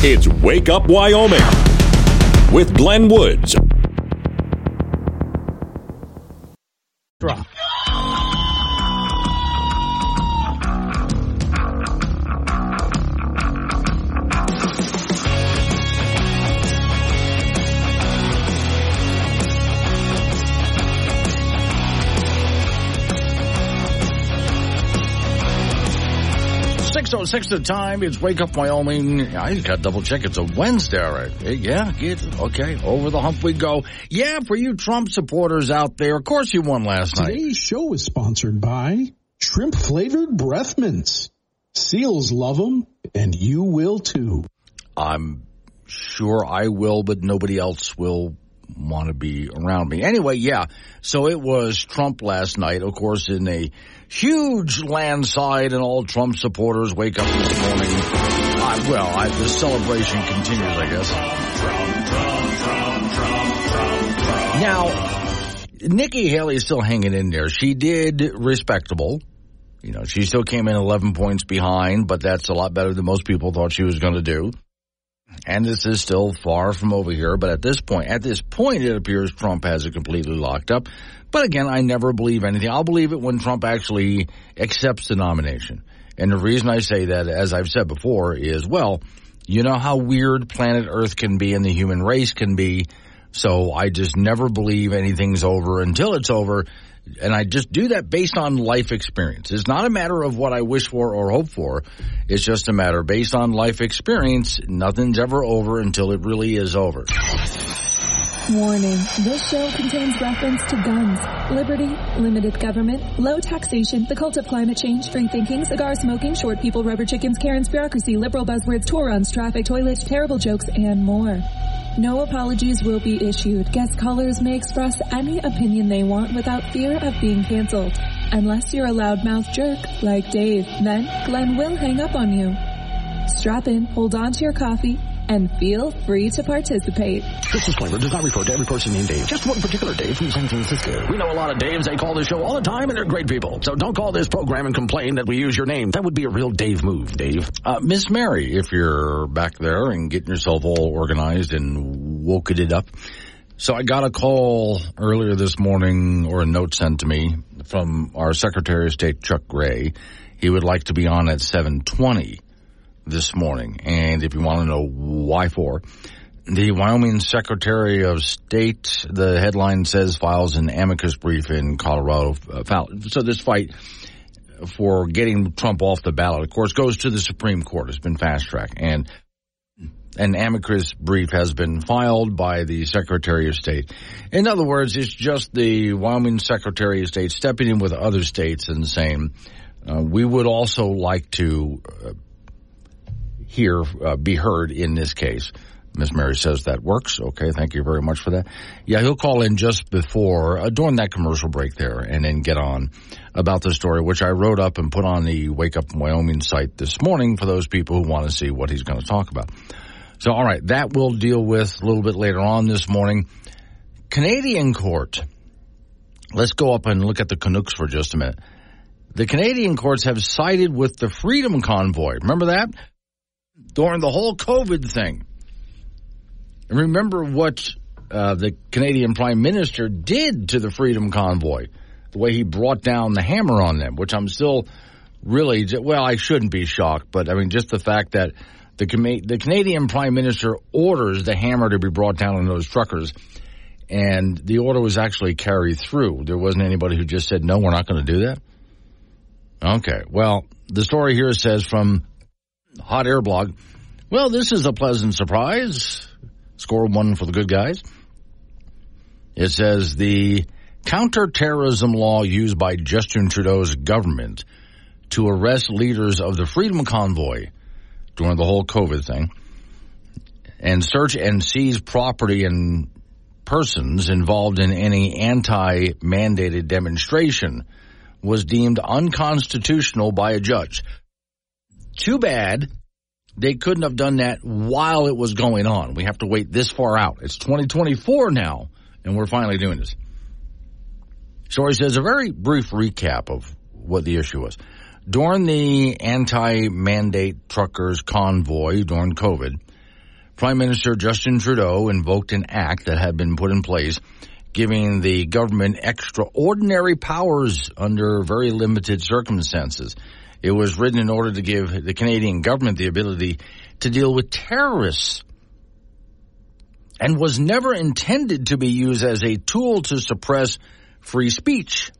It's Wake Up Wyoming with Glenn Woods. Drop. Six oh six the time. It's Wake Up Wyoming. I got to double check. It's a Wednesday, right? Yeah, okay. Over the hump we go. Yeah, for you Trump supporters out there, of course you won last night. Today's show is sponsored by shrimp flavored breath mints. Seals love them, and you will too. I'm sure I will, but nobody else will want to be around me. Anyway, yeah. So it was Trump last night, of course, in a huge landslide, and all Trump supporters wake up this morning. Well, I, the celebration continues, I guess. Now, Nikki Haley is still hanging in there. She did respectable. You know, she still came in 11 points behind, but that's a lot better than most people thought she was going to do. And this is still far from over here, but at this point, at this point, it appears Trump has it completely locked up. But again, I never believe anything. I'll believe it when Trump actually accepts the nomination. And the reason I say that, as I've said before, is well, you know how weird planet Earth can be and the human race can be. So I just never believe anything's over until it's over. And I just do that based on life experience. It's not a matter of what I wish for or hope for. It's just a matter based on life experience. Nothing's ever over until it really is over. Warning, this show contains reference to guns, liberty, limited government, low taxation, the cult of climate change, free thinking, cigar smoking, short people, rubber chickens, Karen's bureaucracy, liberal buzzwords, tour runs, traffic, toilets, terrible jokes, and more. No apologies will be issued. Guest callers may express any opinion they want without fear of being canceled. Unless you're a loudmouth jerk like Dave, then Glenn will hang up on you. Strap in, hold on to your coffee, and feel free to participate. This disclaimer does not refer to every person named Dave, just one particular Dave from San Francisco. We know a lot of Daves. They call this show all the time, and they're great people. So don't call this program and complain that we use your name. That would be a real Dave move, Dave. Uh, Miss Mary, if you're back there and getting yourself all organized and woken it up. So I got a call earlier this morning or a note sent to me from our Secretary of State, Chuck Gray. He would like to be on at 720 this morning. And if you want to know why for, the Wyoming Secretary of State, the headline says, files an amicus brief in Colorado. Uh, so this fight for getting Trump off the ballot, of course, goes to the Supreme Court. It's been fast tracked. And an amicus brief has been filed by the Secretary of State. In other words, it's just the Wyoming Secretary of State stepping in with other states and saying, uh, we would also like to hear, uh, be heard in this case. Miss Mary says that works. Okay, thank you very much for that. Yeah, he'll call in just before, uh, during that commercial break there, and then get on about the story, which I wrote up and put on the Wake Up Wyoming site this morning for those people who want to see what he's going to talk about. So, all right, that we'll deal with a little bit later on this morning. Canadian court. Let's go up and look at the Canucks for just a minute. The Canadian courts have sided with the Freedom Convoy. Remember that? During the whole COVID thing. And remember what uh, the Canadian Prime Minister did to the Freedom Convoy, the way he brought down the hammer on them, which I'm still really, well, I shouldn't be shocked, but I mean, just the fact that the, the Canadian Prime Minister orders the hammer to be brought down on those truckers, and the order was actually carried through. There wasn't anybody who just said, no, we're not going to do that. Okay, well, the story here says from Hot Air Blog, well, this is a pleasant surprise. Score one for the good guys. It says the counterterrorism law used by Justin Trudeau's government to arrest leaders of the Freedom Convoy during the whole COVID thing and search and seize property and persons involved in any anti mandated demonstration was deemed unconstitutional by a judge. Too bad they couldn't have done that while it was going on. We have to wait this far out. It's 2024 now, and we're finally doing this. Story says a very brief recap of what the issue was. During the anti mandate truckers convoy during COVID, Prime Minister Justin Trudeau invoked an act that had been put in place giving the government extraordinary powers under very limited circumstances. It was written in order to give the Canadian government the ability to deal with terrorists and was never intended to be used as a tool to suppress free speech.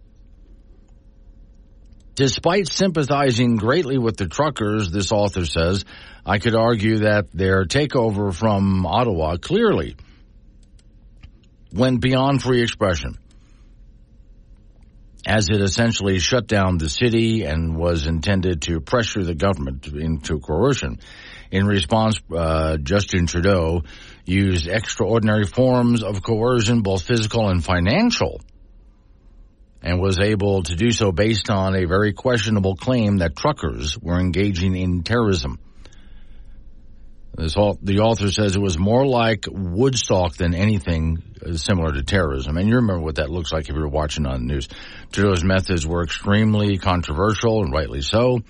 Despite sympathizing greatly with the truckers, this author says, I could argue that their takeover from Ottawa clearly went beyond free expression, as it essentially shut down the city and was intended to pressure the government into coercion. In response, uh, Justin Trudeau used extraordinary forms of coercion, both physical and financial, and was able to do so based on a very questionable claim that truckers were engaging in terrorism. This, the author says it was more like Woodstock than anything uh, similar to terrorism. And you remember what that looks like if you were watching on the news. Trudeau's methods were extremely controversial, and rightly so.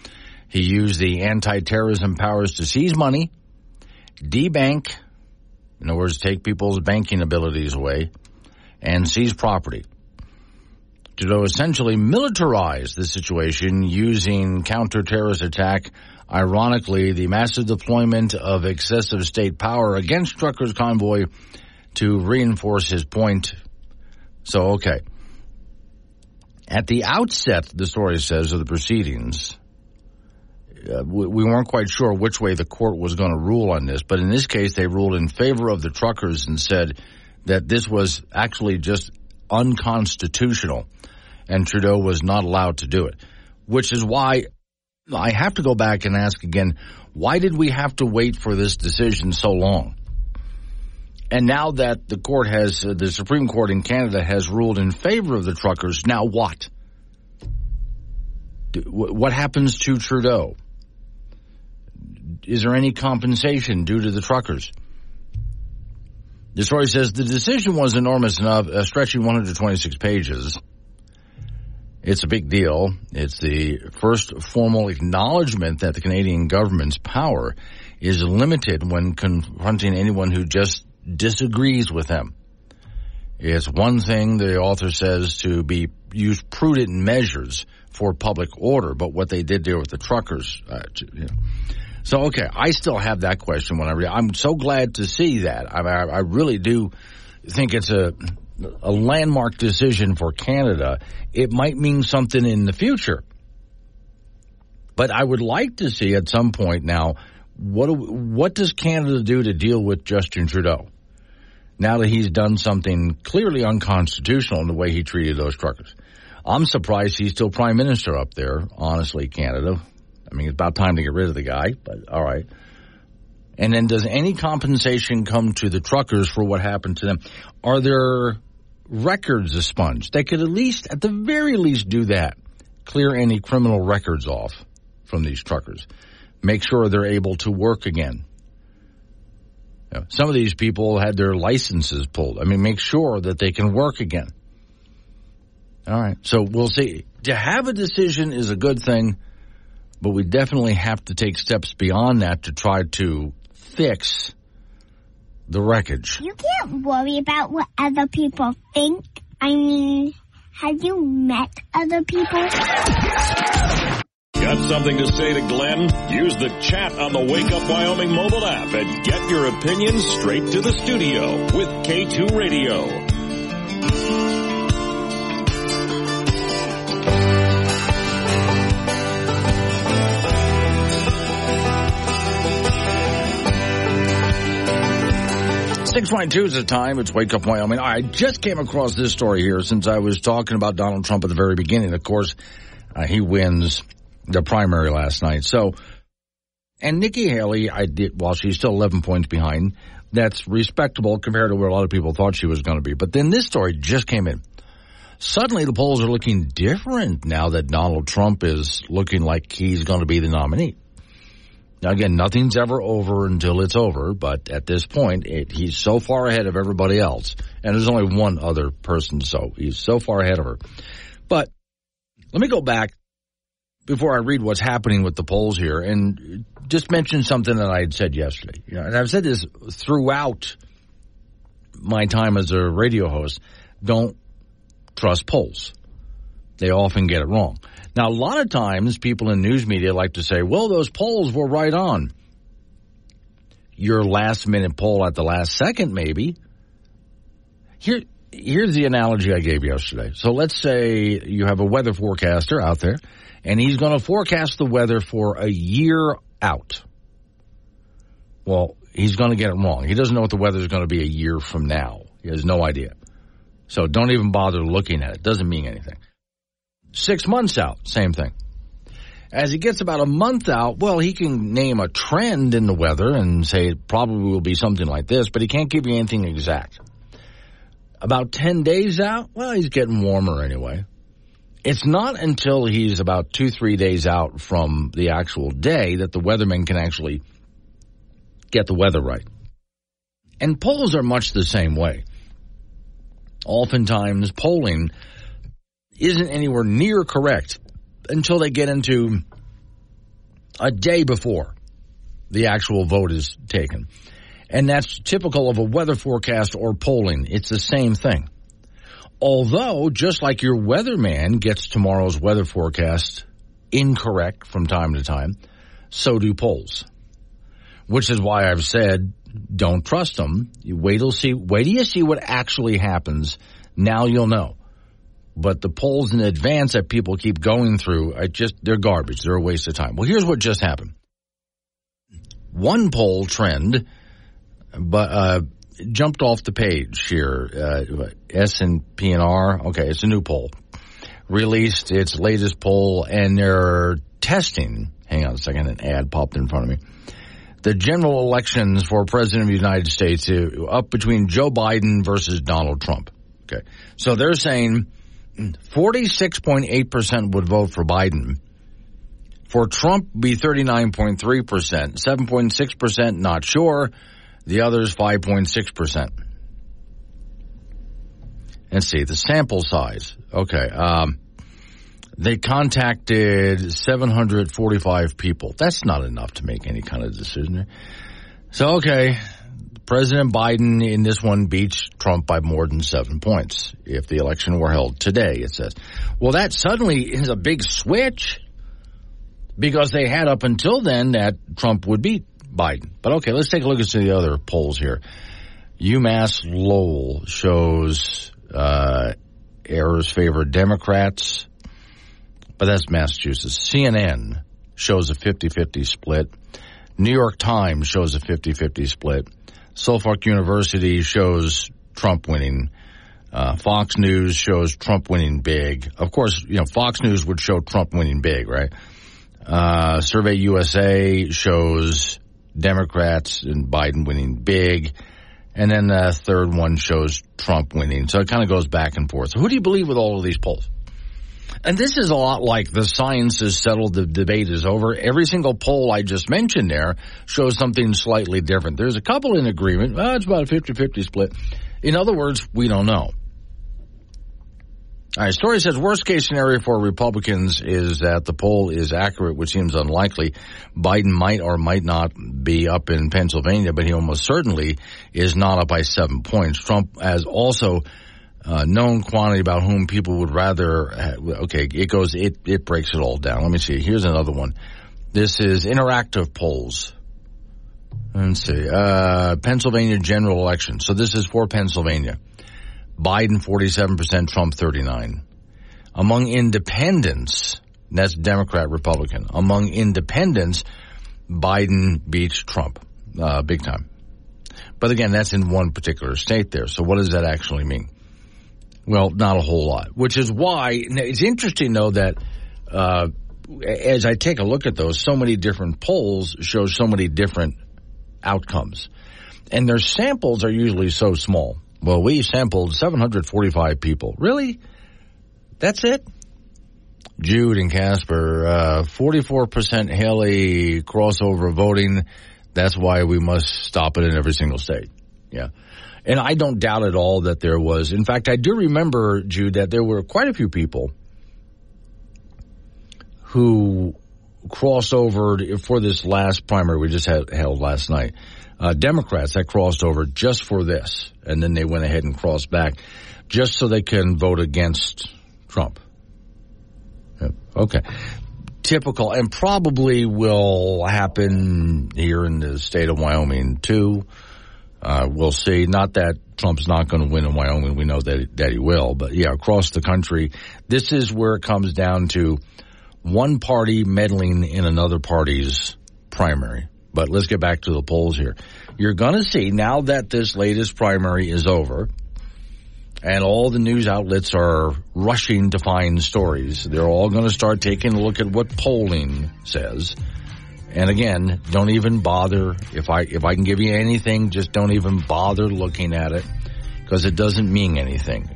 He used the anti-terrorism powers to seize money, debank, in other words, take people's banking abilities away, and seize property. Trudeau essentially militarized the situation using counter-terrorist attack. Ironically, the massive deployment of excessive state power against truckers convoy to reinforce his point. So, okay. At the outset, the story says, of the proceedings, uh, we, we, weren't quite sure which way the court was going to rule on this, but in this case, they ruled in favor of the truckers and said that this was actually just unconstitutional and Trudeau was not allowed to do it, which is why I have to go back and ask again, why did we have to wait for this decision so long? And now that the court has, uh, the Supreme Court in Canada has ruled in favor of the truckers, now what? What happens to Trudeau? Is there any compensation due to the truckers? The story says the decision was enormous enough, uh, stretching 126 pages. It's a big deal. It's the first formal acknowledgement that the Canadian government's power is limited when confronting anyone who just disagrees with them. It's one thing the author says to be use prudent measures for public order, but what they did there with the truckers, uh, you know. So okay, I still have that question when I read. I'm so glad to see that. I, I, I really do think it's a a landmark decision for Canada. It might mean something in the future. But I would like to see at some point now what what does Canada do to deal with Justin Trudeau? Now that he's done something clearly unconstitutional in the way he treated those truckers. I'm surprised he's still prime minister up there, honestly, Canada. I mean, it's about time to get rid of the guy, but all right. And then does any compensation come to the truckers for what happened to them? Are there records expunged. They could at least, at the very least, do that. Clear any criminal records off from these truckers. Make sure they're able to work again. You know, some of these people had their licenses pulled. I mean, make sure that they can work again. All right. So we'll see. To have a decision is a good thing, but we definitely have to take steps beyond that to try to fix the wreckage. You can't worry about what other people think. I mean, have you met other people? Got something to say to Glenn? Use the chat on the Wake Up Wyoming mobile app and get your opinions straight to the studio with K2 Radio. Six point two is the time. It's Wake Up Wyoming. I just came across this story here since I was talking about Donald Trump at the very beginning. Of course, uh, he wins the primary last night. So, and Nikki Haley, I did, while she's still 11 points behind, that's respectable compared to where a lot of people thought she was going to be. But then this story just came in. Suddenly the polls are looking different now that Donald Trump is looking like he's going to be the nominee. Again, nothing's ever over until it's over, but at this point, it, he's so far ahead of everybody else, and there's only one other person, so he's so far ahead of her. But let me go back before I read what's happening with the polls here, and just mention something that I had said yesterday. You know, and I've said this throughout my time as a radio host. Don't trust polls. They often get it wrong. Now, a lot of times people in news media like to say, well, those polls were right on. Your last minute poll at the last second, maybe. Here, here's the analogy I gave yesterday. So let's say you have a weather forecaster out there and he's going to forecast the weather for a year out. Well, he's going to get it wrong. He doesn't know what the weather is going to be a year from now. He has no idea. So don't even bother looking at it. Doesn't mean anything. Six months out, same thing. As he gets about a month out, well, he can name a trend in the weather and say it probably will be something like this, but he can't give you anything exact. About 10 days out, well, he's getting warmer anyway. It's not until he's about two, three days out from the actual day that the weatherman can actually get the weather right. And polls are much the same way. Oftentimes, polling isn't anywhere near correct until they get into a day before the actual vote is taken. And that's typical of a weather forecast or polling. It's the same thing. Although, just like your weatherman gets tomorrow's weather forecast incorrect from time to time, so do polls. Which is why I've said, don't trust them. You wait till see, wait till you see what actually happens. Now you'll know. But the polls in advance that people keep going through, are just, they're garbage. They're a waste of time. Well, here's what just happened. One poll trend, but, uh, jumped off the page here. Uh, S and P and R. Okay, it's a new poll. Released its latest poll, and they're testing. Hang on a second, an ad popped in front of me. The general elections for president of the United States uh, up between Joe Biden versus Donald Trump. Okay, so they're saying 46.8% would vote for Biden. For Trump, be 39.3%. 7.6% not sure. The others 5.6%. Let's see, the sample size. Okay. Um, they contacted 745 people. That's not enough to make any kind of decision. So, okay, President Biden in this one beats Trump by more than seven points if the election were held today, it says. Well, that suddenly is a big switch because they had up until then that Trump would beat Biden. But okay, let's take a look at some of the other polls here. UMass Lowell shows uh, errors favor Democrats, but that's Massachusetts. CNN shows a 50-50 split. New York Times shows a 50-50 split. Suffolk University shows Trump winning. Uh, Fox News shows Trump winning big. Of course, you know, Fox News would show Trump winning big, right? Uh, Survey USA shows Democrats and Biden winning big. And then the third one shows Trump winning. So it kind of goes back and forth. So who do you believe with all of these polls? And this is a lot like the science is settled, the debate is over. Every single poll I just mentioned there shows something slightly different. There's a couple in agreement. Well, it's about a 50-50 split. In other words, we don't know. All right, story says worst case scenario for Republicans is that the poll is accurate, which seems unlikely. Biden might or might not be up in Pennsylvania, but he almost certainly is not up by seven points. Trump has also uh, known quantity about whom people would rather. Have, okay, it goes. It it breaks it all down. Let me see. Here's another one. This is interactive polls. Let's see. Uh, Pennsylvania general election. So this is for Pennsylvania. Biden 47%, Trump 39. Among independents, that's Democrat Republican. Among independents, Biden beats Trump, uh, big time. But again, that's in one particular state there. So what does that actually mean? Well, not a whole lot, which is why it's interesting though that, uh, as I take a look at those, so many different polls show so many different outcomes. And their samples are usually so small. Well, we sampled 745 people. Really? That's it? Jude and Casper, uh, 44% Haley crossover voting. That's why we must stop it in every single state. Yeah. And I don't doubt at all that there was. In fact, I do remember, Jude, that there were quite a few people who crossed over for this last primary we just had, held last night. Uh, Democrats that crossed over just for this, and then they went ahead and crossed back just so they can vote against Trump. Yep. Okay. Typical, and probably will happen here in the state of Wyoming too. Uh, we'll see. Not that Trump's not going to win in Wyoming. We know that that he will, but yeah, across the country, this is where it comes down to one party meddling in another party's primary. But let's get back to the polls here. You're going to see now that this latest primary is over and all the news outlets are rushing to find stories. They're all going to start taking a look at what polling says. And again, don't even bother. If I, if I can give you anything, just don't even bother looking at it because it doesn't mean anything.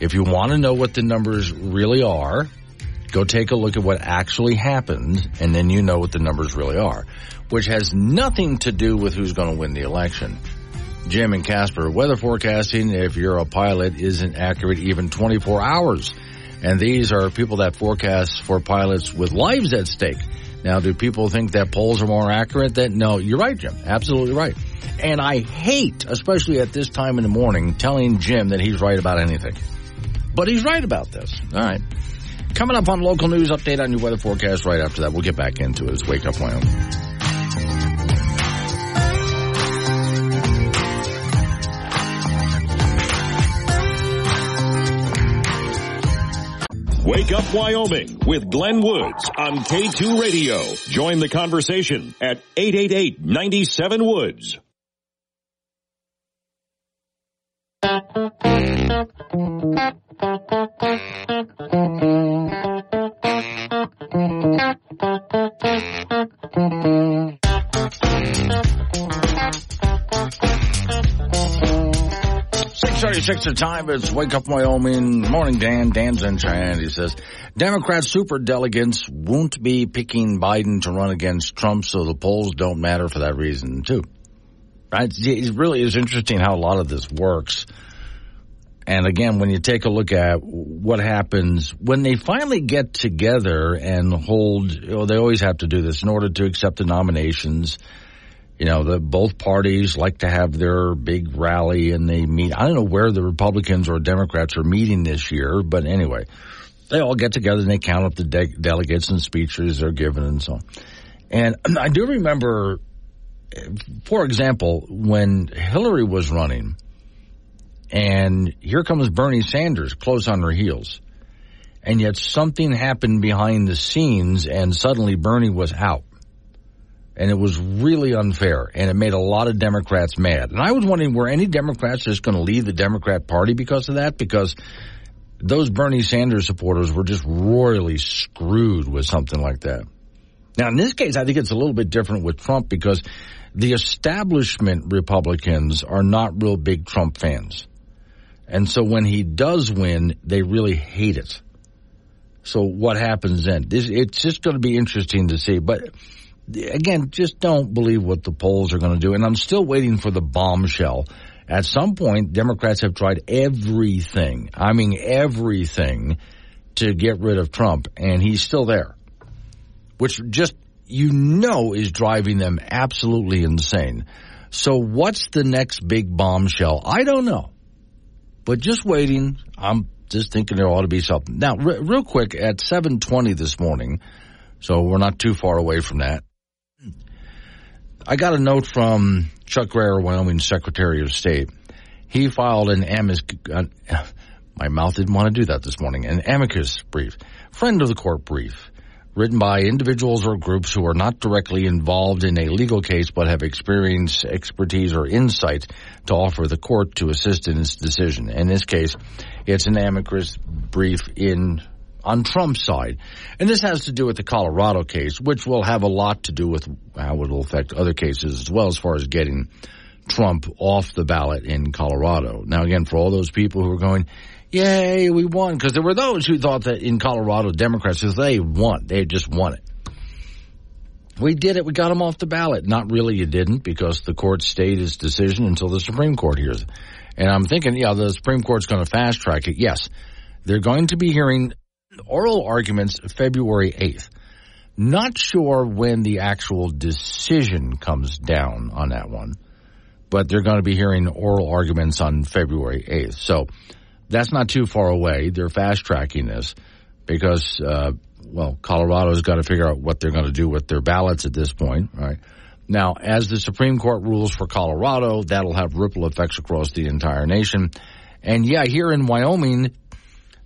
If you want to know what the numbers really are, go take a look at what actually happened and then you know what the numbers really are, which has nothing to do with who's going to win the election. Jim and Casper, weather forecasting, if you're a pilot, isn't accurate even 24 hours. And these are people that forecast for pilots with lives at stake. Now, do people think that polls are more accurate? That no, you're right, Jim. Absolutely right. And I hate, especially at this time in the morning, telling Jim that he's right about anything. But he's right about this. All right. Coming up on local news update on your weather forecast right after that. We'll get back into it. It's Wake Up Wyoming. Wake Up Wyoming with Glenn Woods on K2 Radio. Join the conversation at 888-97-WOODS. Thirty-six. the time. It's Wake Up Wyoming. Morning, Dan. Dan's in Cheyenne. He says, Democrat superdelegates won't be picking Biden to run against Trump, so the polls don't matter for that reason, too. Right? It really is interesting how a lot of this works. And again, when you take a look at what happens when they finally get together and hold, you know, they always have to do this in order to accept the nominations – you know, the both parties like to have their big rally and they meet. I don't know where the Republicans or Democrats are meeting this year, but anyway, they all get together and they count up the de- delegates and speeches they're given and so on. And I do remember, for example, when Hillary was running, and here comes Bernie Sanders close on her heels. And yet something happened behind the scenes and suddenly Bernie was out. And it was really unfair and it made a lot of Democrats mad. And I was wondering, were any Democrats just going to leave the Democrat party because of that? Because those Bernie Sanders supporters were just royally screwed with something like that. Now, in this case, I think it's a little bit different with Trump because the establishment Republicans are not real big Trump fans. And so when he does win, they really hate it. So what happens then? This, it's just going to be interesting to see. But again, just don't believe what the polls are going to do. And I'm still waiting for the bombshell. At some point, Democrats have tried everything. I mean, everything to get rid of Trump and he's still there, which just, you know, is driving them absolutely insane. So what's the next big bombshell? I don't know but just waiting. I'm just thinking there ought to be something. Now, real quick, at 7:20 this morning, so we're not too far away from that. I got a note from Chuck Grayer, Wyoming Secretary of State. He filed an amicus. Uh, my mouth didn't want to do that this morning. An amicus brief, friend of the court brief, written by individuals or groups who are not directly involved in a legal case but have experience, expertise, or insight to offer the court to assist in its decision. In this case, it's an amicus brief in on Trump's side. And this has to do with the Colorado case, which will have a lot to do with how it will affect other cases as well as far as getting Trump off the ballot in Colorado. Now again, for all those people who are going, yay, we won. Because there were those who thought that in Colorado, Democrats, they won, they just won it. We did it. We got him off the ballot. Not really, you didn't, because the court stayed its decision until the Supreme Court hears it. And I'm thinking, yeah, the Supreme Court's going to fast track it. Yes, they're going to be hearing oral arguments February 8th. Not sure when the actual decision comes down on that one, but they're going to be hearing oral arguments on February 8th. So that's not too far away. They're fast tracking this because, uh, well, Colorado's got to figure out what they're going to do with their ballots at this point, right? Now, as the Supreme Court rules for Colorado, that'll have ripple effects across the entire nation. And yeah, here in Wyoming,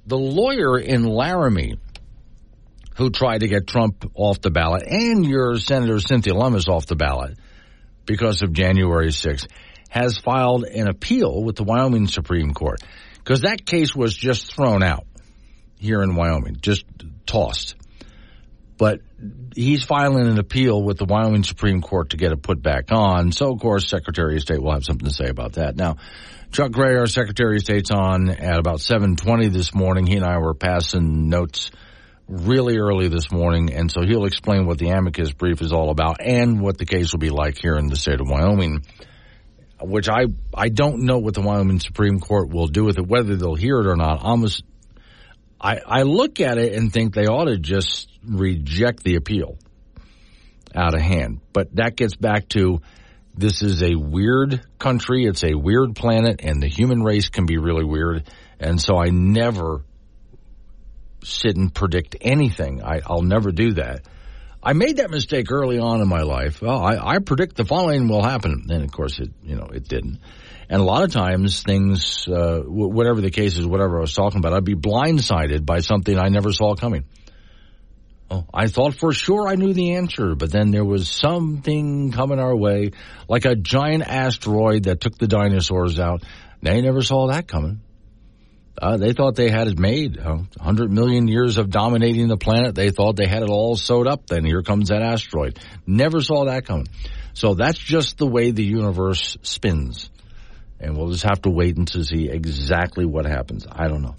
the lawyer in Laramie who tried to get Trump off the ballot and your Senator Cynthia Lummis off the ballot because of January 6th has filed an appeal with the Wyoming Supreme Court because that case was just thrown out here in Wyoming, just tossed. But he's filing an appeal with the Wyoming Supreme Court to get it put back on. So, of course, Secretary of State will have something to say about that. Now, Chuck Gray, our Secretary of State's on at about 7:20 this morning. He and I were passing notes really early this morning, and so he'll explain what the amicus brief is all about and what the case will be like here in the state of Wyoming. Which I I don't know what the Wyoming Supreme Court will do with it, whether they'll hear it or not. Almost, I I look at it and think they ought to just reject the appeal out of hand. But that gets back to this is a weird country, it's a weird planet, and the human race can be really weird. And so I never sit and predict anything. I, will never do that. I made that mistake early on in my life. Well, I, I, predict the following will happen, and of course, it you know it didn't. And a lot of times, things, uh, whatever the case is, whatever I was talking about, I'd be blindsided by something I never saw coming. Oh, I thought for sure I knew the answer, but then there was something coming our way, like a giant asteroid that took the dinosaurs out. They never saw that coming. Uh, they thought they had it made. Uh, 100 million years of dominating the planet. They thought they had it all sewed up. Then here comes that asteroid. Never saw that coming. So that's just the way the universe spins. And we'll just have to wait and to see exactly what happens. I don't know.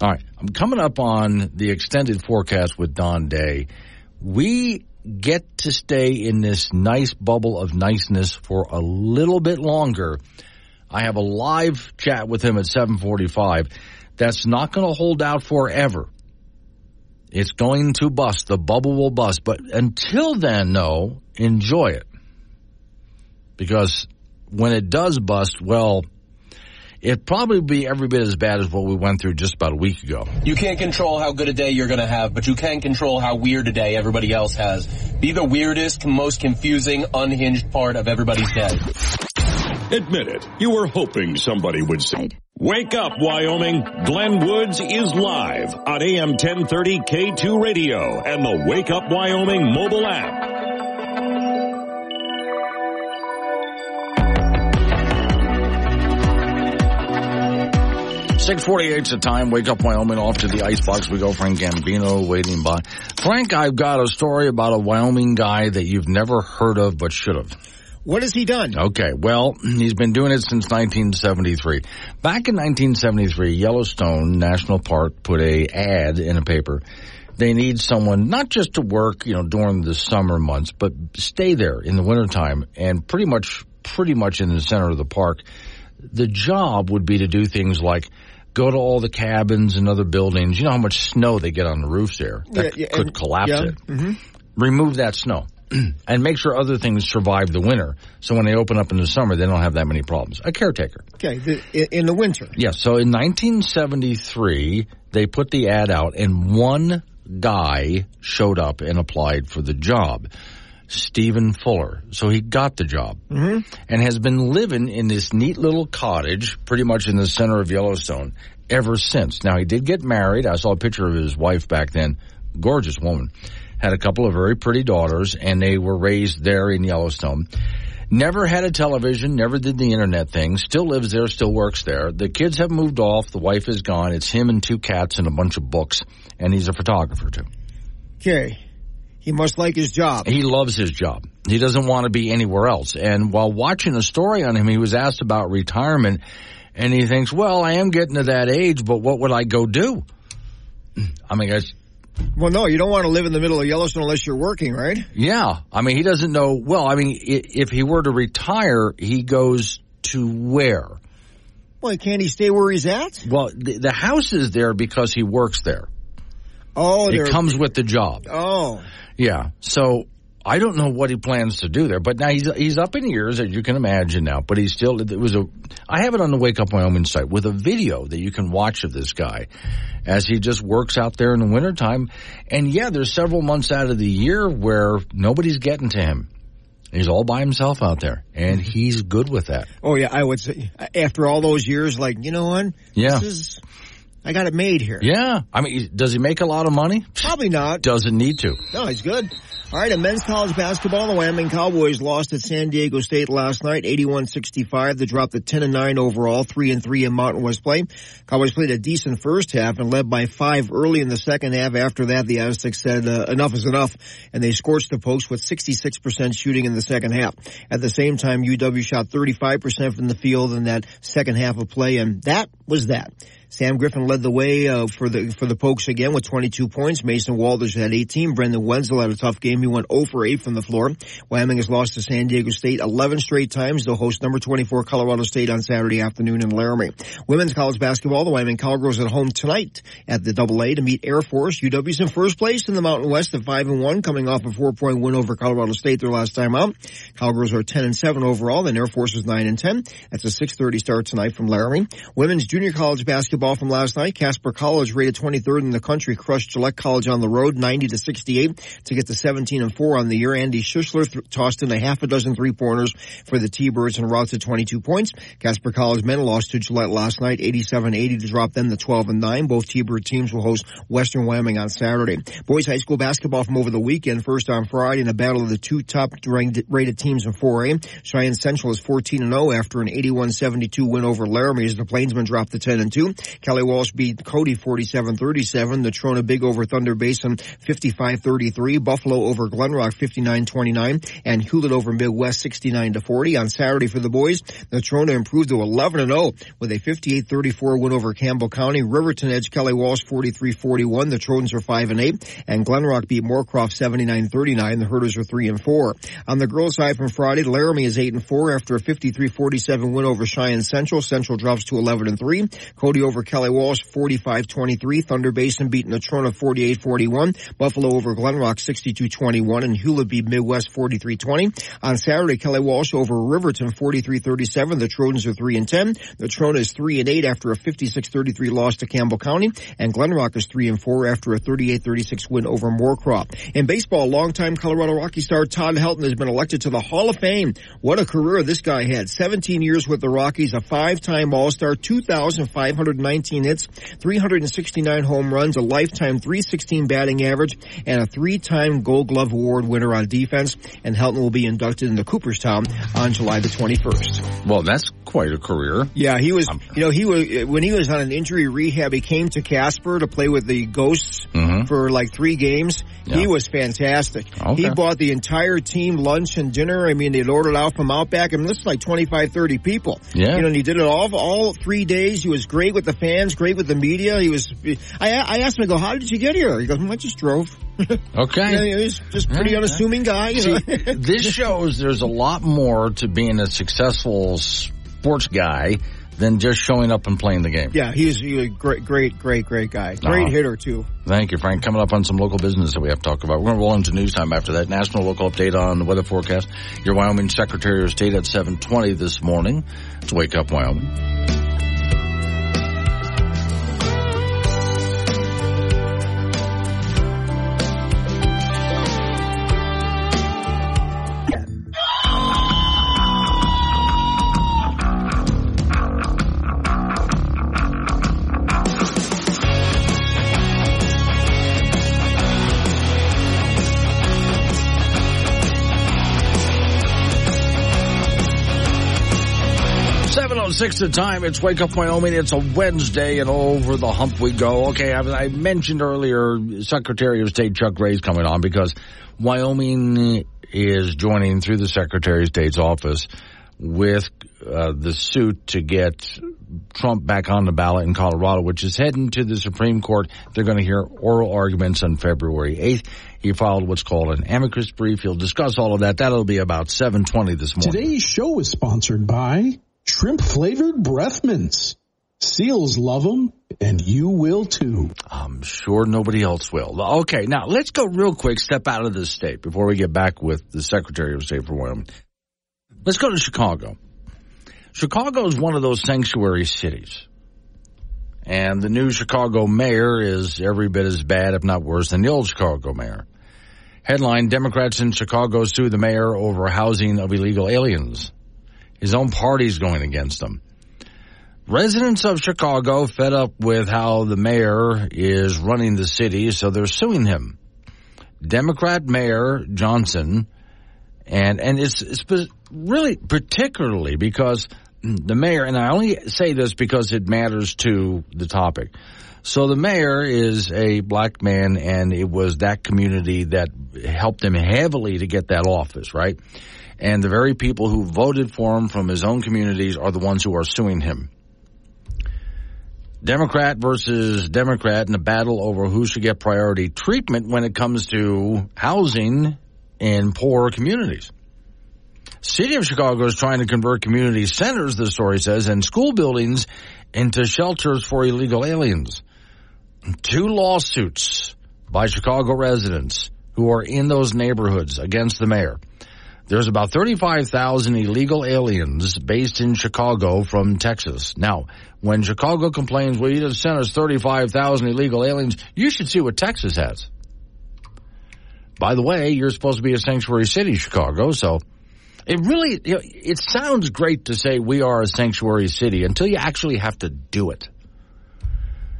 All right. I'm coming up on the extended forecast with Don Day. We get to stay in this nice bubble of niceness for a little bit longer. I have a live chat with him at 745 that's not going to hold out forever. It's going to bust. The bubble will bust. But until then, no, enjoy it. Because when it does bust, well, it'd probably be every bit as bad as what we went through just about a week ago. You can't control how good a day you're going to have, but you can control how weird a day everybody else has. Be the weirdest, most confusing, unhinged part of everybody's day. Admit it, you were hoping somebody would say. Wake up, Wyoming. Glenn Woods is live on AM 1030 K2 Radio and the Wake Up Wyoming mobile app. 648 is the time. Wake up Wyoming off to the icebox. We go Frank Gambino waiting by. Frank, I've got a story about a Wyoming guy that you've never heard of but should have. What has he done? Okay, well, he's been doing it since 1973. Back in 1973, Yellowstone National Park put a ad in a paper. They need someone not just to work, you know, during the summer months, but stay there in the wintertime and pretty much, pretty much in the center of the park. The job would be to do things like go to all the cabins and other buildings. You know how much snow they get on the roofs there that yeah, yeah, could and, collapse yeah, it. Mm-hmm. Remove that snow and make sure other things survive the winter. So when they open up in the summer, they don't have that many problems. A caretaker. Okay, the, in the winter. Yes. Yeah, so in 1973, they put the ad out, and one guy showed up and applied for the job. Steven Fuller. So he got the job mm-hmm. and has been living in this neat little cottage pretty much in the center of Yellowstone ever since. Now he did get married. I saw a picture of his wife back then. Gorgeous woman. Had a couple of very pretty daughters and they were raised there in Yellowstone. Never had a television, never did the internet thing, still lives there, still works there. The kids have moved off, the wife is gone. It's him and two cats and a bunch of books, and he's a photographer too. Okay. He must like his job. He loves his job. He doesn't want to be anywhere else. And while watching a story on him, he was asked about retirement and he thinks, well, I am getting to that age, but what would I go do? I mean, guys. Well, no, you don't want to live in the middle of Yellowstone unless you're working, right? Yeah. I mean, he doesn't know. Well, I mean, if he were to retire, he goes to where? Well, can't he stay where he's at? Well, the, the house is there because he works there. Oh, it comes with the job. Oh, Yeah. So I don't know what he plans to do there, but now he's he's up in years, as you can imagine now. But he's still it was a. I have it on the Wake Up Wyoming site with a video that you can watch of this guy as he just works out there in the wintertime. And yeah, there's several months out of the year where nobody's getting to him. He's all by himself out there, and he's good with that. oh yeah. I would say after all those years, like you know what? Yeah. This is. I got it made here. Yeah. I mean, does he make a lot of money? Probably not. Doesn't need to. No, he's good. All right, in men's college basketball, the Wyoming Cowboys lost at San Diego State last night, 81-65. They dropped to 10 and 9 overall, 3 and 3 in Mountain West play. Cowboys played a decent first half and led by 5 early in the second half. After that, the Aztecs said uh, enough is enough and they scorched the post with 66% shooting in the second half. At the same time, UW shot 35% from the field in that second half of play and that was that. Sam Griffin led the way uh, for the for the Pokes again with 22 points. Mason Walters had 18. Brendan Wenzel had a tough game. He went 0 for 8 from the floor. Wyoming has lost to San Diego State 11 straight times. They'll host number 24 Colorado State on Saturday afternoon in Laramie. Women's college basketball, the Wyoming Cowgirls at home tonight at the Double A to meet Air Force. UW's in first place in the Mountain West at 5 and 1, coming off a four point win over Colorado State their last time out. Cowgirls are 10 and 7 overall. Then Air Force is 9 and 10. That's a 6:30 start tonight from Laramie. Women's junior college basketball from last night. Casper College rated 23rd in the country crushed Gillette College on the road 90 to 68 to get to 17 and 4 on the year. Andy Schussler th- tossed in a half a dozen three pointers for the T-Birds and route to 22 points. Casper College men lost to Gillette last night 87-80 to drop them to 12 and 9. Both T-Bird teams will host Western Wyoming on Saturday. Boys high school basketball from over the weekend. First on Friday in a battle of the two top rated teams in 4A. Cheyenne Central is 14 and 0 after an 81-72 win over Laramie as the Plainsmen dropped to 10 and 2. Kelly Walsh beat Cody 47-37. Natrona Big over Thunder Basin 55-33. Buffalo over Glenrock 59-29 and Hulett over Midwest 69 to 40. On Saturday for the boys, Natrona improved to 11 and 0 with a 58-34 win over Campbell County. Riverton edged Kelly Walsh 43-41. The Trojans are 5 and 8 and Glenrock beat Moorcroft 79-39. The Herders are 3 and 4. On the girls side from Friday, Laramie is 8 and 4 after a 53-47 win over Cheyenne Central. Central drops to 11 and 3. Cody over Kelly Walsh 45-23. Thunder Basin beating Natrona 48-41. Buffalo over Glenrock 62-21 and Hulett beat Midwest 43-20. On Saturday, Kelly Walsh over Riverton 43-37. The Trojans are 3 and 10. Natrona is 3 and 8 after a 56-33 loss to Campbell County and Glenrock is 3 and 4 after a 38-36 win over Moorcroft. In baseball, longtime Colorado Rocky star Todd Helton has been elected to the Hall of Fame. What a career this guy had. 17 years with the Rockies, a five-time All-Star, 2,519 hits, 369 home runs, a lifetime 316 batting average, and a three-time Gold Glove Award winner on defense. And Helton will be inducted into the Cooperstown on July the 21st. Well, that's quite a career. Yeah, he was, you know, he was, when he was on an injury rehab, he came to Casper to play with the Ghosts Mhm. for like three games. He was fantastic. Okay. He bought the entire team lunch and dinner. I mean, they'd ordered out from Outback. I mean, this is like 25, 30 people. Yeah. You know, and he did it all, all three days. He was great with the fans, great with the media. He was, I, I asked him, I go, how did you get here? He goes, "Hmm, I just drove. Okay. Yeah, he's just pretty Yeah, unassuming guy, you know. See, this shows there's a lot more to being a successful sports guy than just showing up and playing the game. yeah, he's, a great, great, great, great guy. Great Uh-huh. hitter too. Thank you, Frank. Coming up on some local business that we have to talk about. We're going to roll into news time after that. National local update on the weather forecast. Your Wyoming Secretary of State at 720 this morning. It's Wake Up Wyoming. Six the time. It's Wake Up Wyoming. It's a Wednesday, and over the hump we go. Okay, I, I mentioned earlier Secretary of State Chuck Gray's coming on because Wyoming is joining through the Secretary of State's office with uh, the suit to get Trump back on the ballot in Colorado, which is heading to the Supreme Court. They're going to hear oral arguments on February 8th. He filed what's called an amicus brief. He'll discuss all of that. That'll be about 720 this morning. Today's show is sponsored by shrimp flavored breath mints. Seals love them, and you will too. I'm sure nobody else will. Okay, now let's go real quick, step out of this state before we get back with the Secretary of State for Wyoming. Let's go to Chicago. Chicago is one of those sanctuary cities. And the new Chicago mayor is every bit as bad, if not worse, than the old Chicago mayor. Headline, Democrats in Chicago sue the mayor over housing of illegal aliens. His own party's going against him. Residents of Chicago fed up with how the mayor is running the city, so they're suing him. Democrat Mayor Johnson, and, and it's, it's really particularly because the mayor, and I only say this because it matters to the topic. So the mayor is a black man, and it was that community that helped him heavily to get that office, right? And the very people who voted for him from his own communities are the ones who are suing him. Democrat versus Democrat in a battle over who should get priority treatment when it comes to housing in poor communities. City of Chicago is trying to convert community centers, the story says, and school buildings into shelters for illegal aliens. Two lawsuits by Chicago residents who are in those neighborhoods against the mayor. There's about 35,000 illegal aliens based in Chicago from Texas. Now, when Chicago complains, well, you just sent us 35,000 illegal aliens, you should see what Texas has. By the way, you're supposed to be a sanctuary city, Chicago, so it really, you know, it sounds great to say we are a sanctuary city until you actually have to do it.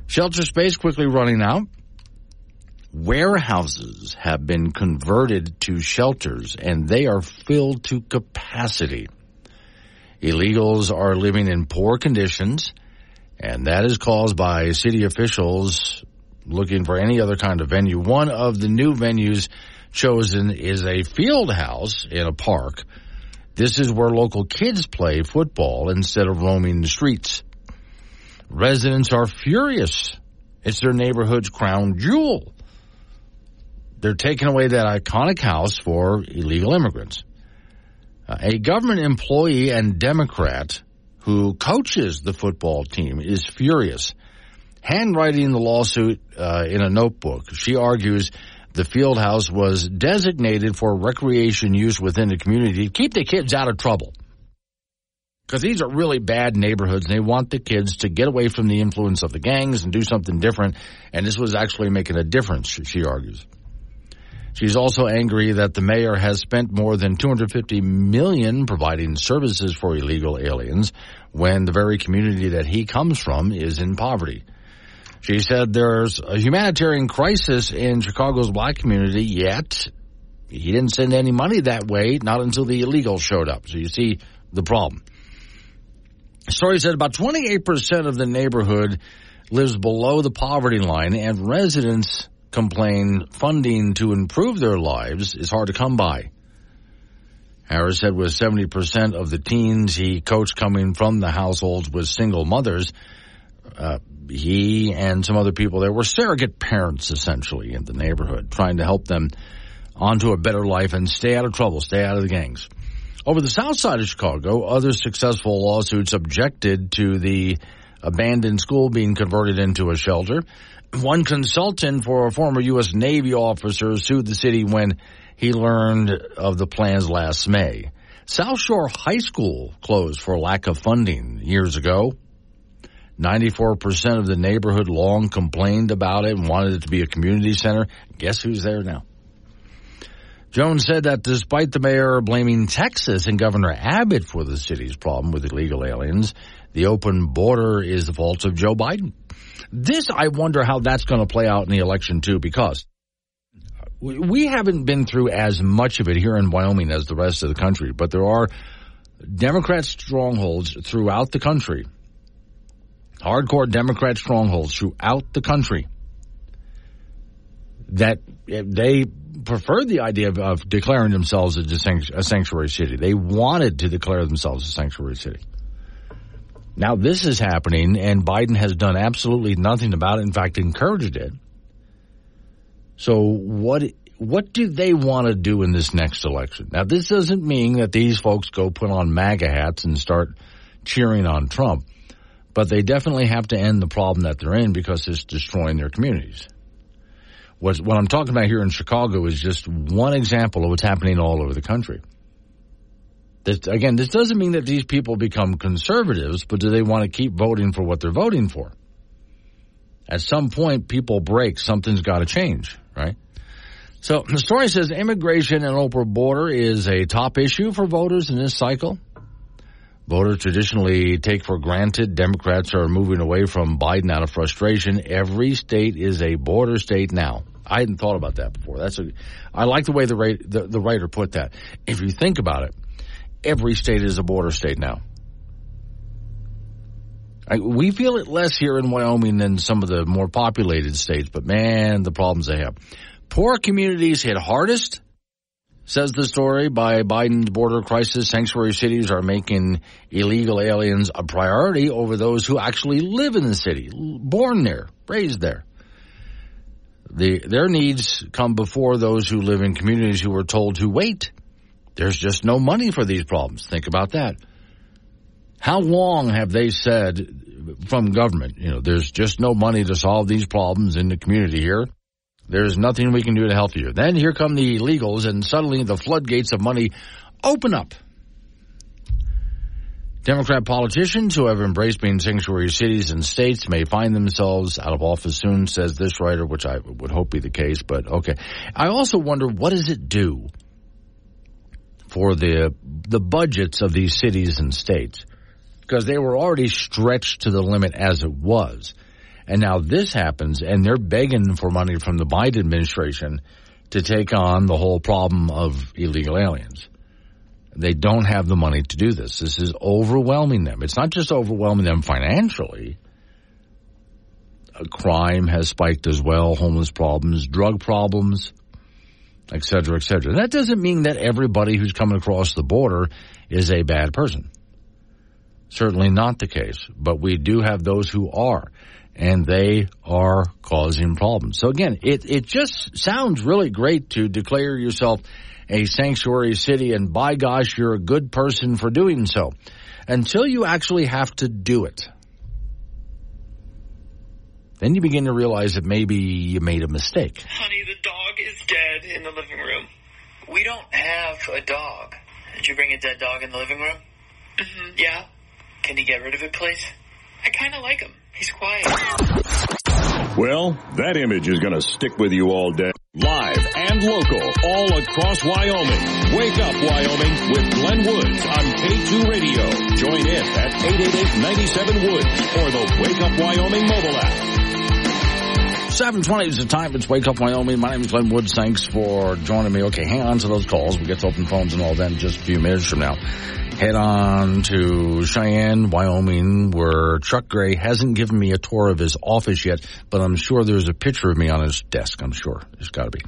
Shelter space quickly running out. Warehouses have been converted to shelters and they are filled to capacity. Illegals are living in poor conditions and that is caused by city officials looking for any other kind of venue. One of the new venues chosen is a field house in a park. This is where local kids play football instead of roaming the streets. Residents are furious. It's their neighborhood's crown jewel they're taking away that iconic house for illegal immigrants. Uh, a government employee and Democrat who coaches the football team is furious. Handwriting the lawsuit uh, in a notebook, she argues the field house was designated for recreation use within the community to keep the kids out of trouble. Because these are really bad neighborhoods, and they want the kids to get away from the influence of the gangs and do something different. And this was actually making a difference, she argues. She's also angry that the mayor has spent more than 250 million providing services for illegal aliens when the very community that he comes from is in poverty. She said there's a humanitarian crisis in Chicago's black community, yet he didn't send any money that way, not until the illegals showed up. So you see the problem. Story said about 28% of the neighborhood lives below the poverty line and residents complain funding to improve their lives is hard to come by. Harris said with 70% of the teens he coached coming from the households with single mothers, uh, he and some other people there were surrogate parents essentially in the neighborhood, trying to help them onto a better life and stay out of trouble, stay out of the gangs. Over the south side of Chicago, other successful lawsuits objected to the abandoned school being converted into a shelter. One consultant for a former U.S. Navy officer sued the city when he learned of the plans last May. South Shore High School closed for lack of funding years ago. 94% of the neighborhood long complained about it and wanted it to be a community center. Guess who's there now? Jones said that despite the mayor blaming Texas and Governor Abbott for the city's problem with illegal aliens, the open border is the fault of Joe Biden. This, I wonder how that's going to play out in the election too, because we haven't been through as much of it here in Wyoming as the rest of the country, but there are Democrat strongholds throughout the country, hardcore Democrat strongholds throughout the country that eh, they preferred the idea of, of declaring themselves a sanctuary city. They wanted to declare themselves a sanctuary city. Now this is happening and Biden has done absolutely nothing about it. In fact, encouraged it. So what, what do they want to do in this next election? Now this doesn't mean that these folks go put on MAGA hats and start cheering on Trump. But they definitely have to end the problem that they're in because it's destroying their communities. What, what I'm talking about here in Chicago is just one example of what's happening all over the country. Again, this doesn't mean that these people become conservatives, but do they want to keep voting for what they're voting for? At some point, people break. Something's got to change, right? So the story says immigration and open border is a top issue for voters in this cycle. Voters traditionally take for granted Democrats are moving away from Biden out of frustration. Every state is a border state now. I hadn't thought about that before. That's a, I like the way the, the, the writer put that. If you think about it, every state is a border state now. I, we feel it less here in Wyoming than some of the more populated states, but man, the problems they have. Poor communities hit hardest, says the story by Biden's border crisis. Sanctuary cities are making illegal aliens a priority over those who actually live in the city, born there, raised there. The, their needs come before those who live in communities who are told to wait. There's just no money for these problems. Think about that. How long have they said from government, you know, there's just no money to solve these problems in the community here? There's nothing we can do to help you. Then here come the illegals, and suddenly the floodgates of money open up. Democrat politicians who have embraced being sanctuary cities and states may find themselves out of office soon, says this writer, which I would hope be the case, but okay. I also wonder what does it do for the the budgets of these cities and states? Because they were already stretched to the limit as it was. And now this happens, and they're begging for money from the Biden administration to take on the whole problem of illegal aliens. They don't have the money to do this. This is overwhelming them. It's not just overwhelming them financially. Crime has spiked as well, homeless problems, drug problems, et cetera, et cetera. That doesn't mean that everybody who's coming across the border is a bad person. Certainly not the case, but we do have those who are and they are causing problems. So again, it, it just sounds really great to declare yourself a sanctuary city and by gosh, you're a good person for doing so until you actually have to do it. Then you begin to realize that maybe you made a mistake. Honey, the dog is dead in the living room. We don't have a dog. Did you bring a dead dog in the living room? Mm-hmm. Yeah. Can you get rid of it, please? I kind of like him. He's quiet. Well, that image is going to stick with you all day. Live and local, all across Wyoming. Wake up, Wyoming, with Glenn Woods on K2 Radio. Join in at 888-97-WOODS or the Wake Up Wyoming mobile app. 720 is the time. It's Wake Up Wyoming. My name is Glenn Woods. Thanks for joining me. Okay, hang on to those calls. We get to open phones and all that in just a few minutes from now head on to Cheyenne, Wyoming, where Chuck Gray hasn't given me a tour of his office yet, but I'm sure there's a picture of me on his desk. I'm sure there's got to be.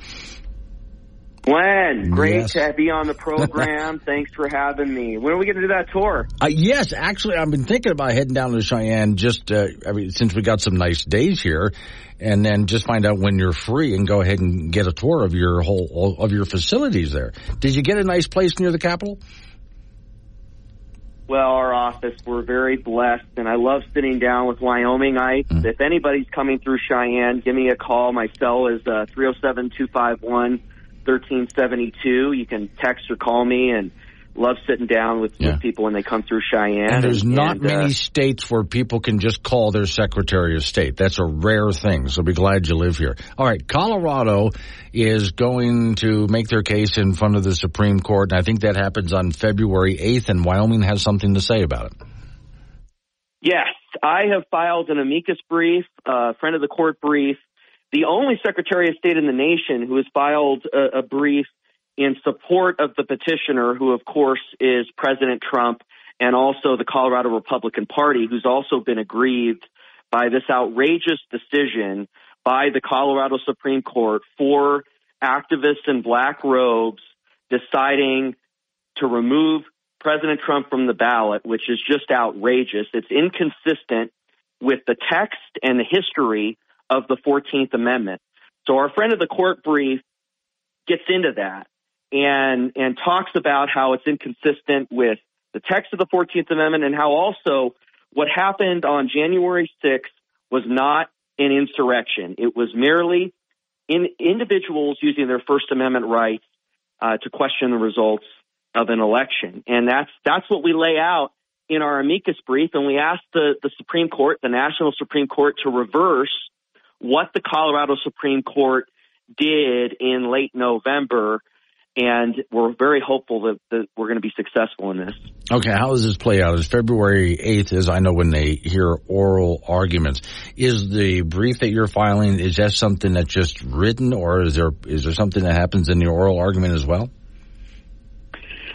Glenn, great yes. to be on the program. Thanks for having me. When are we going to do that tour? Uh, yes, actually, I've been thinking about heading down to Cheyenne just uh, I mean, since we got some nice days here, and then just find out when you're free and go ahead and get a tour of your whole of your facilities there. Did you get a nice place near the Capitol? well, our office, we're very blessed, and I love sitting down with Wyomingites. Mm. If anybody's coming through Cheyenne, give me a call. My cell is uh, 307 251 1372. You can text or call me, and love sitting down with, yeah. with people when they come through Cheyenne. And there's and, not and, many uh, states where people can just call their Secretary of State. That's a rare thing. So be glad you live here. All right, Colorado is going to make their case in front of the Supreme Court, and I think that happens on February 8th, and Wyoming has something to say about it. Yes, I have filed an amicus brief, a uh, friend of the court brief. The only Secretary of State in the nation who has filed a, a brief in support of the petitioner, who of course is President Trump and also the Colorado Republican Party, who's also been aggrieved by this outrageous decision by the Colorado Supreme Court for activists in black robes deciding to remove President Trump from the ballot, which is just outrageous. It's inconsistent with the text and the history of the 14th Amendment. So our friend of the court brief gets into that and and talks about how it's inconsistent with the text of the 14th Amendment and how also what happened on January 6th was not an insurrection. It was merely in individuals using their First Amendment rights uh, to question the results of an election, and that's that's what we lay out in our amicus brief. And we asked the the Supreme Court, the National Supreme Court, to reverse what the Colorado Supreme Court did in late November and we're very hopeful that, that we're going to be successful in this. Okay, how does this play out? Is February 8th, as I know when they hear oral arguments, is the brief that you're filing, is that something that's just written or is there, is there something that happens in the oral argument as well?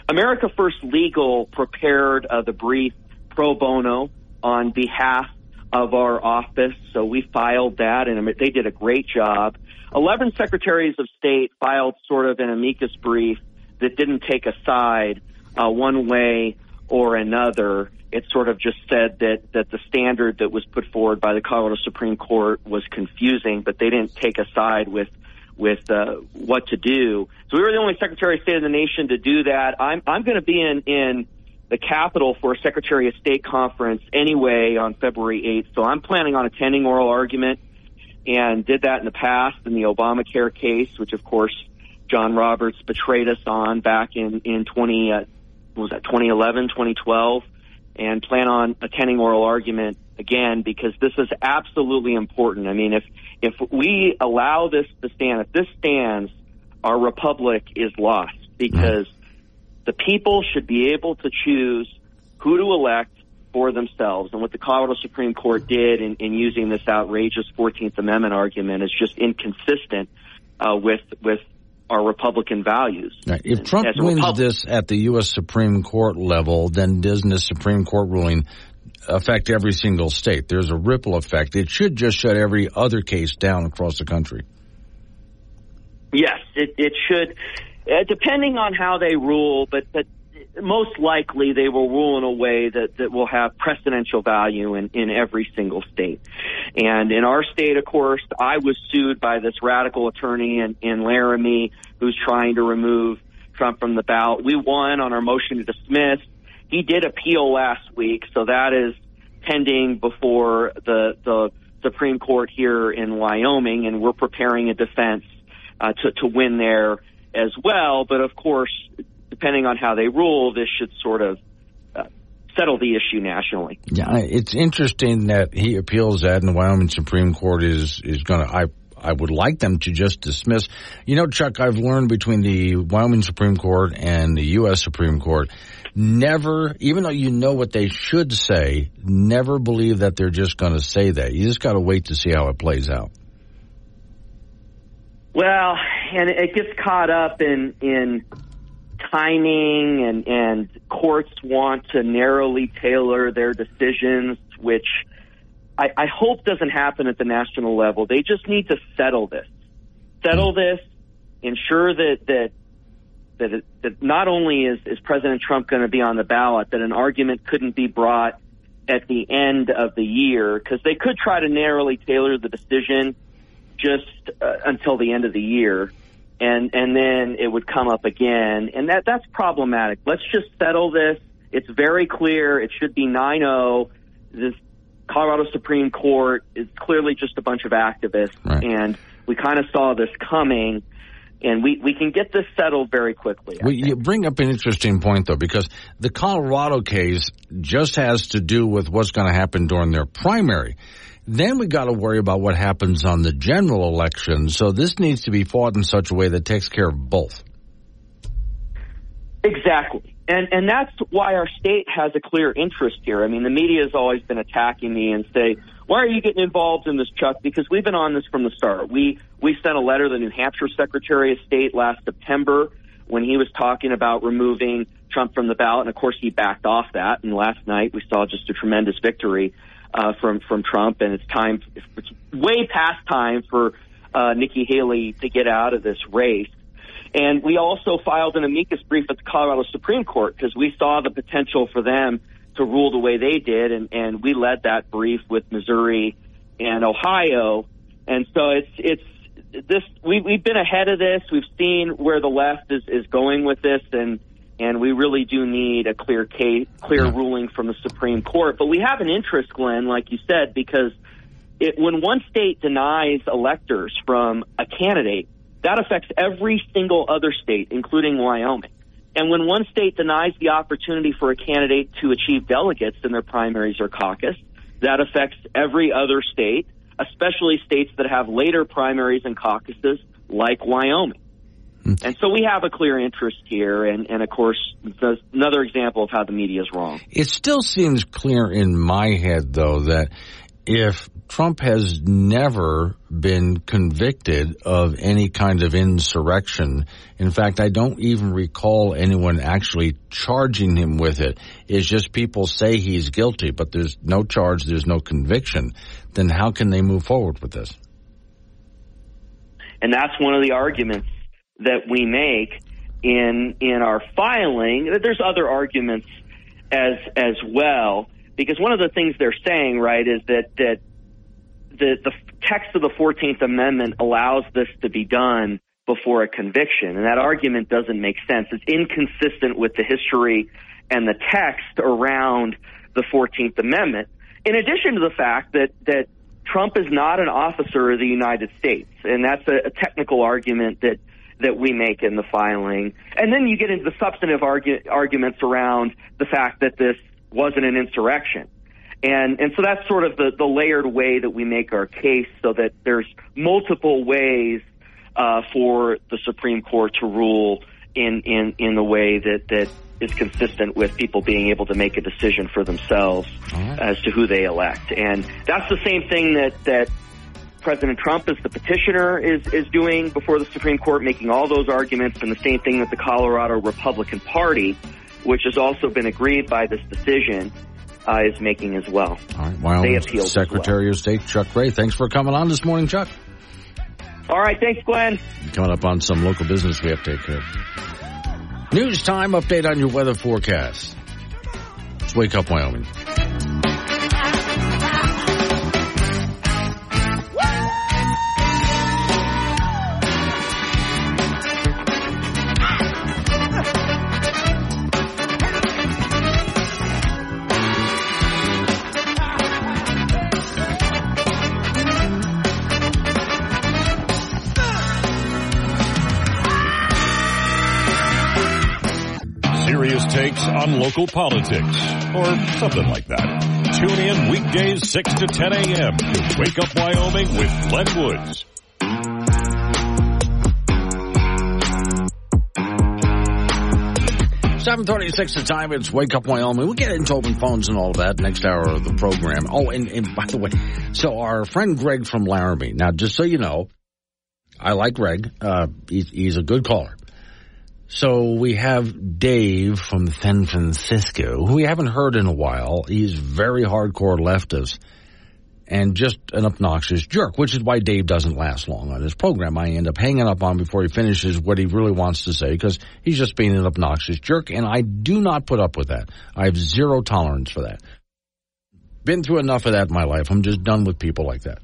America First Legal prepared uh, the brief pro bono on behalf of our office, so we filed that and they did a great job. 11 secretaries of state filed sort of an amicus brief that didn't take a side uh, one way or another. It sort of just said that, that the standard that was put forward by the Colorado Supreme Court was confusing, but they didn't take a side with with uh, what to do. So we were the only Secretary of State of the nation to do that. I'm I'm going to be in in the Capitol for a Secretary of State conference anyway on February 8th. So I'm planning on attending oral argument and did that in the past in the Obamacare case, which of course John Roberts betrayed us on back in in 20 uh, was that 2011, 2012, and plan on attending oral argument again because this is absolutely important. I mean, if if we allow this to stand, if this stands, our republic is lost because the people should be able to choose who to elect for themselves. And what the Colorado Supreme Court did in, in using this outrageous 14th Amendment argument is just inconsistent uh, with with our Republican values. Right. If Trump wins Repub- this at the U.S. Supreme Court level, then doesn't the Supreme Court ruling affect every single state? There's a ripple effect. It should just shut every other case down across the country. Yes, it, it should, uh, depending on how they rule. But but most likely they will rule in a way that, that will have precedential value in, in every single state. And in our state, of course, I was sued by this radical attorney in, in Laramie who's trying to remove Trump from the ballot. We won on our motion to dismiss. He did appeal last week, so that is pending before the, the Supreme Court here in Wyoming, and we're preparing a defense uh, to, to win there as well. But of course, depending on how they rule, this should sort of uh, settle the issue nationally. Yeah, it's interesting that he appeals that, and the Wyoming Supreme Court is is going to. I I would like them to just dismiss. You know, Chuck, I've learned between the Wyoming Supreme Court and the U.S. Supreme Court, never, even though you know what they should say, never believe that they're just going to say that. You just got to wait to see how it plays out. Well, and it gets caught up in in timing and, and courts want to narrowly tailor their decisions, which I, I hope doesn't happen at the national level. They just need to settle this, settle this, ensure that, that that, it, that not only is, is President Trump going to be on the ballot, that an argument couldn't be brought at the end of the year because they could try to narrowly tailor the decision just uh, until the end of the year and and then it would come up again, and that that's problematic. Let's just settle this. It's very clear. It should be 9-0. This Colorado Supreme Court is clearly just a bunch of activists, right. and we kind of saw this coming. And we, we can get this settled very quickly. Well, you bring up an interesting point, though, because the Colorado case just has to do with what's going to happen during their primary. Then we got to worry about what happens on the general election. So this needs to be fought in such a way that takes care of both. Exactly. And and that's why our state has a clear interest here. I mean, the media has always been attacking me and say, "Why are you getting involved in this, Chuck?" Because we've been on this from the start. We we sent a letter to the New Hampshire Secretary of State last September when he was talking about removing Trump from the ballot, and of course he backed off that. And last night we saw just a tremendous victory uh, from from Trump, and it's time. It's way past time for uh, Nikki Haley to get out of this race. And we also filed an amicus brief at the Colorado Supreme Court because we saw the potential for them to rule the way they did, and, and we led that brief with Missouri and Ohio. And so it's it's this we we've been ahead of this. We've seen where the left is is going with this, and and we really do need a clear case, clear ruling from the Supreme Court. But we have an interest, Glenn, like you said, because it, when one state denies electors from a candidate, that affects every single other state, including Wyoming. And when one state denies the opportunity for a candidate to achieve delegates in their primaries or caucus, that affects every other state, especially states that have later primaries and caucuses like Wyoming. Mm-hmm. And so we have a clear interest here, and, and of course, another example of how the media is wrong. It still seems clear in my head, though, that if Trump has never been convicted of any kind of insurrection. In fact, I don't even recall anyone actually charging him with it. It's just people say he's guilty, but there's no charge, there's no conviction. Then how can they move forward with this? And that's one of the arguments that we make in in our filing. There's other arguments as as well because one of the things they're saying, right, is that that the the text of the 14th Amendment allows this to be done before a conviction, and that argument doesn't make sense. It's inconsistent with the history and the text around the 14th Amendment. In addition to the fact that that Trump is not an officer of the United States, and that's a, a technical argument that that we make in the filing. And then you get into the substantive argu- arguments around the fact that this wasn't an insurrection. And and so that's sort of the, the layered way that we make our case so that there's multiple ways uh, for the Supreme Court to rule in, in, in the way that, that is consistent with people being able to make a decision for themselves as to who they elect. And that's the same thing that, that President Trump, as the petitioner, is, is doing before the Supreme Court, making all those arguments, and the same thing that the Colorado Republican Party, which has also been aggrieved by this decision, uh, is making as well. All right, Wyoming They appealed as Secretary of State Chuck Gray. Thanks for coming on this morning, Chuck. All right, thanks, Glenn. Coming up on some local business we have to take care of. News time update on your weather forecast. Let's wake up, Wyoming. Takes on local politics, or something like that. Tune in weekdays 6 to 10 a.m. to Wake Up Wyoming with Glenn Woods. Seven thirty-six the time. It's Wake Up Wyoming. We'll get into open phones and all of that next hour of the program. Oh, and, and by the way, so our friend Greg from Laramie. Now, just so you know, I like Greg. Uh, he's, he's a good caller. So we have Dave from San Francisco, who we haven't heard in a while. He's very hardcore leftist and just an obnoxious jerk, which is why Dave doesn't last long on his program. I end up hanging up on before he finishes what he really wants to say because he's just being an obnoxious jerk, and I do not put up with that. I have zero tolerance for that. Been through enough of that in my life. I'm just done with people like that.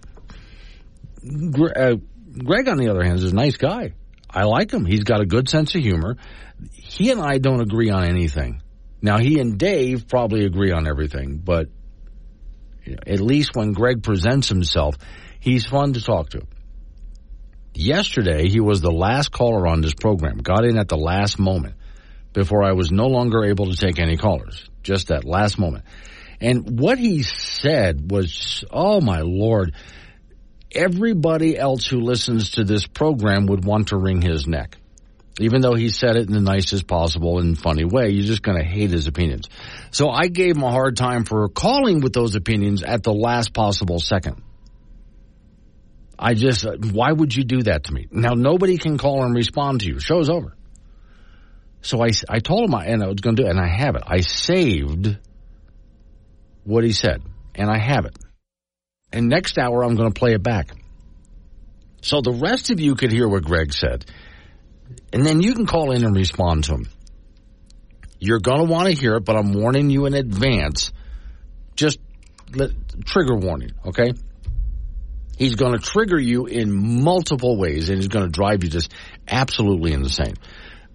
Uh, Greg, on the other hand, is a nice guy. I like him. He's got a good sense of humor. He and I don't agree on anything. Now, he and Dave probably agree on everything, but at least when Greg presents himself, he's fun to talk to. Yesterday, he was the last caller on this program, got in at the last moment before I was no longer able to take any callers, just that last moment. And what he said was, oh my lord, everybody else who listens to this program would want to wring his neck. Even though he said it in the nicest possible and funny way, you're just going to hate his opinions. So I gave him a hard time for calling with those opinions at the last possible second. I just, why would you do that to me? Now nobody can call and respond to you. Show's over. So I, I told him I, and I was going to do it, and I have it. I saved what he said, and I have it. And next hour, I'm going to play it back. So the rest of you could hear what Greg said. And then you can call in and respond to him. You're going to want to hear it, but I'm warning you in advance. Just let, trigger warning, okay? He's going to trigger you in multiple ways, and he's going to drive you just absolutely insane.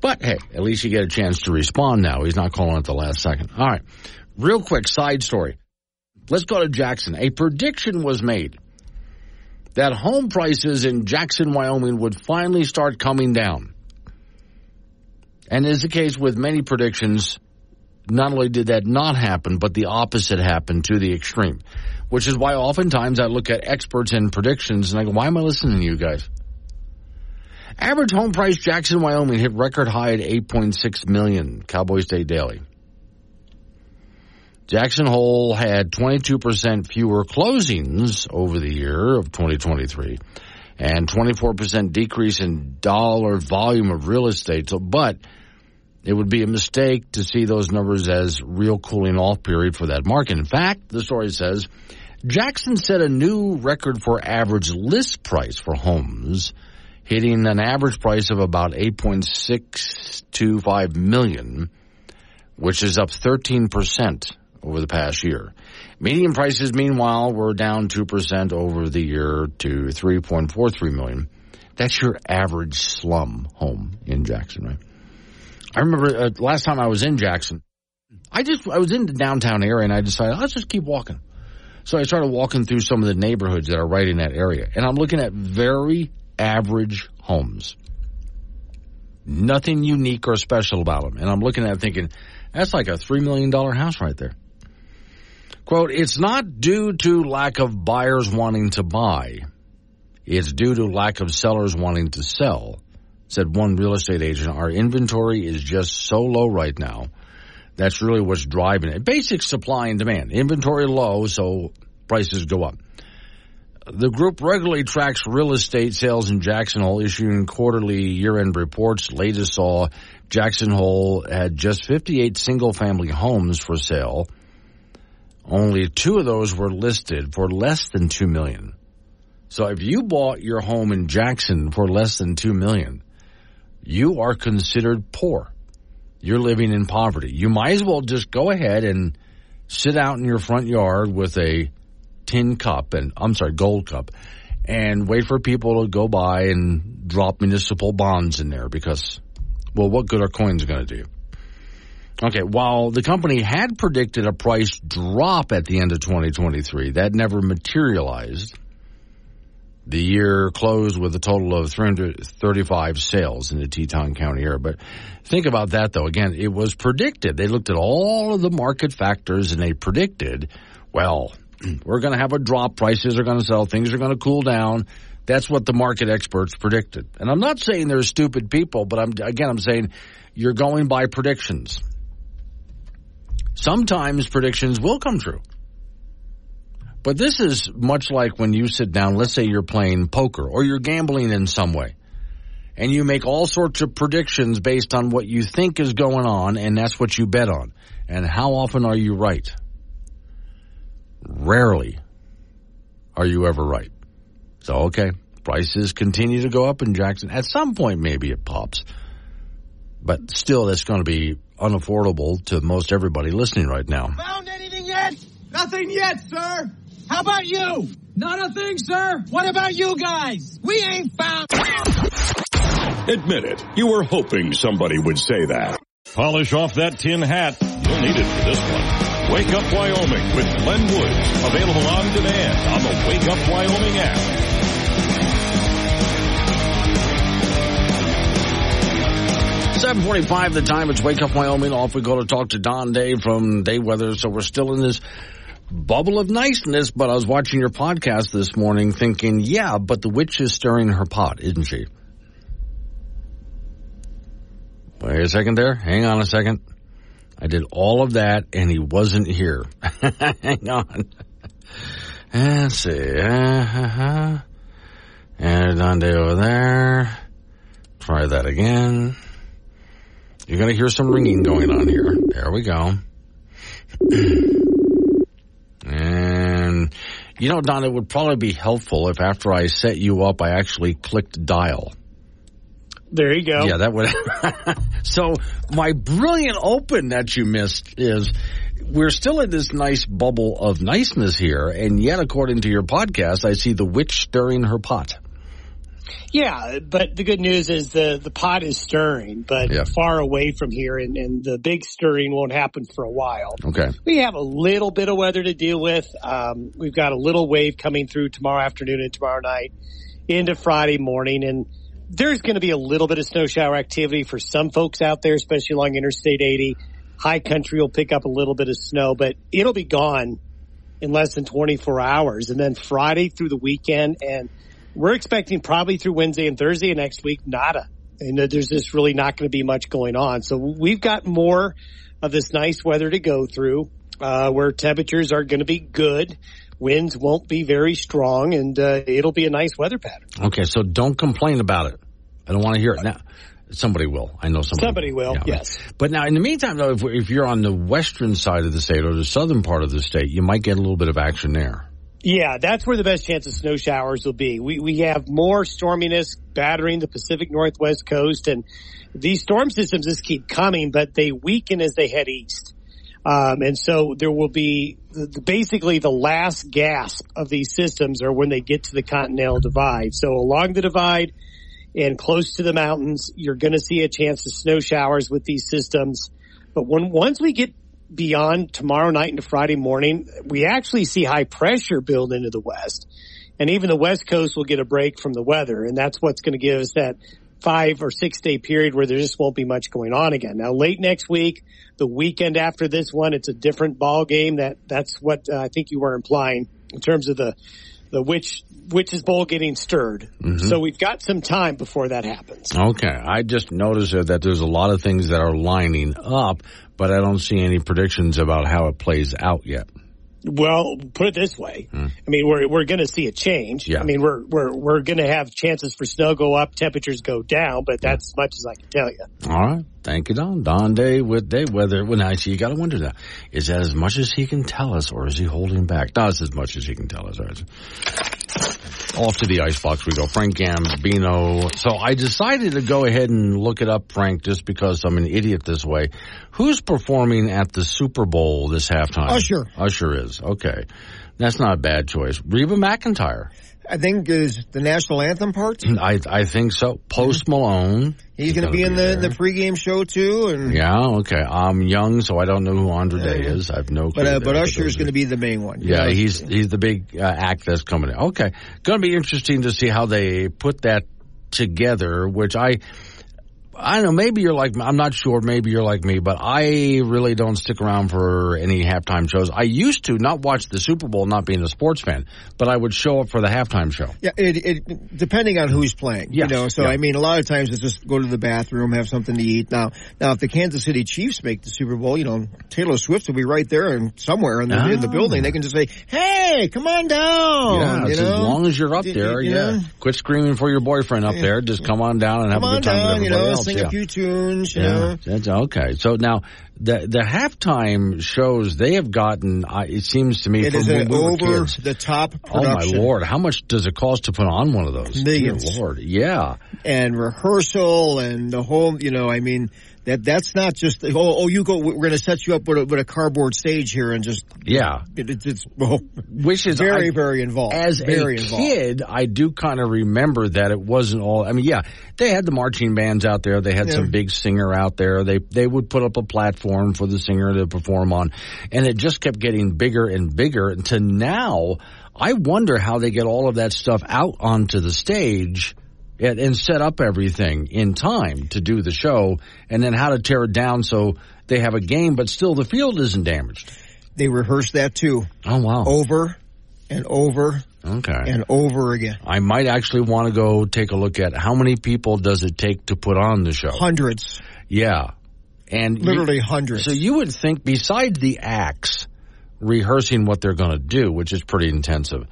But hey, at least you get a chance to respond now. He's not calling at the last second. All right. Real quick side story. Let's go to Jackson. A prediction was made that home prices in Jackson, Wyoming would finally start coming down. And as the case with many predictions, not only did that not happen, but the opposite happened to the extreme. Which is why oftentimes I look at experts and predictions and I go, why am I listening to you guys? Average home price Jackson, Wyoming hit record high at 8.6 million. Cowboy State Daily. Jackson Hole had 22% fewer closings over the year of 2023 and 24% decrease in dollar volume of real estate. So, but it would be a mistake to see those numbers as real cooling off period for that market. In fact, the story says Jackson set a new record for average list price for homes hitting an average price of about 8.625 million, which is up 13% over the past year. Median prices, meanwhile, were down 2% over the year to 3.43 million. That's your average slum home in Jackson, right? I remember uh, last time I was in Jackson, I just, I was in the downtown area and I decided, let's just keep walking. So I started walking through some of the neighborhoods that are right in that area and I'm looking at very average homes. Nothing unique or special about them. And I'm looking at it thinking, that's like a $3 million house right there. Quote, it's not due to lack of buyers wanting to buy. It's due to lack of sellers wanting to sell, said one real estate agent. Our inventory is just so low right now. That's really what's driving it. Basic supply and demand. Inventory low, so prices go up. The group regularly tracks real estate sales in Jackson Hole, issuing quarterly year-end reports. Latest saw Jackson Hole had just 58 single-family homes for sale. Only two of those were listed for less than two million. So if you bought your home in Jackson for less than two million, you are considered poor. You're living in poverty. You might as well just go ahead and sit out in your front yard with a tin cup and I'm sorry, gold cup and wait for people to go by and drop municipal bonds in there because, well, what good are coins going to do? Okay, while the company had predicted a price drop at the end of 2023, that never materialized. The year closed with a total of 335 sales in the Teton County area. But think about that though. Again, it was predicted. They looked at all of the market factors and they predicted, well, we're going to have a drop. Prices are going to sell. Things are going to cool down. That's what the market experts predicted. And I'm not saying they're stupid people, but I'm, again, I'm saying you're going by predictions. Sometimes predictions will come true. But this is much like when you sit down, let's say you're playing poker or you're gambling in some way, and you make all sorts of predictions based on what you think is going on, and that's what you bet on. And how often are you right? Rarely are you ever right. So, okay, prices continue to go up in Jackson. At some point, maybe it pops. But still, that's going to be unaffordable to most everybody listening right now. Found anything yet? Nothing yet, sir. How about you? Not a thing, sir. What about you guys? We ain't found. Admit it, you were hoping somebody would say that. Polish off that tin hat. You'll need it for this one. Wake Up Wyoming with Glenn Woods. Available on demand on the Wake Up Wyoming app. 745 the time. It's Wake Up Wyoming. Off we go to talk to Don Day from Day Weather. So we're still in this bubble of niceness, but I was watching your podcast this morning thinking, yeah, but the witch is stirring her pot, isn't she? Wait a second there. Hang on a second. I did all of that and he wasn't here. Hang on. Let's see. Uh-huh. And over there. Try that again. You're going to hear some ringing going on here. There we go. and, you know, Don, it would probably be helpful if after I set you up, I actually clicked dial. There you go. Yeah, that would. so, my brilliant open that you missed is we're still in this nice bubble of niceness here, and yet, according to your podcast, I see the witch stirring her pot. Yeah, but the good news is the the pot is stirring, but Yeah. far away from here, and, and the big stirring won't happen for a while. Okay. We have a little bit of weather to deal with. Um, we've got a little wave coming through tomorrow afternoon and tomorrow night into Friday morning, and there's going to be a little bit of snow shower activity for some folks out there, especially along Interstate 80. High country will pick up a little bit of snow, but it'll be gone in less than 24 hours. And then Friday through the weekend, and we're expecting probably through Wednesday and Thursday of next week, nada. And there's just really not going to be much going on. So we've got more of this nice weather to go through, uh, where temperatures are going to be good. Winds won't be very strong and, uh, it'll be a nice weather pattern. Okay, so don't complain about it. I don't want to hear it now. Somebody will. I know somebody. Somebody will, Yeah. yes. But now, in the meantime, though, if, if you're on the western side of the state or the southern part of the state, you might get a little bit of action there. Yeah, that's where the best chance of snow showers will be. We we have more storminess battering the Pacific Northwest coast, and these storm systems just keep coming, but they weaken as they head east. Um, and so there will be the, the, basically the last gasp of these systems are when they get to the continental divide. So along the divide and close to the mountains, you're going to see a chance of snow showers with these systems. But when once we get beyond tomorrow night into Friday morning, we actually see high pressure build into the west. And even the west coast will get a break from the weather. And that's what's going to give us that five or six day period where there just won't be much going on again. Now late next week, the weekend after this one, it's a different ball game. That, that's what uh, I think you were implying in terms of the, the witch, which is bowl getting stirred. Mhm. So we've got some time before that happens. Okay, I just noticed that there's a lot of things that are lining up, but I don't see any predictions about how it plays out yet. Well, put it this way. Hmm. I mean, we're, we're going to see a change. Yeah. I mean, we're, we're, we're going to have chances for snow go up, temperatures go down, but that's as much as I can tell you. All right, thank you, Don. Don Day with Day Weather. Well, now, see, you got to wonder that is that as much as he can tell us, or is he holding back? Not as much as he can tell us. Off to the icebox we go. Frank Gambino. So I decided to go ahead and look it up, Frank, just because I'm an idiot this way. Who's performing at the Super Bowl this halftime? Usher. Usher is. Okay. That's not a bad choice. Reba McEntire. I think is the national anthem part. I I think so. Post Malone. He's going to be in the, the pregame show too, and Yeah, okay. I'm young, so I don't know who Andra Day is. I have no clue. but uh, but Usher is going to be the main one. Yeah, know, he's he's the big uh, act that's coming in. Okay, going to be interesting to see how they put that together. Which I. I don't know, maybe you're like, I'm not sure, maybe you're like me, but I really don't stick around for any halftime shows. I used to not watch the Super Bowl, not being a sports fan, but I would show up for the halftime show. Yeah, it, it depending on who's playing. Yes, You know, so yeah. I mean, a lot of times it's just go to the bathroom, have something to eat. Now, now if the Kansas City Chiefs make the Super Bowl, you know, Taylor Swift will be right there and somewhere in the, in the Oh. building. They ah. can just say, "Hey, come on down." Yeah, you know? as long as you're up there, you yeah. know? Quit screaming for your boyfriend up there. Just come on down and have Come a good time down, with you everybody know, else. Sing yeah. a few tunes, you Yeah, know. that's okay. So now the the halftime shows they have gotten. Uh, it seems to me It from is an we over kids. the top Oh my lord! How much does it cost to put on one of those? Millions. Dear Lord, yeah. and rehearsal and the whole, you know, I mean, that that's not just oh, oh you go we're going to set you up with a, with a cardboard stage here and just Yeah. it, it's it's well, which is very I- very involved As very a involved. kid, I do kind of remember that it wasn't all. I mean, yeah, they had the marching bands out there. They had Yeah. some big singer out there. They they would put up a platform for the singer to perform on, and it just kept getting bigger and bigger. To now, I wonder how they get all of that stuff out onto the stage. And, and set up everything in time to do the show, and then how to tear it down so they have a game, but still the field isn't damaged. They rehearsed that too. Oh wow! Over and over Okay. and over again. I might actually want to go take a look at how many people does it take to put on the show. Hundreds, Yeah. And you- literally hundreds. so you would think besides the acts rehearsing what they're going to do, which is pretty intensive.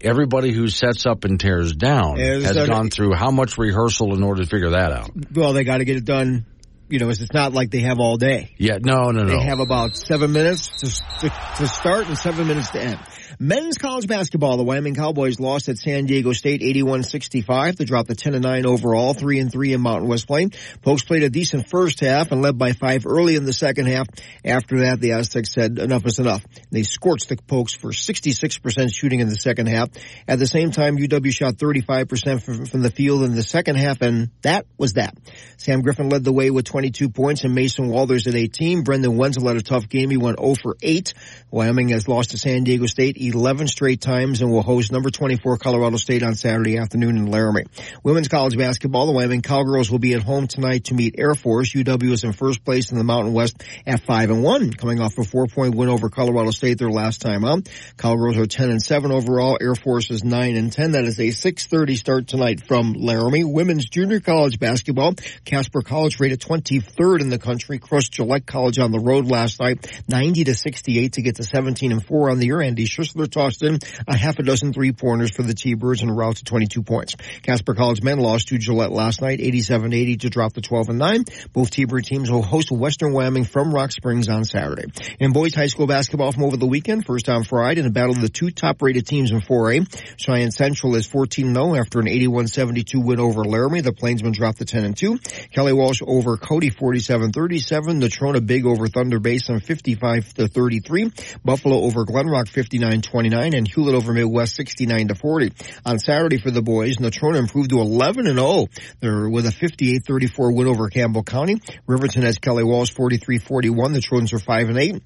Everybody who sets up and tears down Yeah, has gone through how much rehearsal in order to figure that out? well, they got to get it done you know, it's not like they have all day. Yeah, no, no, no. They have about seven minutes to, to, to start and seven minutes to end. Men's college basketball, the Wyoming Cowboys lost at San Diego State 81-65 to drop the 10 and 9 overall, 3 and 3 in Mountain West play. Pokes played a decent first half and led by 5 early in the second half. After that, the Aztecs said enough is enough. They scorched the Pokes for 66% shooting in the second half. At the same time, UW shot 35% from, from the field in the second half and that was that. Sam Griffin led the way with 22 points and Mason Walters at 18. Brendan Wenzel had a tough game. He went 0 for 8. Wyoming has lost to San Diego State 11 straight times and will host number 24 Colorado State on Saturday afternoon in Laramie. Women's college basketball, the Wyoming Cowgirls will be at home tonight to meet Air Force. UW is in first place in the Mountain West at 5 and 1, coming off a four point win over Colorado State their last time out. Cowgirls are 10 and 7 overall. Air Force is 9 and 10. That is a 6.30 start tonight from Laramie. Women's junior college basketball, Casper College rated 23rd in the country, crushed Gillette College on the road last night, 90 to 68 to get to 17 and 4 on the year. Andy Kessler tossed in a half a dozen three pointers for the T-Birds and route to 22 points. Casper College men lost to Gillette last night, 87-80 to drop the 12 and 9. Both T-Bird teams will host Western Wyoming from Rock Springs on Saturday. In boys high school basketball from over the weekend, first on Friday in a battle of the two top-rated teams in 4A. Cheyenne Central is 14-0 after an 81-72 win over Laramie. The Plainsmen dropped the 10 and 2. Kelly Walsh over Cody 47-37. Trona Big over Thunder Basin 55 to 33. Buffalo over Glenrock 59 29 and Hulett over Midwest 69 to 40. On Saturday for the boys, Natrona improved to 11 and 0 there with a 58-34 win over Campbell County. Riverton has Kelly Walsh 43-41. The Trojans are 5 and 8.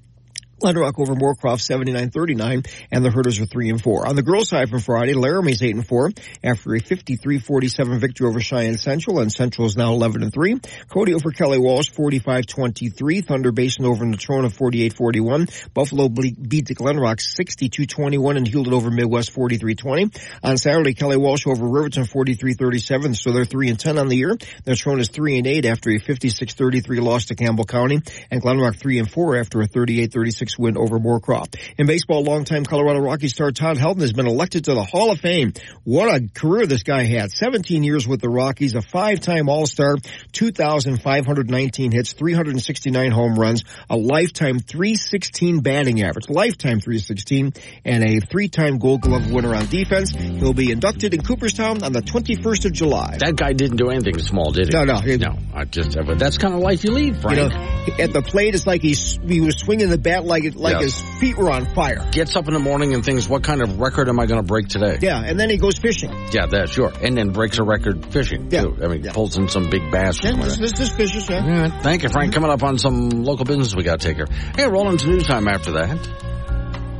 Glenrock over Moorcroft 79-39 and the Herders are 3 and 4. On the girls side from Friday, Laramie's 8 and 4 after a 53-47 victory over Cheyenne Central and Central is now 11 and 3. Cody over Kelly Walsh 45-23. Thunder Basin over Natrona 48-41. Buffalo beat Glenrock 62-21 and Hulett over Midwest 43-20. On Saturday, Kelly Walsh over Riverton 43-37 so they're 3 and 10 on the year. Natrona is 3 and 8 after a 56-33 loss to Campbell County and Glenrock 3 and 4 after a 38-36 win over Moorcroft. In baseball, longtime Colorado Rockies star Todd Helton has been elected to the Hall of Fame. What a career this guy had. 17 years with the Rockies, a five-time All-Star, 2,519 hits, 369 home runs, a lifetime 316 batting average, lifetime 316, and a three-time Gold Glove winner on defense. He'll be inducted in Cooperstown on the 21st of July. That guy didn't do anything small, did he? No, no. No, I just, that's kind of life you lead, Frank. You know, at the plate, it's like he's, he was swinging the bat like it, like Yes. his feet were on fire. Gets up in the morning and thinks, what kind of record am I going to break today? Yeah, and then he goes fishing. Yeah, that, sure. And then breaks a record fishing, Yeah. too. I mean, pulls in some big bass. Yeah, this, this is uh, fishes, yeah. Right. Thank you, Frank. Coming up on some local business we got to take care of. Hey, rolling to news time after that.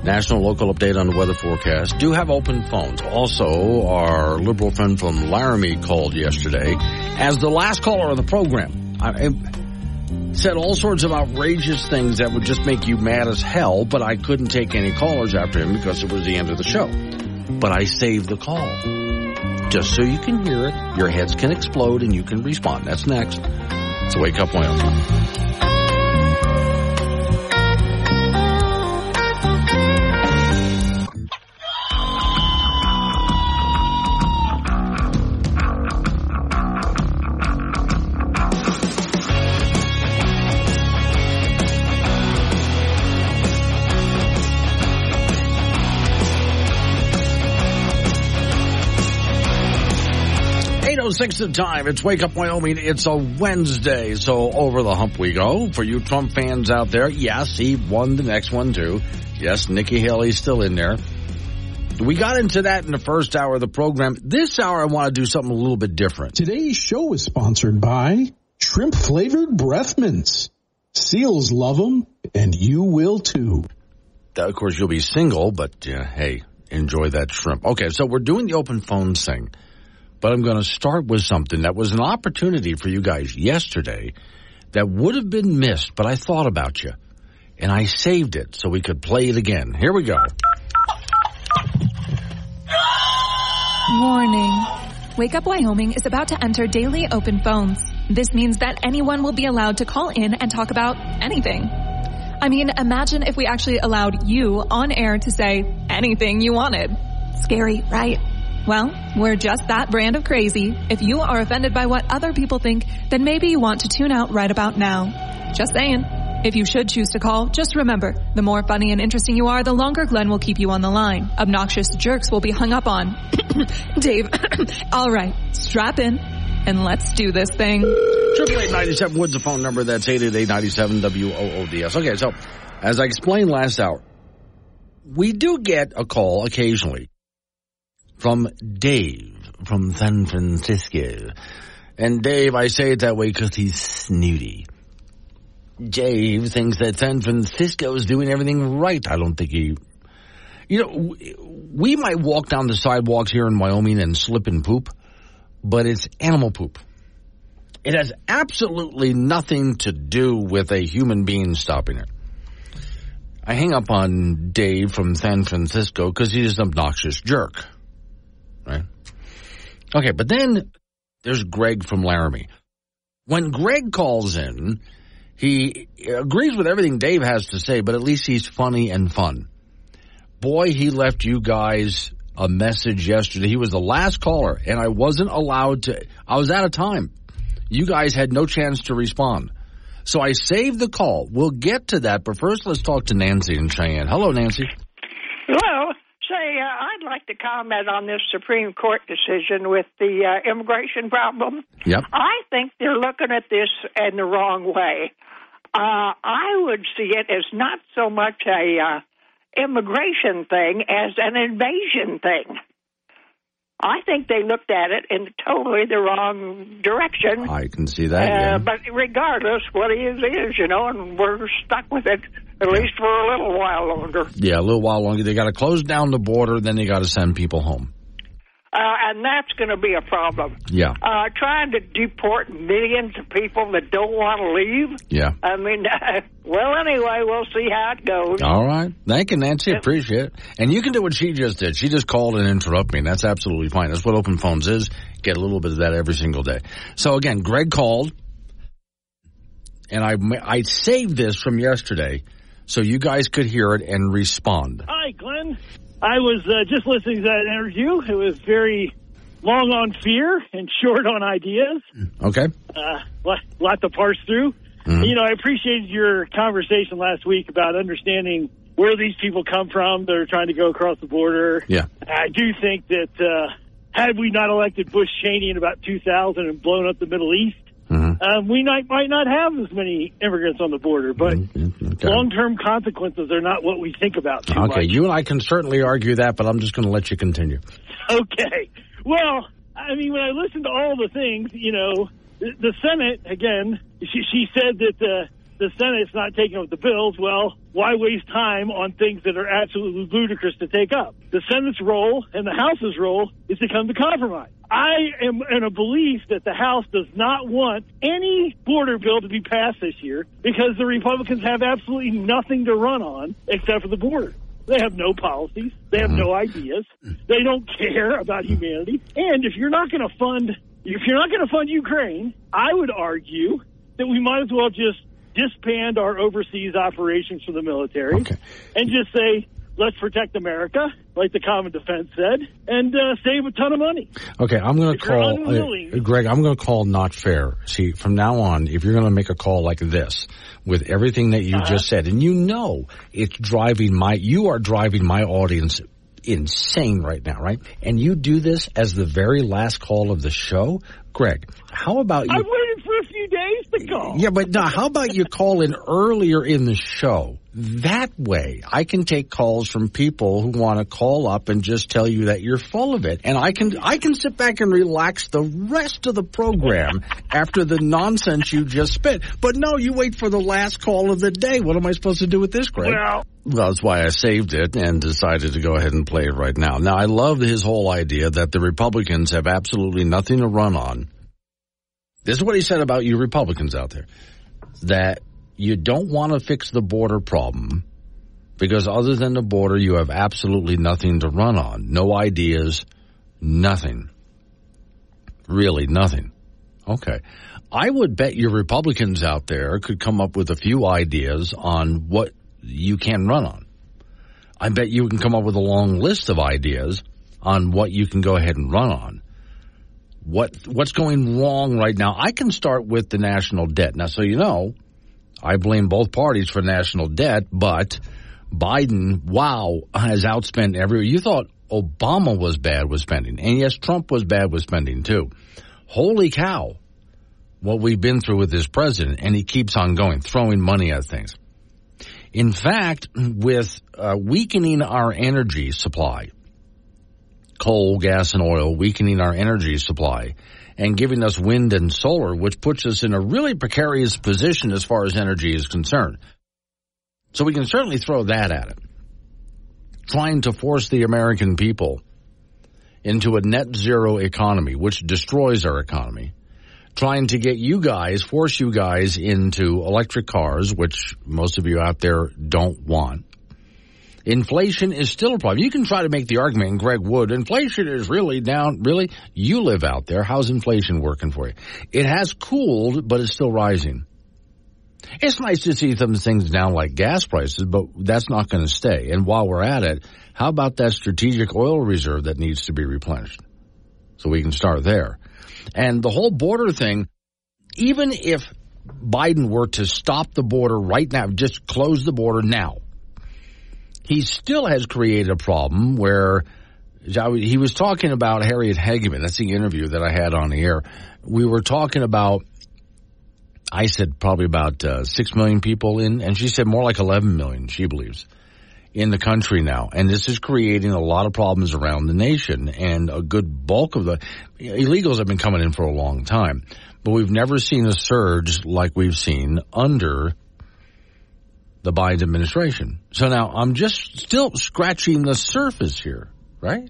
National local update on the weather forecast. Do have open phones. Also, our liberal friend from Laramie called yesterday as the last caller of the program. I, I said all sorts of outrageous things that would just make you mad as hell, but I couldn't take any callers after him because it was the end of the show. But I saved the call. Just so you can hear it, your heads can explode and you can respond. That's next. It's a wake up oil. 6 of time. It's Wake Up Wyoming. It's a Wednesday, so over the hump we go. For you Trump fans out there, yes, he won the next one too. Yes, Nikki Haley's still in there. We got into that in the first hour of the program. This hour, I want to do something a little bit different. Today's show is sponsored by Shrimp Flavored Breath Mints. Seals love them, and you will too. Of course, you'll be single, but uh, hey, enjoy that shrimp. Okay, so we're doing the open phone thing but I'm going to start with something that was an opportunity for you guys yesterday that would have been missed, but I thought about you and I saved it so we could play it again. Here we go. Warning. Wake Up Wyoming is about to enter daily open phones. This means that anyone will be allowed to call in and talk about anything. I mean, imagine if we actually allowed you on air to say anything you wanted. Scary, right? Well, we're just that brand of crazy. If you are offended by what other people think, then maybe you want to tune out right about now. Just saying. If you should choose to call, just remember, the more funny and interesting you are, the longer Glenn will keep you on the line. Obnoxious jerks will be hung up on. Dave, all right, strap in and let's do this thing. Triple eight ninety seven Woods the phone number. That's eight eight eight ninety seven W O O D S. Okay, so as I explained last hour, we do get a call occasionally from Dave from San Francisco, and Dave, I say it that way because he's snooty. Dave thinks that San Francisco is doing everything right. I don't think he. You know, we might walk down the sidewalks here in Wyoming and slip and poop, but it's animal poop. It has absolutely nothing to do with a human being stopping it. I hang up on Dave from San Francisco because he's an obnoxious jerk. Right? Okay, but then there's Greg from Laramie. When Greg calls in, he agrees with everything Dave has to say, but at least he's funny and fun. Boy, he left you guys a message yesterday. He was the last caller, and I wasn't allowed to. I was out of time. You guys had no chance to respond. So I saved the call. We'll get to that, but first let's talk to Nancy and Cheyenne. Hello, Nancy. Hello. Say, uh, like to comment on this Supreme Court decision with the uh, immigration problem. Yep. I think they're looking at this in the wrong way. Uh, I would see it as not so much a uh, immigration thing as an invasion thing. I think they looked at it in totally the wrong direction. I can see that. Uh, yeah. But regardless, what it is is, you know, and we're stuck with it at least for a little while longer. Yeah, a little while longer. They got to close down the border, then they got to send people home. Uh, and that's going to be a problem. Yeah. Uh, trying to deport millions of people that don't want to leave. Yeah. I mean, well, anyway, we'll see how it goes. All right. Thank you, Nancy. Appreciate it. And you can do what she just did. She just called and interrupted me, and that's absolutely fine. That's what open phones is. Get a little bit of that every single day. So again, Greg called, and I I saved this from yesterday, so you guys could hear it and respond. Hi, Glenn. I was uh, just listening to that interview. It was very long on fear and short on ideas. Okay. Uh, lot, lot to parse through. Mhm. You know, I appreciated your conversation last week about understanding where these people come from that are trying to go across the border. Yeah. I do think that uh, had we not elected Bush Cheney in about 2000 and blown up the Middle East, um, we might might not have as many immigrants on the border. But mm-hmm. mm-hmm. long term consequences are not what we think about Okay, much. you and I can certainly argue that, but I'm just going to let you continue. Okay. Well, I mean, when I listen to all the things, you know, the, the Senate again, she, she said that the the Senate's not taking up the bills. Well, why waste time on things that are absolutely ludicrous to take up? The Senate's role and the House's role is to come to compromise. I am in a belief that the House does not want any border bill to be passed this year because the Republicans have absolutely nothing to run on except for the border. They have no policies. They have no mm-hmm. ideas. They don't care about humanity. And if you're not going to fund, if you're not going to fund Ukraine, I would argue that we might as well just disband our overseas operations for the military and just say, let's protect America, like the Common Defense said, and uh, save a ton of money. Okay, I'm going to call uh, Greg. I'm going to call not fair. See, from now on, if you're going to make a call like this with everything that you just said, and you know it's driving my, you are driving my audience insane right now, right? And you do this as the very last call of the show, Greg. How about you? I've waited for a days to call. Yeah, but now, how about you call in earlier in the show? That way, I can take calls from people who want to call up and just tell you that you're full of it, and I can I can sit back and relax the rest of the program after the nonsense you just spit. But no, you wait for the last call of the day. What am I supposed to do with this, Greg? Well, Well, that's why I saved it and decided to go ahead and play it right now. Now, I love his whole idea that the Republicans have absolutely nothing to run on. This is what he said about you Republicans out there. That you don't want to fix the border problem because other than the border, you have absolutely nothing to run on. No ideas, nothing. Really, nothing. Okay. I would bet your Republicans out there could come up with a few ideas on what you can run on. I bet you can come up with a long list of ideas on what you can go ahead and run on. What what's going wrong right now? I can start with the national debt. Now, so you know, I blame both parties for national debt, but Biden, wow, has outspent every. You thought Obama was bad with spending, and yes, Trump was bad with spending too. Holy cow, what we've been through with this president, and he keeps on going, throwing money at things. In fact, with uh, weakening our energy supply, coal, gas, and oil, weakening our energy supply, and giving us wind and solar, which puts us in a really precarious position as far as energy is concerned. So we can certainly throw that at it. Trying to force the American people into a net zero economy, which destroys our economy. Trying to get you guys, force you guys into electric cars, which most of you out there don't want. Inflation is still a problem. You can try to make the argument, Greg Wood, inflation is really down. Really? You live out there. How's inflation working for you? It has cooled, but it's still rising. It's nice to see some things down like gas prices, but that's not going to stay. And while we're at it, how about that strategic oil reserve that needs to be replenished? So we can start there. And the whole border thing, even if Biden were to stop the border right now, just close the border now, he still has created a problem where he was talking about Harriet Hageman. That's the interview that I had on the air. We were talking about, I said probably about uh, 6 million people in, and she said more like 11 million, she believes, in the country now. And this is creating a lot of problems around the nation. And a good bulk of the illegals have been coming in for a long time. But we've never seen a surge like we've seen under the Biden administration. So now I'm just still scratching the surface here, right?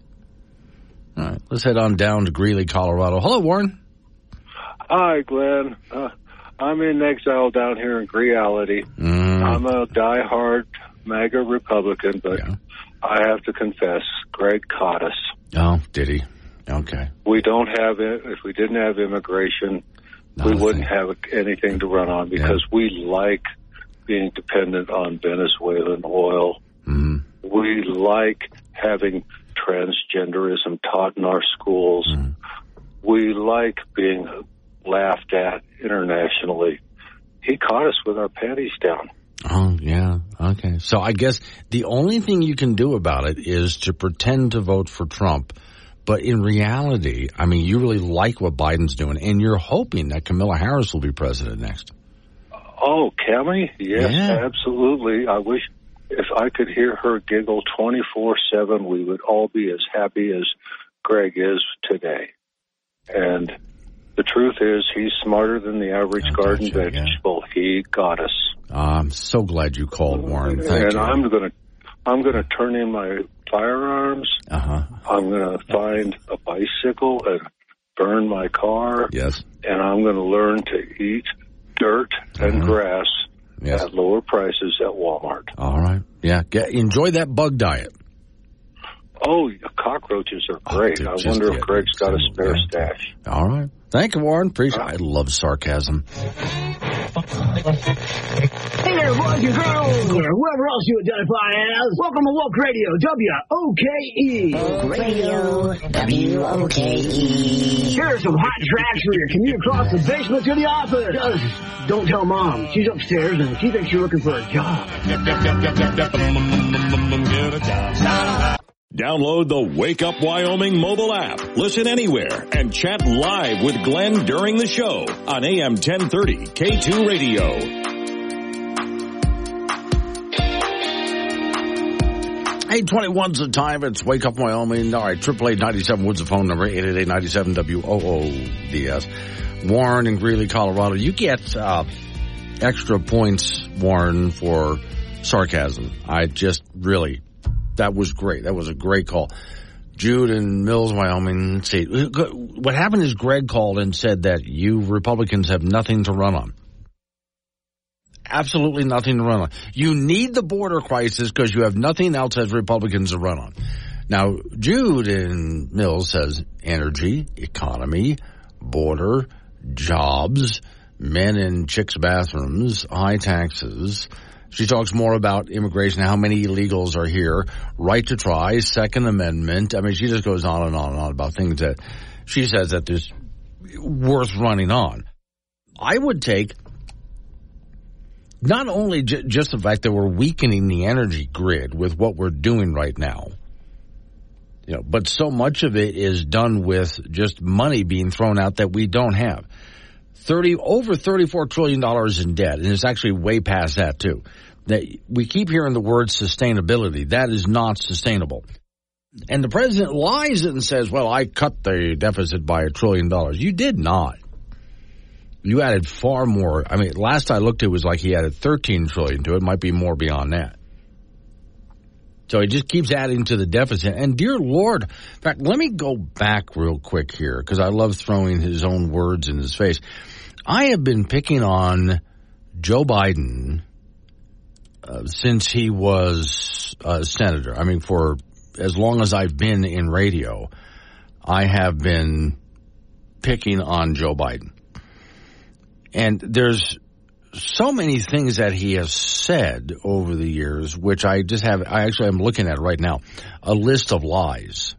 All right, let's head on down to Greeley, Colorado. Hello, Warren. Hi, Glenn. Uh, I'm in exile down here in reality. Mm. I'm a diehard MAGA Republican, but yeah. I have to confess, Greg caught us. Oh, did he? Okay. We don't have it. If we didn't have immigration, Not we wouldn't thing. have anything to run on because yeah. we like – being dependent on Venezuelan oil. Mm. We like having transgenderism taught in our schools. Mm. We like being laughed at internationally. He caught us with our panties down. Oh, yeah. Okay. So I guess the only thing you can do about it is to pretend to vote for Trump. But in reality, I mean, you really like what Biden's doing, and you're hoping that Kamala Harris will be president next. Oh, Kelly? Yes, yeah. absolutely. I wish if I could hear her giggle 24 7, we would all be as happy as Greg is today. And the truth is, he's smarter than the average garden vegetable. Yeah. He got us. I'm so glad you called, Warren. Thank and you. I'm going to. I'm going to turn in my firearms. Uh-huh. I'm going to find a bicycle and burn my car. Yes. And I'm going to learn to eat dirt and mm-hmm. grass yes. at lower prices at Walmart. All right. Yeah. Get, enjoy that bug diet. Oh, cockroaches are oh, great. Oh, I wonder if Greg's got a spare yeah. stash. All right. Thank you, Warren. Appreciate I love sarcasm. Hey there, boys and girls, or whoever else you identify as. Welcome to Woke Radio, W-O-K-E. Woke Radio, W-O-K-E. Here are some hot tracks for your commute across the basement to the office. Just don't tell Mom. She's upstairs and she thinks you're looking for a job. Download the Wake Up Wyoming mobile app. Listen anywhere and chat live with Glenn during the show on AM 1030 K2 Radio. 821's the time. It's Wake Up Wyoming. All right, triple eight ninety seven Woods the phone number, eight eight eight ninety seven W O O D S. Warren in Greeley, Colorado. You get uh, extra points, Warren, for sarcasm. I just really that was great. That was a great call. Jude in Mills, Wyoming. See. What happened is Greg called and said that you Republicans have nothing to run on. Absolutely nothing to run on. You need the border crisis because you have nothing else as Republicans to run on. Now, Jude in Mills says energy, economy, border, jobs, men in chicks' bathrooms, high taxes, She talks more about immigration, how many illegals are here, right to try, Second Amendment. I mean, she just goes on and on and on about things that she says that there's worth running on. I would take not only j- just the fact that we're weakening the energy grid with what we're doing right now, you know, but so much of it is done with just money being thrown out that we don't have. 30 over 34 trillion dollars in debt and it's actually way past that too. That we keep hearing the word sustainability. That is not sustainable. And the president lies and says, "Well, I cut the deficit by a trillion dollars." You did not. You added far more. I mean, last I looked, it was like he added 13 trillion to it. Might be more beyond that. So he just keeps adding to the deficit. And dear Lord, in fact, let me go back real quick here because I love throwing his own words in his face. I have been picking on Joe Biden uh, since he was a senator. I mean, for as long as I've been in radio, I have been picking on Joe Biden. And there's so many things that he has said over the years, which I just have, I actually am looking at right now, a list of lies.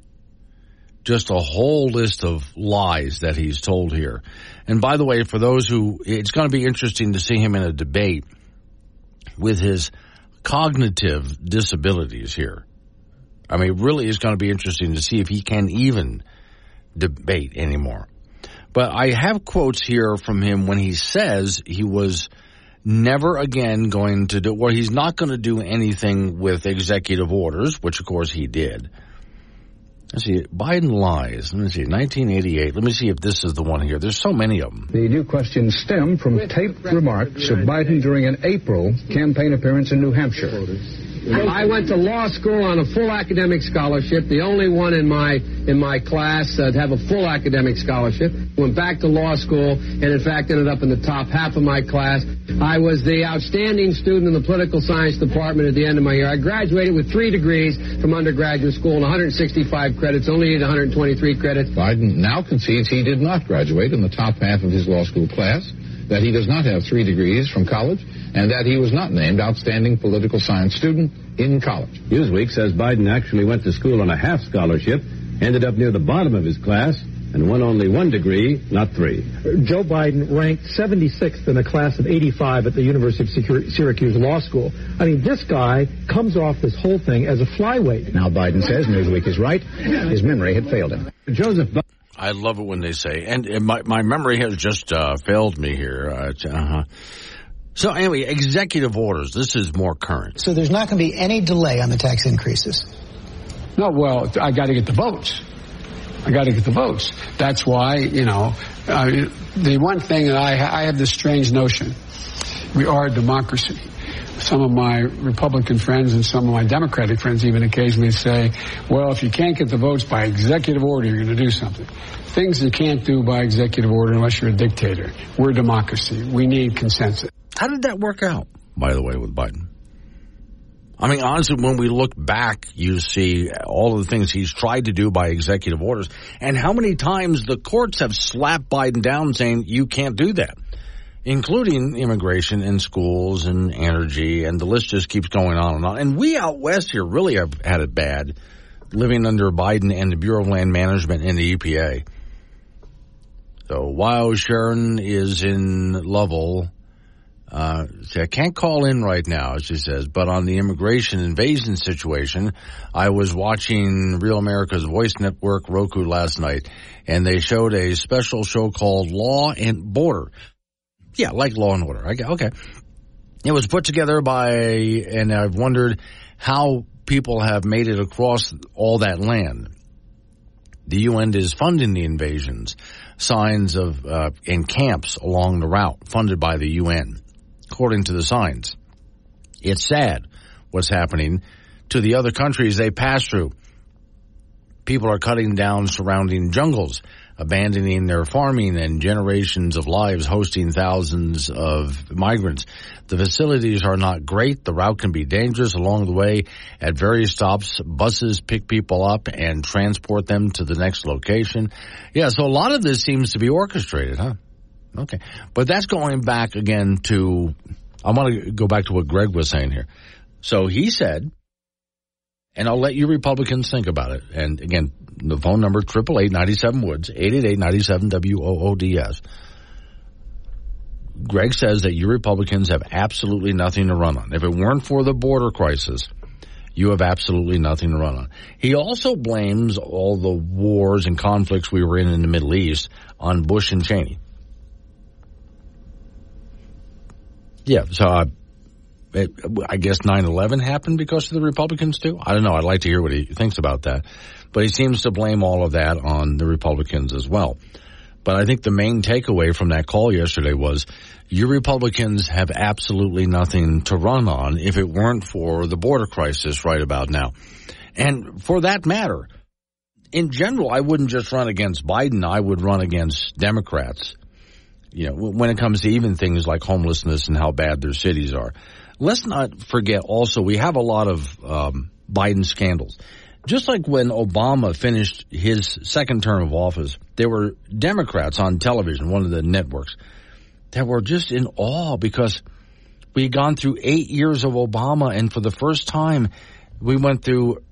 Just a whole list of lies that he's told here. And by the way, for those who, it's going to be interesting to see him in a debate with his cognitive disabilities here. I mean, really is going to be interesting to see if he can even debate anymore. But I have quotes here from him when he says he was never again going to do, or he's not going to do anything with executive orders, which of course he did. Let's see, Biden lies. Let me see, 1988. Let me see if this is the one here. There's so many of them. The new questions stem from taped remarks of Biden during an April campaign appearance in New Hampshire. I went to law school on a full academic scholarship, the only one in my in my class uh, to have a full academic scholarship. Went back to law school and in fact ended up in the top half of my class. I was the outstanding student in the political science department at the end of my year. I graduated with three degrees from undergraduate school and 165 credits, only needed 123 credits. Biden now concedes he did not graduate in the top half of his law school class, that he does not have three degrees from college, and that he was not named outstanding political science student in college. Newsweek says Biden actually went to school on a half scholarship, ended up near the bottom of his class, and won only one degree, not three. Joe Biden ranked 76th in a class of 85 at the University of Syracuse Law School. I mean, this guy comes off this whole thing as a flyweight. Now Biden says Newsweek is right. His memory had failed him. Joseph. I love it when they say, and, and my, my memory has just uh, failed me here. Uh, uh-huh. So anyway, executive orders. This is more current. So there's not going to be any delay on the tax increases. No, well, I got to get the votes. I got to get the votes. That's why, you know, uh, the one thing that I, I have this strange notion: we are a democracy. Some of my Republican friends and some of my Democratic friends even occasionally say, well, if you can't get the votes by executive order, you're going to do something. Things you can't do by executive order unless you're a dictator. We're a democracy. We need consensus. How did that work out, by the way, with Biden? I mean, honestly, when we look back, you see all of the things he's tried to do by executive orders and how many times the courts have slapped Biden down saying you can't do that, including immigration and schools and energy. And the list just keeps going on and on. And we out west here really have had it bad living under Biden and the Bureau of Land Management and the EPA. So while Sharon is in Lovell, uh, I can't call in right now, she says, but on the immigration invasion situation, I was watching Real America's Voice Network Roku last night, and they showed a special show called Law and Border. Yeah, like Law and Order. Okay. It was put together by, and I've wondered how people have made it across all that land. The UN is funding the invasions, signs of, uh, in camps along the route funded by the UN according to the signs. It's sad what's happening to the other countries they pass through. People are cutting down surrounding jungles, abandoning their farming and generations of lives hosting thousands of migrants. The facilities are not great. The route can be dangerous along the way. At various stops, buses pick people up and transport them to the next location. Yeah, so a lot of this seems to be orchestrated, huh? Okay. But that's going back again to I want to go back to what Greg was saying here. So he said, and I'll let you Republicans think about it. And again, the phone number, triple eight ninety seven Woods, 888 W-O-O-D-S. Greg says that you Republicans have absolutely nothing to run on. If it weren't for the border crisis, you have absolutely nothing to run on. He also blames all the wars and conflicts we were in in the Middle East on Bush and Cheney. Yeah, so I, it, I guess 9-11 happened because of the Republicans too? I don't know. I'd like to hear what he thinks about that. But he seems to blame all of that on the Republicans as well. But I think the main takeaway from that call yesterday was you Republicans have absolutely nothing to run on if it weren't for the border crisis right about now. And for that matter, in general, I wouldn't just run against Biden. I would run against Democrats. You know, when it comes to even things like homelessness and how bad their cities are. Let's not forget also, we have a lot of um, Biden scandals. Just like when Obama finished his second term of office, there were Democrats on television, one of the networks, that were just in awe because we had gone through eight years of Obama, and for the first time, we went through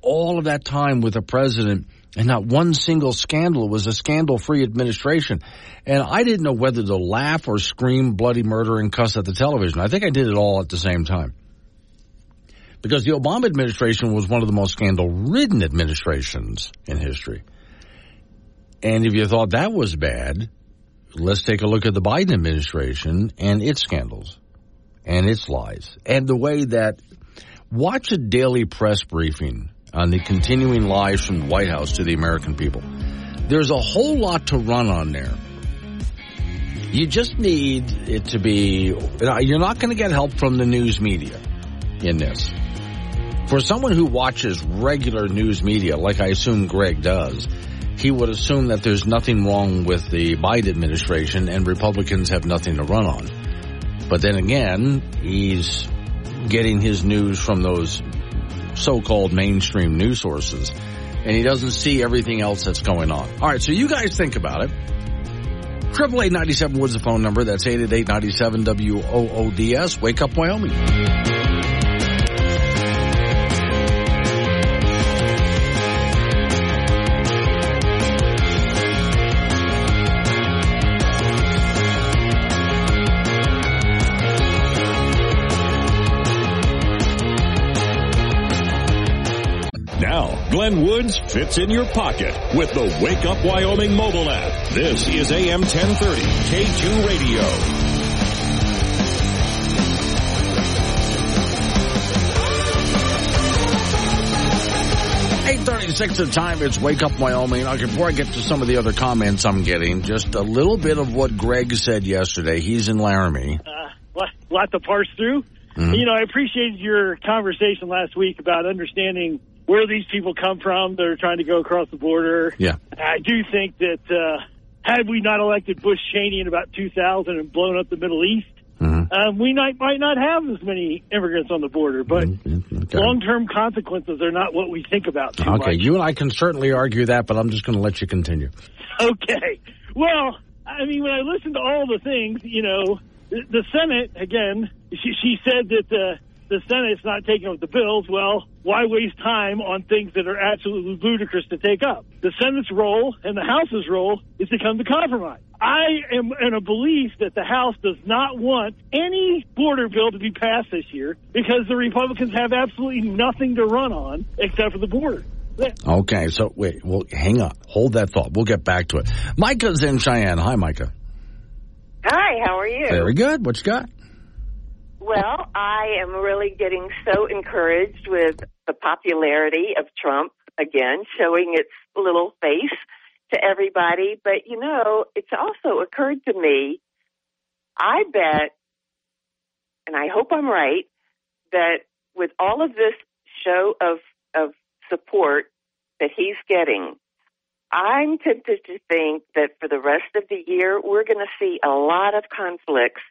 all of that time with a president and not one single scandal. Was a scandal free administration. And I didn't know whether to laugh or scream bloody murder and cuss at the television. I think I did it all at the same time because the Obama administration was one of the most scandal ridden administrations in history. And if you thought that was bad, let's take a look at the Biden administration and its scandals and its lies and the way that watch a daily press briefing on the continuing lies from the White House to the American people. There's a whole lot to run on there. You just need it to be, you're not going to get help from the news media in this. For someone who watches regular news media, like I assume Greg does, he would assume that there's nothing wrong with the Biden administration and Republicans have nothing to run on. But then again, he's getting his news from those so-called mainstream news sources and he doesn't see everything else that's going on. All right, so you guys think about it. Triple eight ninety seven was the phone number. That's eight eight eight ninety seven W O O D S. Wake up, Wyoming. 10 Woods fits in your pocket with the Wake Up Wyoming mobile app. This is AM 1030 K2 Radio. 836 the time. It's Wake Up Wyoming. Okay, before I get to some of the other comments I'm getting, just a little bit of what Greg said yesterday. He's in Laramie. Uh, lot, lot to parse through. Mm-hmm. You know, I appreciated your conversation last week about understanding where these people come from that are trying to go across the border. Yeah. I do think that uh, had we not elected Bush Cheney in about 2000 and blown up the Middle East, mm-hmm. um, we might, might not have as many immigrants on the border. But mm-hmm. okay. long-term consequences are not what we think about Okay, much. you and I can certainly argue that, but I'm just going to let you continue. Okay. Well, I mean, when I listen to all the things, you know, the, the Senate, again, she, she said that... Uh, the Senate's not taking up the bills, well, why waste time on things that are absolutely ludicrous to take up? The Senate's role and the House's role is to come to compromise. I am in a belief that the House does not want any border bill to be passed this year because the Republicans have absolutely nothing to run on except for the border. Okay, so wait, well, hang on. Hold that thought. We'll get back to it. Micah's in Cheyenne. Hi, Micah. Hi, how are you? Very good. What you got? Well, I am really getting so encouraged with the popularity of Trump again, showing its little face to everybody. But, you know, it's also occurred to me, I bet, and I hope I'm right, that with all of this show of, of support that he's getting, I'm tempted to think that for the rest of the year, we're going to see a lot of conflicts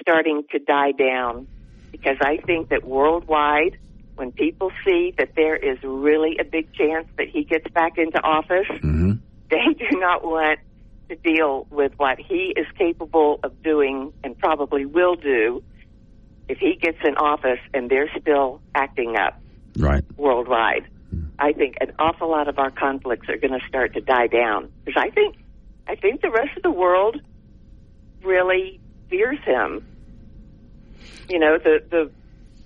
starting to die down because I think that worldwide, when people see that there is really a big chance that he gets back into office, mm-hmm. they do not want to deal with what he is capable of doing and probably will do if he gets in office and they're still acting up Right. worldwide, I think an awful lot of our conflicts are going to start to die down. Because I think, I think the rest of the world really fears him. You know, the the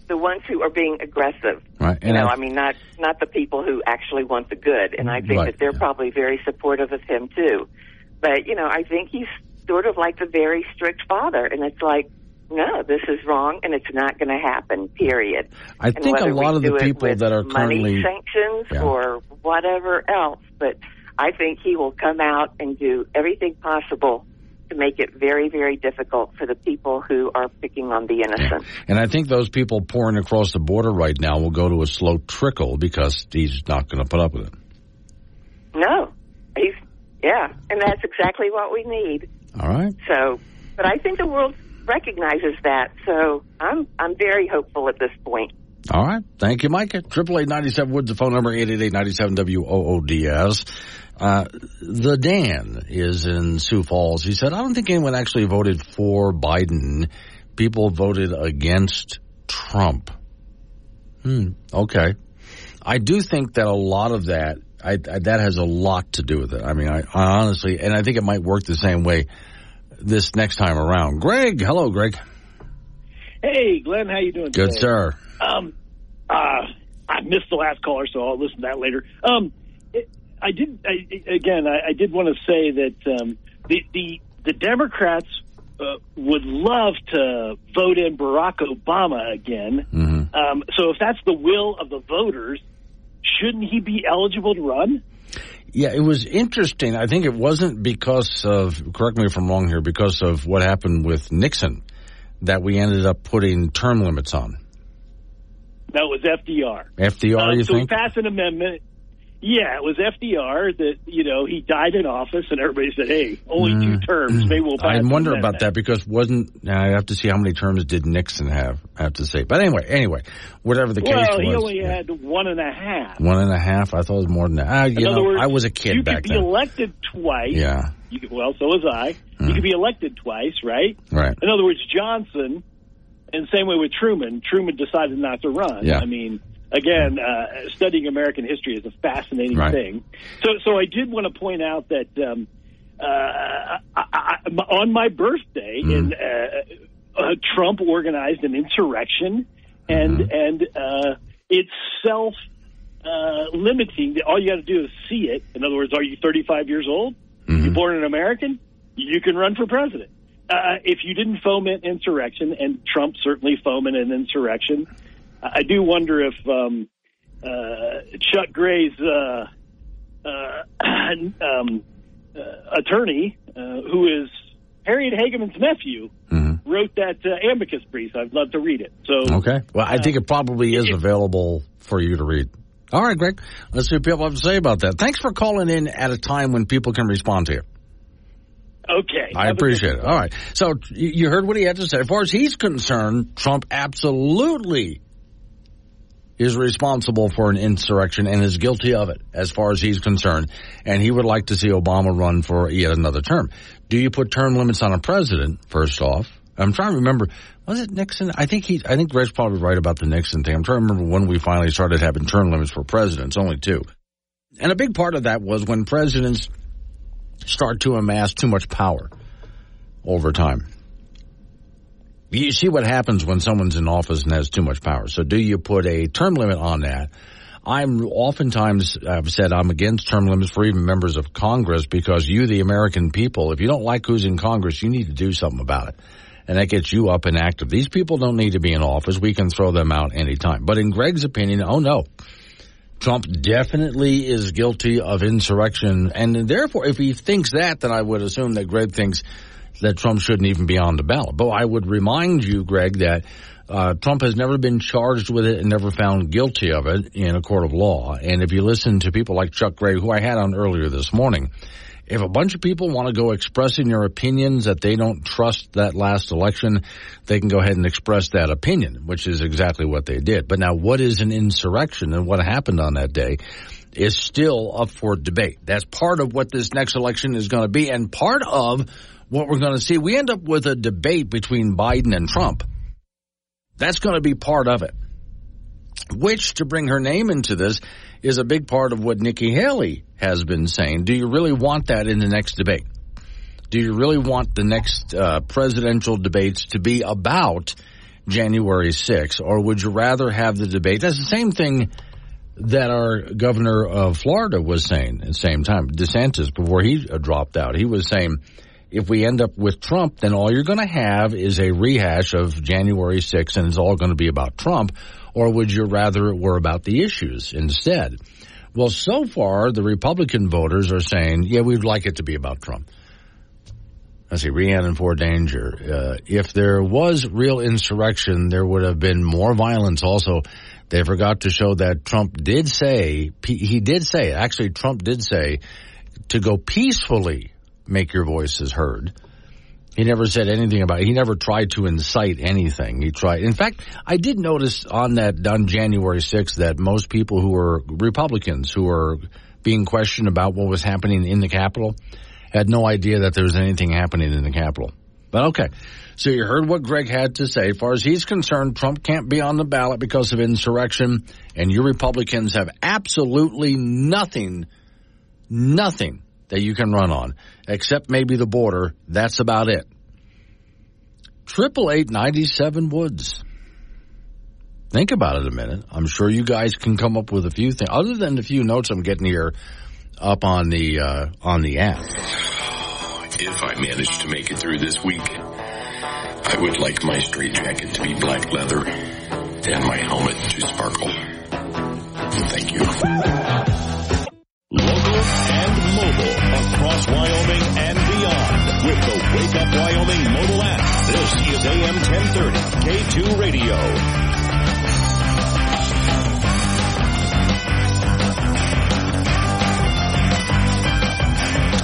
the ones who are being aggressive. Right. You And know, I- I mean, not not the people who actually want the good. And I think Right, that they're probably very supportive of him too. But you know, I think he's sort of like the very strict father, and it's like. No, this is wrong, and it's not going to happen. Period. I And think a lot of the people that are money currently sanctions Yeah. or whatever else, but I think he will come out and do everything possible to make it very, very difficult for the people who are picking on the innocent. And I think those people pouring across the border right now will go to a slow trickle because he's not going to put up with it. No, he's yeah, and that's exactly what we need. All right. So, but I think the world recognizes that. So I'm I'm very hopeful at this point. All right. Thank you, Micah. Triple eight ninety seven Woods, the phone number eight eight eight ninety seven W O O D S. Uh, the Dan is in Sioux Falls. He said, I don't think anyone actually voted for Biden. People voted against Trump. Hmm. Okay. I do think that a lot of that, I, I, that has a lot to do with it. I mean, I, I honestly, and I think it might work the same way this next time around. Greg, hello, Greg. Hey, Glenn, how you doing? Good, today? sir. Um, uh, I missed the last caller, so I'll listen to that later. Um, it, I did I, again. I, I did want to say that um, the the the Democrats uh, would love to vote in Barack Obama again. Mm-hmm. Um, so if that's the will of the voters, shouldn't he be eligible to run? Yeah, it was interesting. I think it wasn't because of, correct me if I'm wrong here, because of what happened with Nixon that we ended up putting term limits on. That was FDR. FDR, Um, you so think? we passed an amendment. Yeah, it was FDR that you know he died in office, and everybody said, "Hey, only two mm. terms. Maybe we'll mm. pass." I wonder amendment." about that because wasn't, now I have to see how many terms did Nixon have, I have to say. But anyway, anyway, whatever the case Well, he was. only had one and a half. One and a half, I thought it was more than that. Ah, you in know, other words, I was a kid you back could be then. elected twice. Yeah. You could, well, so was I. You could be mm. elected twice, right? Right. In other words, Johnson, and same way with Truman. Truman decided not to run. Yeah. I mean, again, uh, studying American history is a fascinating Right. thing. So, so I did want to point out that um, uh, I, I, on my birthday, Mm-hmm. in uh, uh, Trump organized an insurrection, and Mm-hmm. and uh, it's self. Uh, limiting. All you got to do is see it. In other words, are you 35 years old? Mm-hmm. You're born an American. You can run for president. Uh, if you didn't foment insurrection, and Trump certainly fomented an insurrection, I do wonder if um, uh, Chuck Gray's uh, uh, um, uh, attorney, uh, who is Harriet Hageman's nephew, wrote that uh, amicus brief. I'd love to read it. So Okay. Well, I think it probably is available for you to read. All right, Greg. Let's see what people have to say about that. Thanks for calling in at a time when people can respond to you. Okay. I appreciate it. All right. So you heard what he had to say. As far as he's concerned, Trump absolutely is responsible for an insurrection and is guilty of it as far as he's concerned. And he would like to see Obama run for yet another term. Do you put term limits on a president, first off? I'm trying to remember. Was it Nixon? I think he, I think Greg's probably right about the Nixon thing. I'm trying to remember when we finally started having term limits for presidents, only two. And a big part of that was when presidents start to amass too much power over time. You see what happens when someone's in office and has too much power. So do you put a term limit on that? I'm oftentimes I've said I'm against term limits for even members of Congress because you, the American people, if you don't like who's in Congress, you need to do something about it. And that gets you up and active. These people don't need to be in office. We can throw them out anytime. But in Greg's opinion, oh no. Trump definitely is guilty of insurrection. And therefore, if he thinks that, then I would assume that Greg thinks that Trump shouldn't even be on the ballot. But I would remind you, Greg, that uh, Trump has never been charged with it and never found guilty of it in a court of law. And if you listen to people like Chuck Gray, who I had on earlier this morning, if a bunch of people want to go expressing their opinions that they don't trust that last election, they can go ahead and express that opinion, which is exactly what they did. But now what is an insurrection and what happened on that day is still up for debate. That's part of what this next election is going to be and part of what we're going to see. We end up with a debate between Biden and Trump. That's going to be part of it. Which, to bring her name into this, is a big part of what Nikki Haley has been saying. Do you really want that in the next debate? Do you really want the next uh, presidential debates to be about January 6th, or would you rather have the debate? That's the same thing that our governor of Florida was saying at the same time, DeSantis, before he dropped out. He was saying, if we end up with Trump, then all you're going to have is a rehash of January 6th and it's all going to be about Trump, or would you rather it were about the issues instead? Well, so far, the Republican voters are saying, yeah, we'd like it to be about Trump. I see, Rhiannon for Danger. Uh, if there was real insurrection, there would have been more violence also. They forgot to show that Trump did say, he did say, actually Trump did say, to go peacefully make your voices heard. He never said anything about it. He never tried to incite anything. He tried. In fact, I did notice on that, on January 6th, that most people who were Republicans who were being questioned about what was happening in the Capitol had no idea that there was anything happening in the Capitol. But okay. So you heard what Greg had to say. As far as he's concerned, Trump can't be on the ballot because of insurrection, and you Republicans have absolutely nothing, nothing that you can run on, except maybe the border. That's about it. Triple eight ninety seven Woods. Think about it a minute. I'm sure you guys can come up with a few things other than the few notes I'm getting here up on the uh, on the app. If I manage to make it through this week, I would like my straight jacket to be black leather and my helmet to sparkle. Thank you. Local and mobile across Wyoming and beyond with the Wake Up Wyoming mobile app. This is AM 1030 K2 Radio.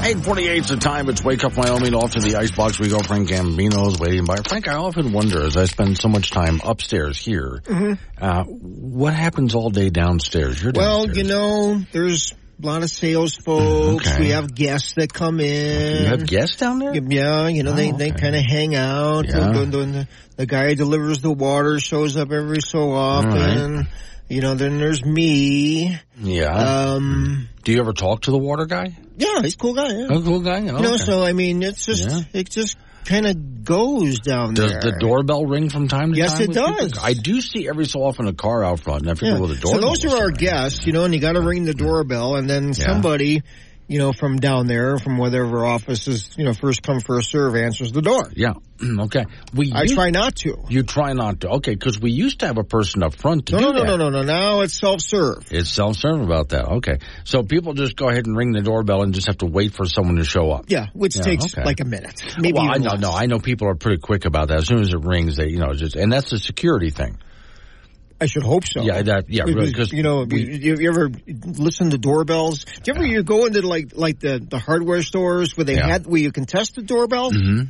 848 is the time. It's Wake Up Wyoming. Off to the icebox we go. Frank Gambino's waiting by. Frank, I often wonder as I spend so much time upstairs here, Mhm. uh, what happens all day downstairs? You're Well, you know, there's a lot of sales folks. Okay. We have guests that come in. You have guests down there? Yeah, you know, they, Oh, they okay. kind of hang out. Yeah. The, the, the, the guy who delivers the water shows up every so often. You know, then there's me. Yeah. Um, Do you ever talk to the water guy? yeah, he's a cool guy. Yeah. A cool guy? You know, Okay. so I mean, it's just, Yeah. it just kind of goes down Does there. the doorbell ring from time to Yes, time? it with people? does. I do see every so often a car out front, and I figure, Yeah. the So doorbell. those are our guests, you know, and you got to ring the doorbell, and then somebody, you know, from down there, from whatever office is, you know, first come first serve, answers the door. Yeah. okay. We. I used- try not to. You try not to. Okay, because we used to have a person up front to No, do no, no, no, no, no. Now it's self serve. It's self-serve about that. Okay. So people just go ahead and ring the doorbell and just have to wait for someone to show up. Yeah, which Yeah, takes okay. like a minute, maybe. well, I know, less. no, I know people are pretty quick about that. As soon as it rings, they, you know, just, and that's the security thing. I should hope so. Yeah, that, yeah, really, because you know, you, you ever listen to doorbells? Do you ever you go into like like the the hardware stores where they Yeah. had where you can test the doorbell? hmm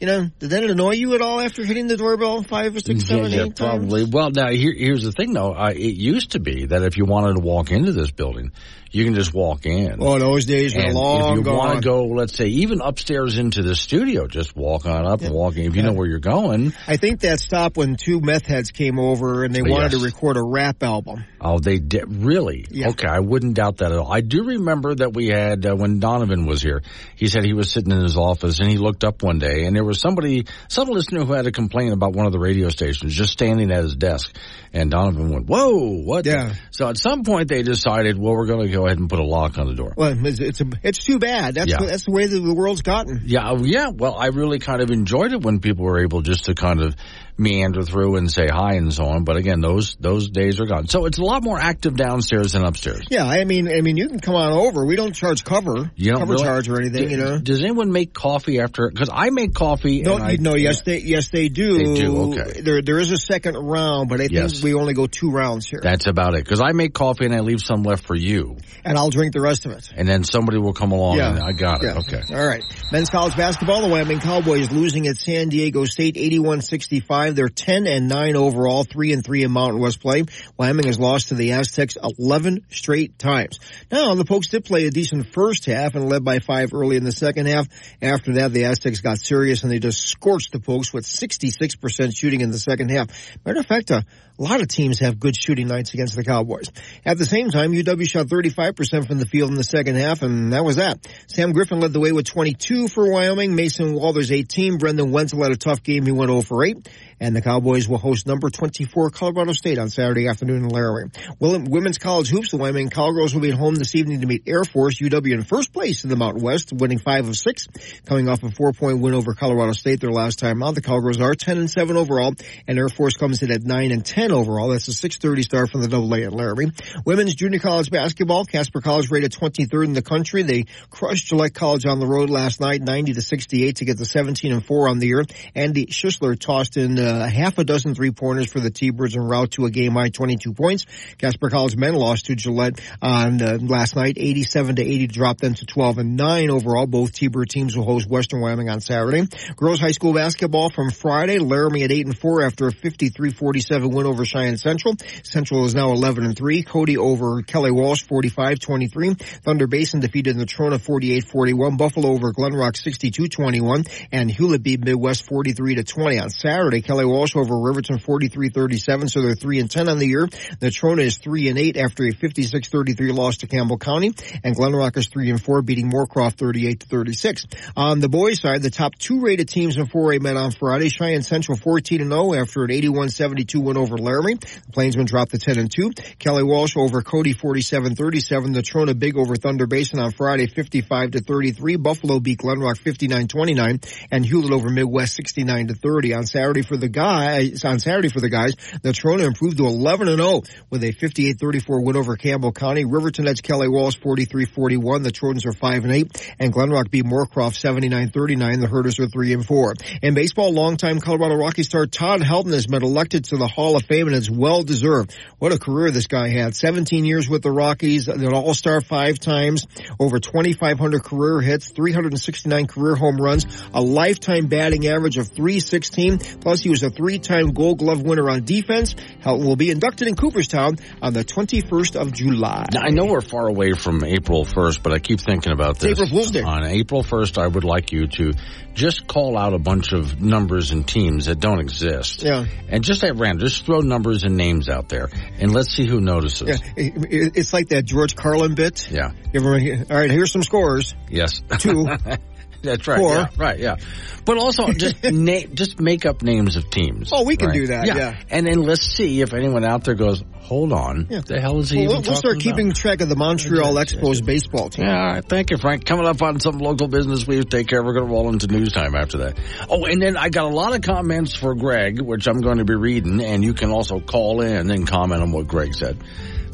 You know, did that annoy you at all after hitting the doorbell five or six, seven, yeah, eight times? probably. Well, now here, here's the thing, though. Uh, it used to be that if you wanted to walk into this building, you can just walk in. Oh, in those days and long if you want to go, let's say, even upstairs into the studio, just walk on up and walk in. If you know where you're going, I think that stopped when two meth heads came over and they wanted Yes. to record a rap album. Oh, they did really? Okay, I wouldn't doubt that at all. I do remember that we had uh, when Donovan was here. He said he was sitting in his office and he looked up one day and there was somebody, some listener who had a complaint about one of the radio stations just standing at his desk. And Donovan went, "Whoa, what?" the-" Yeah. So at some point they decided, well, we're going to go ahead and put a lock on the door. Well, it's it's, a, it's too bad. That's Yeah. the, that's the way that the world's gotten. Yeah, oh, yeah. Well, I really kind of enjoyed it when people were able just to kind of meander through and say hi and so on. But again, those those days are gone. So it's a lot more active downstairs than upstairs. Yeah, I mean, I mean, you can come on over. We don't charge cover, You don't cover really- charge or anything. Do- you know. Does anyone make coffee after? Because I make coffee. No, and I, no, yes, they yes they do. They do, okay. There there is a second round, but I think Yes. we only go two rounds here, That's about it. Because I make coffee and I leave some left for you, and I'll drink the rest of it. and then somebody will come along. Yeah. and I got it. Okay. All right. Men's college basketball, the Wyoming Cowboys losing at San Diego State 81-65. Five. They're 10 and 9 overall, 3 and 3 in Mountain West play. Wyoming has lost to the Aztecs 11 straight times. Now, the Pokes did play a decent first half and led by five early in the second half. After that, the Aztecs got serious and they just scorched the Pokes with 66% shooting in the second half. Matter of fact, uh, a lot of teams have good shooting nights against the Cowboys. At the same time, UW shot 35% from the field in the second half, and that was that. Sam Griffin led the way with 22 for Wyoming. Mason Walters 18. Brendan Wenzel had a tough game. He went 0 for 8 and the Cowboys will host number 24 Colorado State on Saturday afternoon in Laramie. Well, women's college hoops, the Wyoming Cowgirls will be at home this evening to meet Air Force. UW in first place in the Mountain West, winning five of six, coming off a four-point win over Colorado State their last time out. The Cowgirls are 10 and 7 overall, and Air Force comes in at 9 and 10 overall. That's a 6:30 start from the Double A at Laramie. Women's junior college basketball, Casper College rated 23rd in the country. They crushed Gillette College on the road last night, 90 to 68 to get the 17 and 4 on the year. Andy Schisler tossed in uh, half a dozen three pointers for the T-Birds en route to a game high 22 points. Casper College men lost to Gillette on uh, last night, 87 to 80 to drop them to 12 and 9 overall. Both T-Bird teams will host Western Wyoming on Saturday. Girls high school basketball from Friday, Laramie at 8 and 4 after a 53-47 win over Cheyenne Central. Central is now 11 and 3. Cody over Kelly Walsh 45-23. Thunder Basin defeated Natrona 48-41. Buffalo over Glenrock 62-21 and Hulett beat Midwest 43 to 20 on Saturday. Kelly Walsh over Riverton 43-37, so they're 3 and 10 on the year. Natrona is 3 and 8 after a 56-33 loss to Campbell County, and Glenrock is 3 and 4 beating Moorcroft 38 to 36. On the boys side, the top two rated teams in 4A met on Friday. Cheyenne Central 14 and 0 after an 81-72 win over Laramie. The Plainsmen dropped to 10 and 2. Kelly Walsh over Cody 47-37. Natrona big over Thunder Basin on Friday 55 to 33. Buffalo beat Glenrock 59-29 and Hulett over Midwest 69 to 30 on Saturday for the guys on Saturday for the guys. Natrona improved to 11 and 0 with a 58-34 win over Campbell County. Riverton edged Kelly Walsh 43-41. The Trojans are 5 and 8 and Glenrock beat Moorcroft 79-39. The Herders are 3 and 4. In baseball, longtime Colorado Rocky star Todd Helton has been elected to the Hall of Fame and it's well deserved. What a career this guy had. 17 years with the Rockies, an all-star five times, over 2,500 career hits, 369 career home runs, a lifetime batting average of 316. Plus he was a three-time gold glove winner on defense. Helton will be inducted in Cooperstown on the 21st of July. Now, I know we're far away from April 1st, but I keep thinking about this. April Fool's Day. On April 1st, I would like you to just call out a bunch of numbers and teams that don't exist. Yeah. And just at random, just throw numbers and names out there, and let's see who notices. Yeah, it's like that George Carlin bit. Yeah. All right, here's some scores. Yes. Two. That's right. Yeah, right. Yeah. But also just na- just make up names of teams. Oh, we can right? do that, yeah. And then let's see if anyone out there goes, hold on, Yeah. the hell is he Well, start about? keeping track of the Montreal Expos baseball team. Yeah, all right. Thank you, Frank. Coming up on some local business, we take care. We're going to roll into news time after that. Oh, and then I got a lot of comments for Greg, which I'm going to be reading, and you can also call in and comment on what Greg said.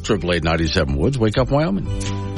Triple eight ninety seven Woods, Wake Up Wyoming.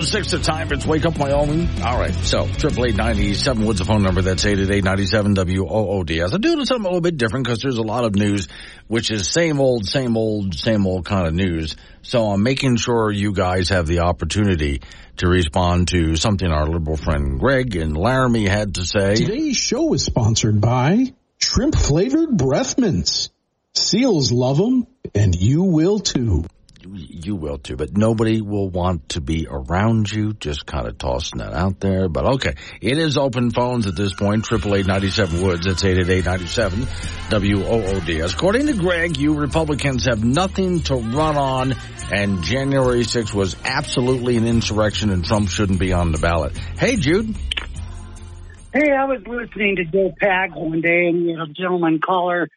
Oh six the time. It's Wake Up Wyoming. All right. So triple eight ninety seven. What's the phone number? That's eight eight eight ninety seven W O O D. As I'm doing something a little bit different because there's a lot of news, which is same old, same old, same old kind of news. So I'm making sure you guys have the opportunity to respond to something our liberal friend Greg and Laramie had to say. Today's show is sponsored by shrimp flavored breath mints. Seals love them, and you will too. You will too, but nobody will want to be around you. Just kind of tossing that out there. But okay, it is open phones at this point. Triple eight ninety seven Woods. That's eight eight eight ninety seven W O O D. According to Greg, you Republicans have nothing to run on, and January 6th was absolutely an insurrection, and Trump shouldn't be on the ballot. Hey, Jude. Hey, I was listening to Joe Pag one day, and we had a gentleman caller,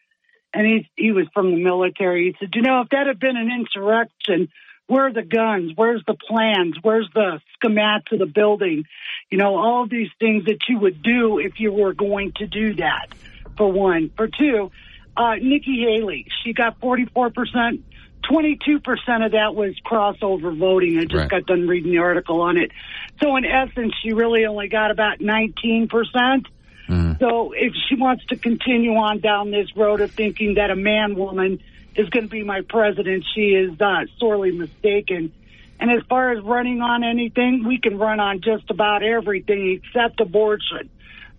and he he was from the military. He said, "You know, if that had been an insurrection, where are the guns? Where's the plans? Where's the schemats of the building? You know, all these things that you would do if you were going to do that. For one, for two, uh, Nikki Haley, she got forty four percent 22% of that was crossover voting. I just Right. got done reading the article on it. So in essence, she really only got about 19%. So if she wants to continue on down this road of thinking that a man woman is going to be my president, she is uh, sorely mistaken. And as far as running on anything, we can run on just about everything except abortion.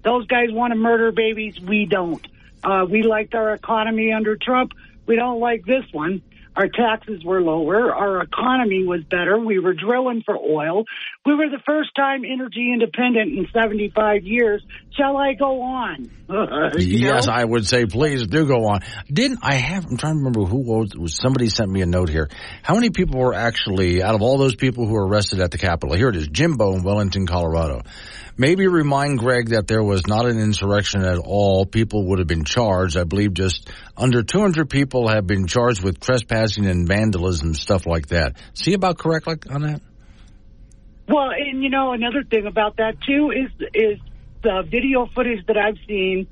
Those guys want to murder babies. We don't. Uh, we liked our economy under Trump. We don't like this one. Our taxes were lower. Our economy was better. We were drilling for oil. We were the first time energy independent in 75 years. Shall I go on? Yes, know? I would say please do go on. Didn't I have? I'm trying to remember who was. somebody sent me a note here. How many people were actually out of all those people who were arrested at the Capitol? Here it is, Jimbo in Wellington, Colorado. Maybe remind Greg that there was not an insurrection at all. People would have been charged. I believe just under 200 people have been charged with trespassing and vandalism, stuff like that. See about correct on that? Well, and you know another thing about that too is is the video footage that I've seen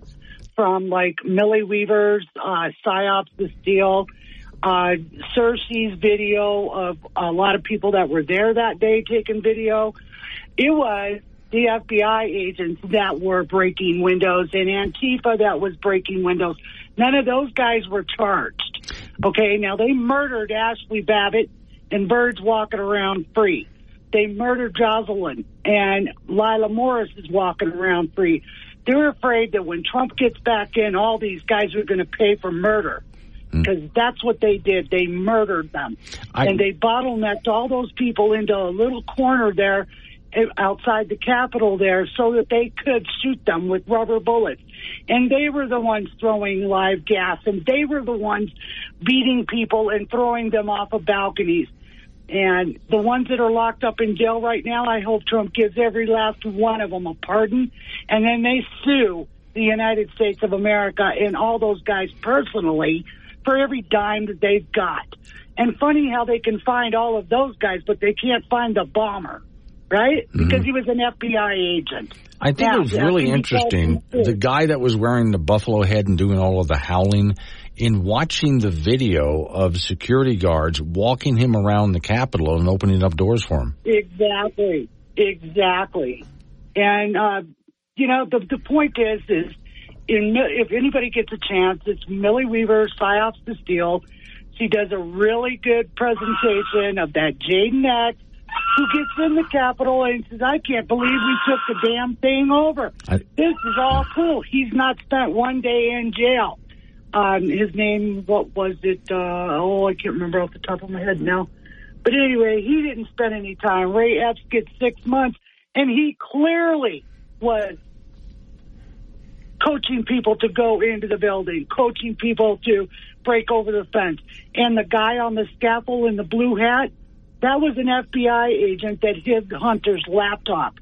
from like Millie Weaver's uh, psyops the steel, uh, Cersei's video of a lot of people that were there that day taking video. It was the FBI agents that were breaking windows and Antifa that was breaking windows. None of those guys were charged. Okay, now they murdered Ashley Babbitt and Byrd's walking around free. They murdered Jocelyn and Lila Morris is walking around free. They're afraid that when Trump gets back in, all these guys are going to pay for murder because that's what they did. They murdered them I- and they bottlenecked all those people into a little corner there eh, outside the Capitol there so that they could shoot them with rubber bullets. And they were the ones throwing live gas and they were the ones beating people and throwing them off of balconies. And the ones that are locked up in jail right now, I hope Trump gives every last one of them a pardon. And then they sue the United States of America and all those guys personally for every dime that they've got. And funny how they can find all of those guys, but they can't find the bomber, right? Mm-hmm. Because he was an FBI agent. I think Now, it was really interesting. The guy that was wearing the buffalo head and doing all of the howling, in watching the video of security guards walking him around the Capitol and opening up doors for him. Exactly. Exactly. And, uh, you know, the, the point is, is in, if anybody gets a chance, it's Millie Weaver, Psyops the Steel. She does a really good presentation of that Jayden X who gets in the Capitol and says, I can't believe we took the damn thing over. I- this is all cool. He's not spent one day in jail. Um, his name, what was it? Uh, oh, I can't remember off the top of my head now. But anyway, he didn't spend any time. Ray Epps gets six months, and he clearly was coaching people to go into the building, coaching people to break over the fence. And the guy on the scaffold in the blue hat, that was an FBI agent that hid Hunter's laptop.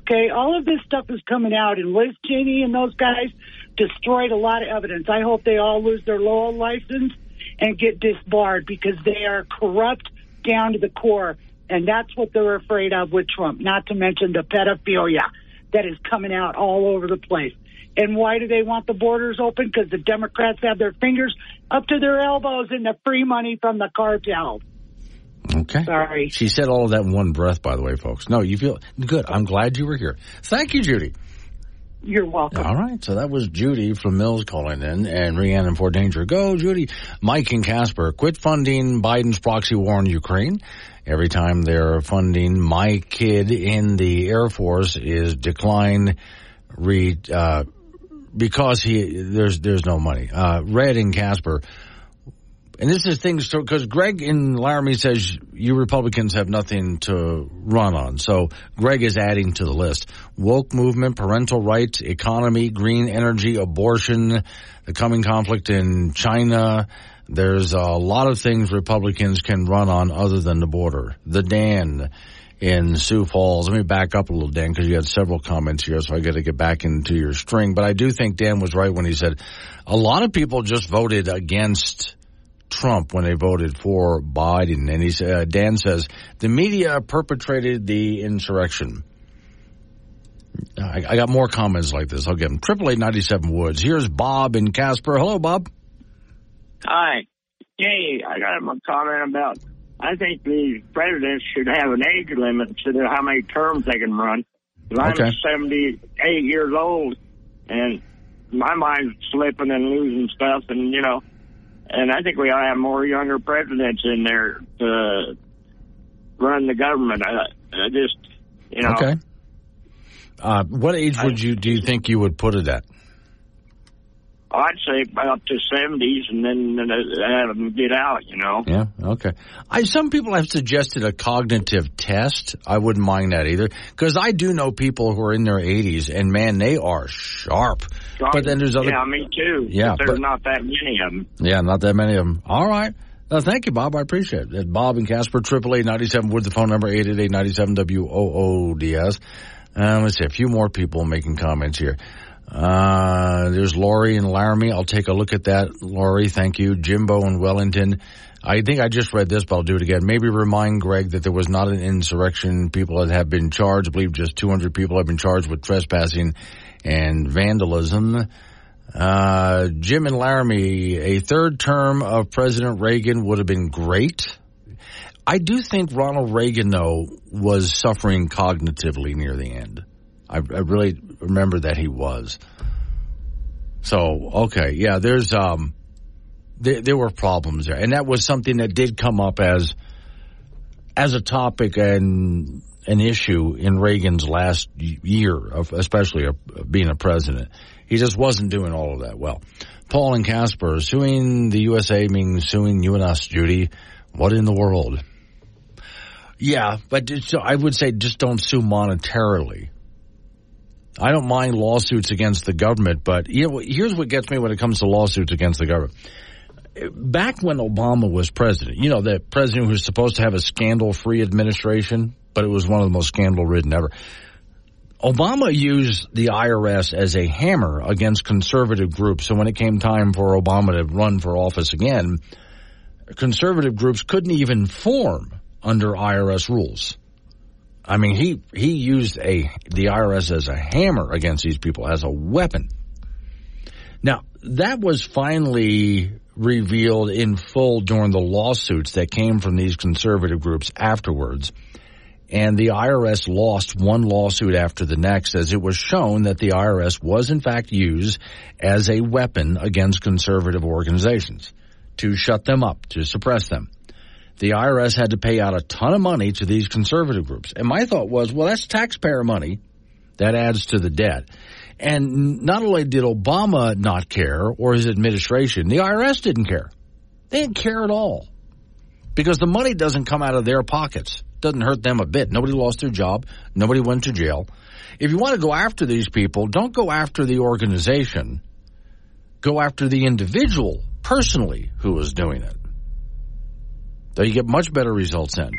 Okay, all of this stuff is coming out, and Liz Cheney and those guys destroyed a lot of evidence. I hope they all lose their law license and get disbarred because they are corrupt down to the core, and that's what they're afraid of with Trump. Not to mention the pedophilia that is coming out all over the place. And why do they want the borders open? Because the Democrats have their fingers up to their elbows in the free money from the cartel. Okay. Sorry. She said all of that in one breath, by the way, folks. No, you feel good. I'm glad you were here. Thank you, Judy. You're welcome. All right. So that was Judy from Mills calling in and Rhiannon for Danger. Go, Judy. Mike and Casper, quit funding Biden's proxy war in Ukraine. Every time they're funding my kid in the Air Force is declined read, uh, because he, there's, there's no money. Uh, Red and Casper, and this is things because Greg in Laramie says you Republicans have nothing to run on. So Greg is adding to the list: woke movement, parental rights, economy, green energy, abortion, the coming conflict in China. There's a lot of things Republicans can run on other than the border. The Dan in Sioux Falls. Let me back up a little, Dan, because you had several comments here, so I got to get back into your string. But I do think Dan was right when he said a lot of people just voted against Trump when they voted for Biden. And he said, uh, Dan says, the media perpetrated the insurrection. I, I got more comments like this. I'll get them. Triple eight ninety seven Woods. Here's Bob in Casper. Hello, Bob. Hi. Hey, I got a comment about. I think the presidents should have an age limit to how many terms they can run. I'm Okay. 78 years old, and my mind's slipping and losing stuff, and you know, and I think we ought to have more younger presidents in there to run the government. I, I just, you know, Okay. Uh, what age would you do you think you would put it at? I'd say about the 70s, and then then have them get out. You know. Yeah. Okay. I some people have suggested a cognitive test. I wouldn't mind that either because I do know people who are in their 80s and man, they are sharp. But then there's other. Yeah, me too. Yeah, but there's but- not that many of them. Yeah, not that many of them. All right. Uh, thank you, Bob. I appreciate it. Bob and Casper, triple eight ninety seven Wood, the phone number eight eight eight ninety seven W O O D S. Um, let's see, a few more people making comments here. Uh, there's Laurie and Laramie. I'll take a look at that. Laurie, thank you. Jimbo and Wellington. I think I just read this, but I'll do it again. Maybe remind Greg that there was not an insurrection. People that have been charged. I believe just 200 people have been charged with trespassing and vandalism. Uh, Jim and Laramie, a third term of President Reagan would have been great. I do think Ronald Reagan, though, was suffering cognitively near the end. I, I really remember that he was. So, okay, yeah, there's, um, there, there were problems there. And that was something that did come up as, as a topic and an issue in Reagan's last year of, especially of being a president. He just wasn't doing all of that well. Paul and Casper, suing the USA means suing you and us, Judy. What in the world? Yeah, but just, I would say just don't sue monetarily. I don't mind lawsuits against the government, but you know, here's what gets me when it comes to lawsuits against the government. Back when Obama was president, you know, the president was supposed to have a scandal-free administration, but it was one of the most scandal-ridden ever. Obama used the IRS as a hammer against conservative groups. So when it came time for Obama to run for office again, conservative groups couldn't even form under IRS rules. I mean, he he used a the IRS as a hammer against these people as a weapon. Now that was finally revealed in full during the lawsuits that came from these conservative groups afterwards. And the IRS lost one lawsuit after the next as it was shown that the IRS was in fact used as a weapon against conservative organizations to shut them up, to suppress them. The IRS had to pay out a ton of money to these conservative groups. And my thought was, well, that's taxpayer money that adds to the debt. And not only did Obama not care or his administration, the IRS didn't care. They didn't care at all because the money doesn't come out of their pockets. Doesn't hurt them a bit. Nobody lost their job. Nobody went to jail. If you want to go after these people, don't go after the organization. Go after the individual personally who is doing it. Though you get much better results then.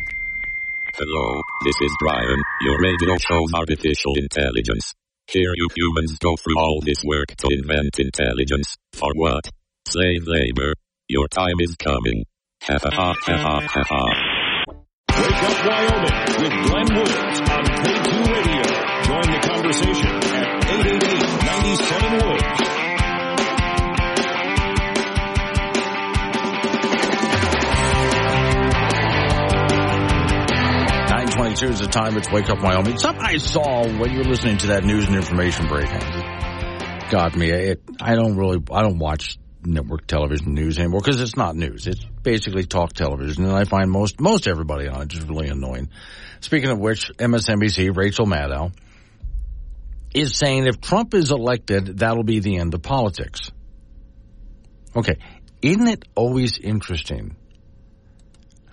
Hello, this is Brian, your radio show's artificial intelligence. Here you humans go through all this work to invent intelligence. For what? Slave labor. Your time is coming. Ha ha ha ha ha ha ha. Wake up Wyoming with Glenn Woods on K2 Radio. Join the conversation Is the time. It's Wake Up Wyoming. Something I saw when you were listening to that news and information break got me. It, I don't really, I don't watch network television news anymore because it's not news. It's basically talk television, and I find most most everybody on it just really annoying. Speaking of which, MSNBC Rachel Maddow is saying if Trump is elected, that'll be the end of politics. Okay, isn't it always interesting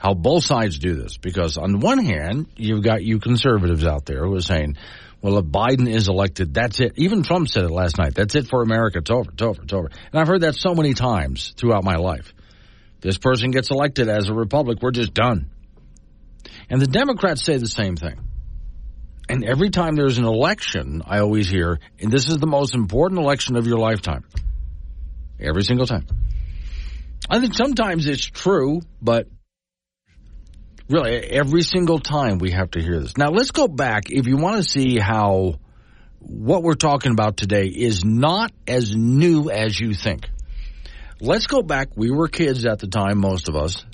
how both sides do this? Because on the one hand, you've got you conservatives out there who are saying, well, if Biden is elected, that's it. Even Trump said it last night. That's it for America. It's over. It's over. It's over. And I've heard that so many times throughout my life. This person gets elected as a republic. We're just done. And the Democrats say the same thing. And every time there's an election, I always hear, and this is the most important election of your lifetime. Every single time. I think sometimes it's true, but really every single time we have to hear this. Now let's go back. If you want to see how what we're talking about today is not as new as you think. Let's go back. We were kids at the time, most of us.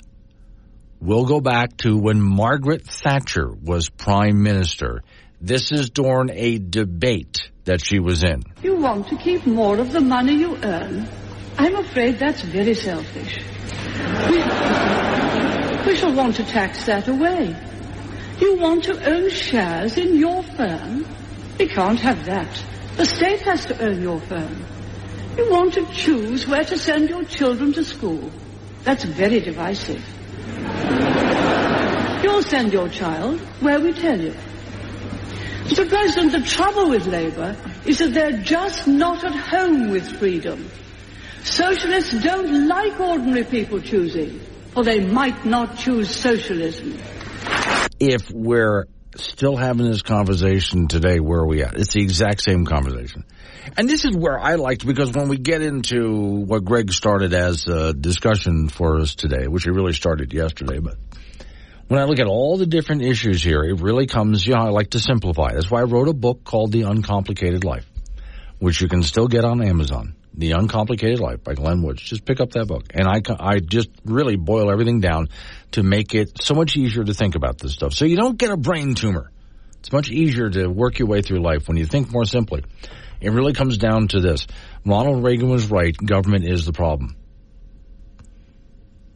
We'll go back to when Margaret Thatcher was prime minister. This is during a debate that she was in. You want to keep more of the money you earn. I'm afraid that's very selfish. We, shall want to tax that away. You want to own shares in your firm? We can't have that. The state has to own your firm. You want to choose where to send your children to school. That's very divisive. You'll send your child where we tell you. Mr. President, the trouble with Labour is that they're just not at home with freedom. Socialists don't like ordinary people choosing, or they might not choose socialism. If we're still having this conversation today, where are we at? It's the exact same conversation. And this is where I liked because when we get into what Greg started as a discussion for us today, which he really started yesterday, but when I look at all the different issues here, it really comes, you know, I like to simplify. That's why I wrote a book called The Uncomplicated Life, which you can still get on Amazon. The Uncomplicated Life by Glenn Woods. Just pick up that book. And I, I just really boil everything down to make it so much easier to think about this stuff. So you don't get a brain tumor. It's much easier to work your way through life when you think more simply. It really comes down to this. Ronald Reagan was right. Government is the problem.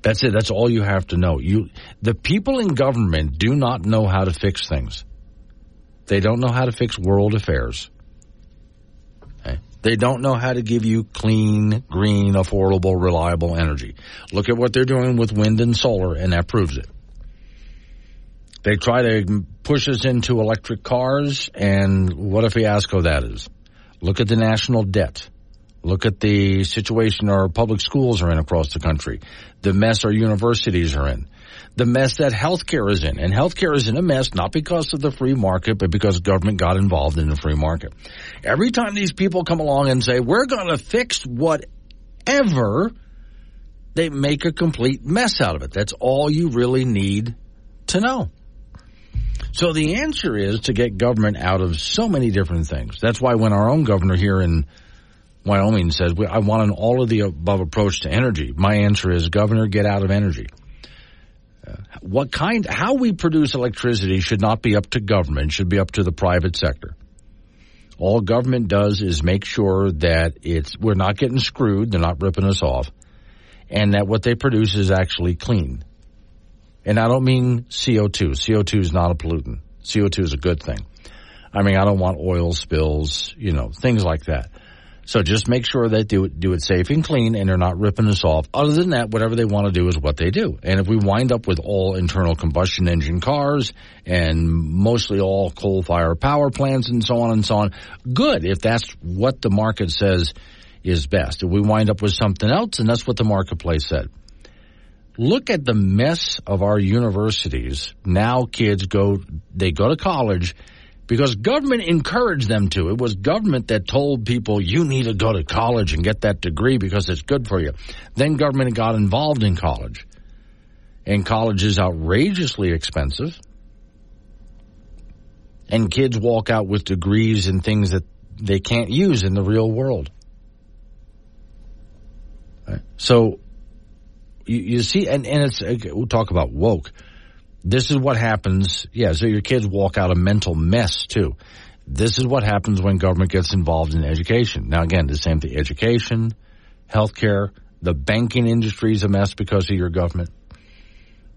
That's it. That's all you have to know. You, the people in government do not know how to fix things. They don't know how to fix world affairs. They don't know how to give you clean, green, affordable, reliable energy. Look at what they're doing with wind and solar, and that proves it. They try to push us into electric cars, and what a fiasco that is. Look at the national debt. Look at the situation our public schools are in across the country. The mess our universities are in. The mess that healthcare is in. And healthcare is in a mess not because of the free market, but because government got involved in the free market. Every time these people come along and say, we're going to fix whatever, they make a complete mess out of it. That's all you really need to know. So the answer is to get government out of so many different things. That's why when our own governor here in Wyoming says, I want an all of the above approach to energy. My answer is, Governor, get out of energy. What kind, how we produce electricity should not be up to government, should be up to the private sector. All government does is make sure that it's, we're not getting screwed, they're not ripping us off, and that what they produce is actually clean. And I don't mean CO2. CO2 is not a pollutant. CO2 is a good thing. I mean, I don't want oil spills, you know, things like that. So just make sure that they do, do it safe and clean and they're not ripping us off. Other than that, whatever they want to do is what they do. And if we wind up with all internal combustion engine cars and mostly all coal fire power plants and so on and so on, good if that's what the market says is best. If we wind up with something else, and that's what the marketplace said. Look at the mess of our universities. Now kids go, they go to college because government encouraged them to. It was government that told people you need to go to college and get that degree because it's good for you. Then government got involved in college. And college is outrageously expensive. And kids walk out with degrees and things that they can't use in the real world. Right? So you, you, see, and, and it's, we'll talk about woke. This is what happens. Yeah, so your kids walk out a mental mess too. This is what happens when government gets involved in education. Now again, the same thing, education, healthcare, the banking industry is a mess because of your government.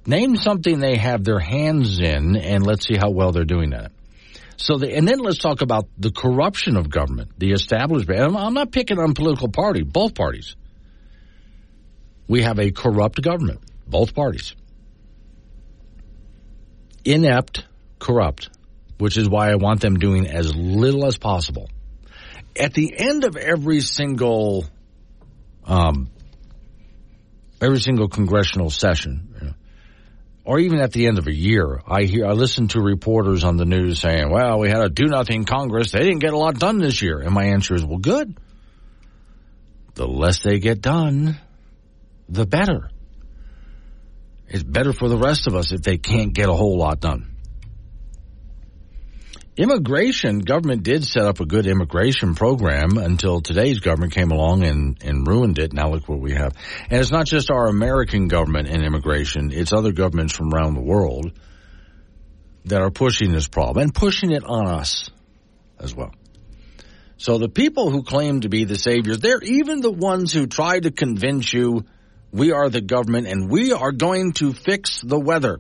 Name something they have their hands in and let's see how well they're doing at it. So the, and then let's talk about the corruption of government, the establishment. I'm, I'm not picking on political party, both parties. We have a corrupt government, both parties inept, corrupt, which is why I want them doing as little as possible. At the end of every single, um, every single congressional session, or even at the end of a year, I hear, I listen to reporters on the news saying, well, we had a do nothing Congress. They didn't get a lot done this year. And my answer is, well, good. The less they get done, the better. It's better for the rest of us if they can't get a whole lot done. Immigration, government did set up a good immigration program until today's government came along and, and ruined it. Now look what we have. And it's not just our American government and immigration, it's other governments from around the world that are pushing this problem and pushing it on us as well. So the people who claim to be the saviors, they're even the ones who try to convince you we are the government and we are going to fix the weather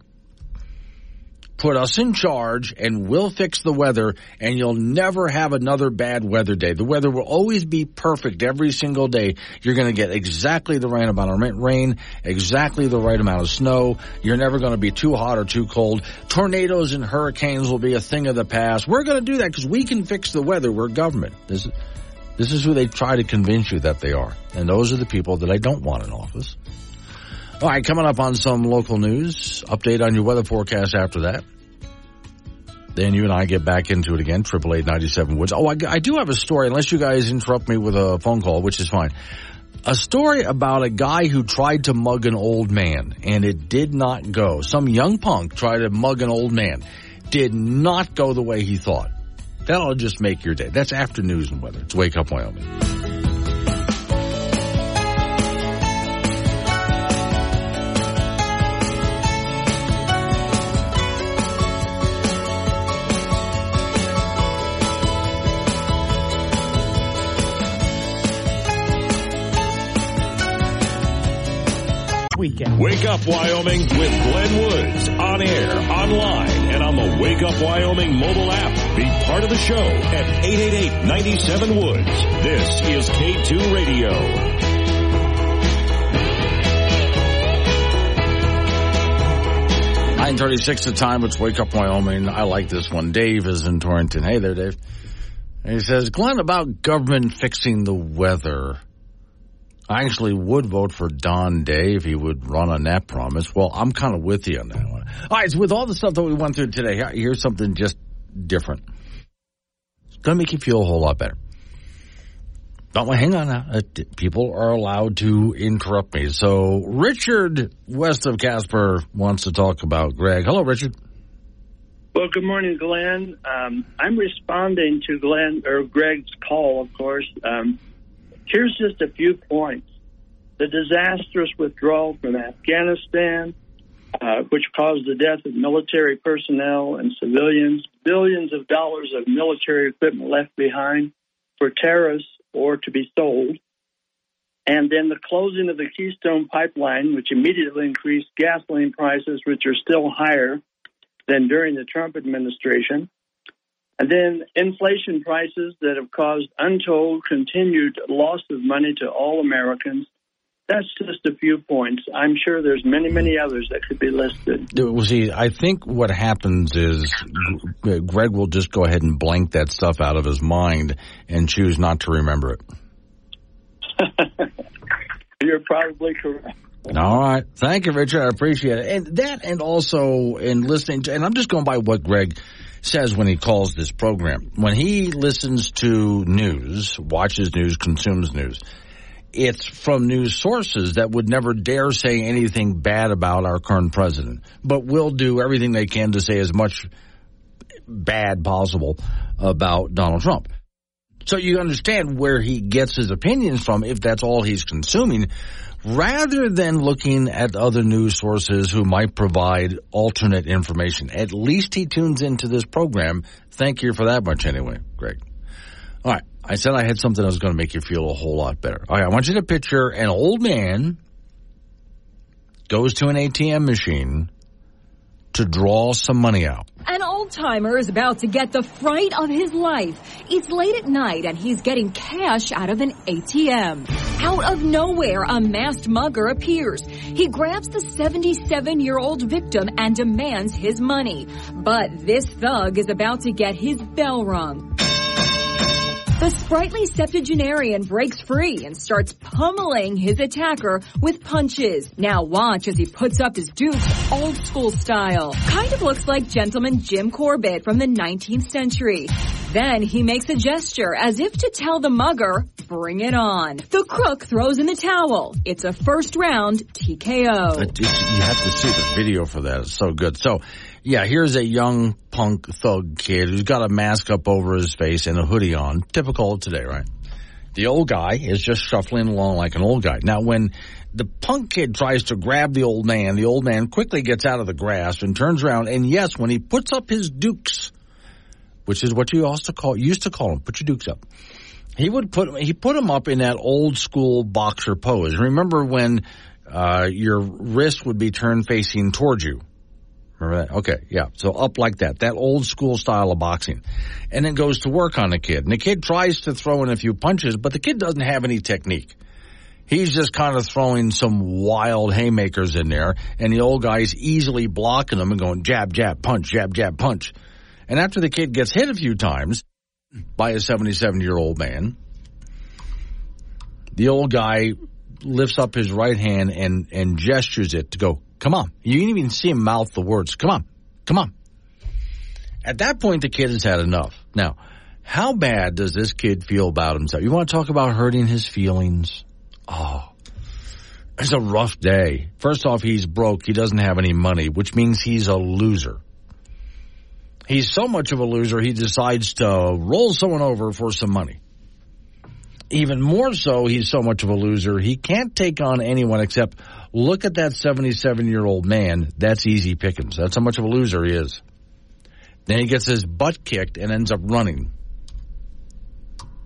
put us in charge and we'll fix the weather and you'll never have another bad weather day. The weather will always be perfect every single day. You're going to get exactly the right amount of rain, exactly the right amount of snow. You're never going to be too hot or too cold. Tornadoes and hurricanes will be a thing of the past. We're going to do that because we can fix the weather. We're government. This is, this is who they try to convince you that they are. And those are the people that I don't want in office. All right, coming up on some local news. Update on your weather forecast after that. Then you and I get back into it again. Triple eight ninety seven Woods. Oh, I, I do have a story. Unless you guys interrupt me with a phone call, which is fine. A story about a guy who tried to mug an old man, and it did not go. Some young punk tried to mug an old man, did not go the way he thought. That'll just make your day. That's after news and weather. It's Wake Up Wyoming. Weekend. Wake up, Wyoming with Glenn Woods on air, online, and on the Wake Up Wyoming mobile app. Be part of the show at 888-97 Woods. This is K2 Radio. Nine thirty-six the time. It's Wake Up Wyoming. I like this one. Dave is in Torrington. Hey there, Dave. And he says, Glenn, about government fixing the weather. I actually would vote for Don Day if he would run on that promise. Well, I'm kind of with you on that one. All right, so with all the stuff that we went through today, here's something just different. It's going to make you feel a whole lot better. Don't hang on now. Uh, people are allowed to interrupt me. So Richard, west of Casper, wants to talk about Greg. Hello, Richard. Well, good morning, Glenn. Um, I'm responding to Glenn or Greg's call, of course. Um, Here's just a few points. The disastrous withdrawal from Afghanistan, uh, which caused the death of military personnel and civilians, billions of dollars of military equipment left behind for terrorists or to be sold. And then the closing of the Keystone Pipeline, which immediately increased gasoline prices, which are still higher than during the Trump administration. And then inflation prices that have caused untold continued loss of money to all Americans. That's just a few points. I'm sure there's many, many others that could be listed. Well, see, I think what happens is Greg will just go ahead and blank that stuff out of his mind and choose not to remember it. You're probably correct. All right. Thank you, Richard. I appreciate it. And that, and also in listening to, and I'm just going by what Greg says when he calls this program. When he listens to news, watches news, consumes news, it's from news sources that would never dare say anything bad about our current president, but will do everything they can to say as much bad possible about Donald Trump. So you understand where he gets his opinions from if that's all he's consuming rather than looking at other news sources who might provide alternate information. At least he tunes into this program. Thank you for that much anyway, Greg. All right. I said I had something that was going to make you feel a whole lot better. All right. I want you to picture an old man goes to an ATM machine to draw some money out. An old timer is about to get the fright of his life. It's late at night and he's getting cash out of an ATM. Out of nowhere, a masked mugger appears. He grabs the 77 year old victim and demands his money. But this thug is about to get his bell rung. The sprightly septuagenarian breaks free and starts pummeling his attacker with punches. Now watch as he puts up his dukes old school style. Kind of looks like gentleman Jim Corbett from the 19th century. Then he makes a gesture as if to tell the mugger, bring it on. The crook throws in the towel. It's a first round TKO. You have to see the video for that. It's so good. So, yeah, here's a young punk thug kid who's got a mask up over his face and a hoodie on. Typical of today, right? The old guy is just shuffling along like an old guy. Now, when the punk kid tries to grab the old man, the old man quickly gets out of the grasp and turns around. And yes, when he puts up his dukes, which is what you also call used to call him, put your dukes up. He would put he put him up in that old school boxer pose. Remember when uh, your wrist would be turned facing towards you? That? Okay, yeah. So up like that, that old school style of boxing, and then goes to work on the kid. And the kid tries to throw in a few punches, but the kid doesn't have any technique. He's just kind of throwing some wild haymakers in there, and the old guy's easily blocking them and going jab, jab, punch, jab, jab, punch. And after the kid gets hit a few times by a 77 year old man, the old guy lifts up his right hand and, and gestures it to go, come on. You can even see him mouth the words, come on, come on. At that point, the kid has had enough. Now, how bad does this kid feel about himself? You want to talk about hurting his feelings? Oh, it's a rough day. First off, he's broke. He doesn't have any money, which means he's a loser. He's so much of a loser, he decides to roll someone over for some money. Even more so, he's so much of a loser, he can't take on anyone except look at that 77 year old man. That's easy pickings. That's how much of a loser he is. Then he gets his butt kicked and ends up running.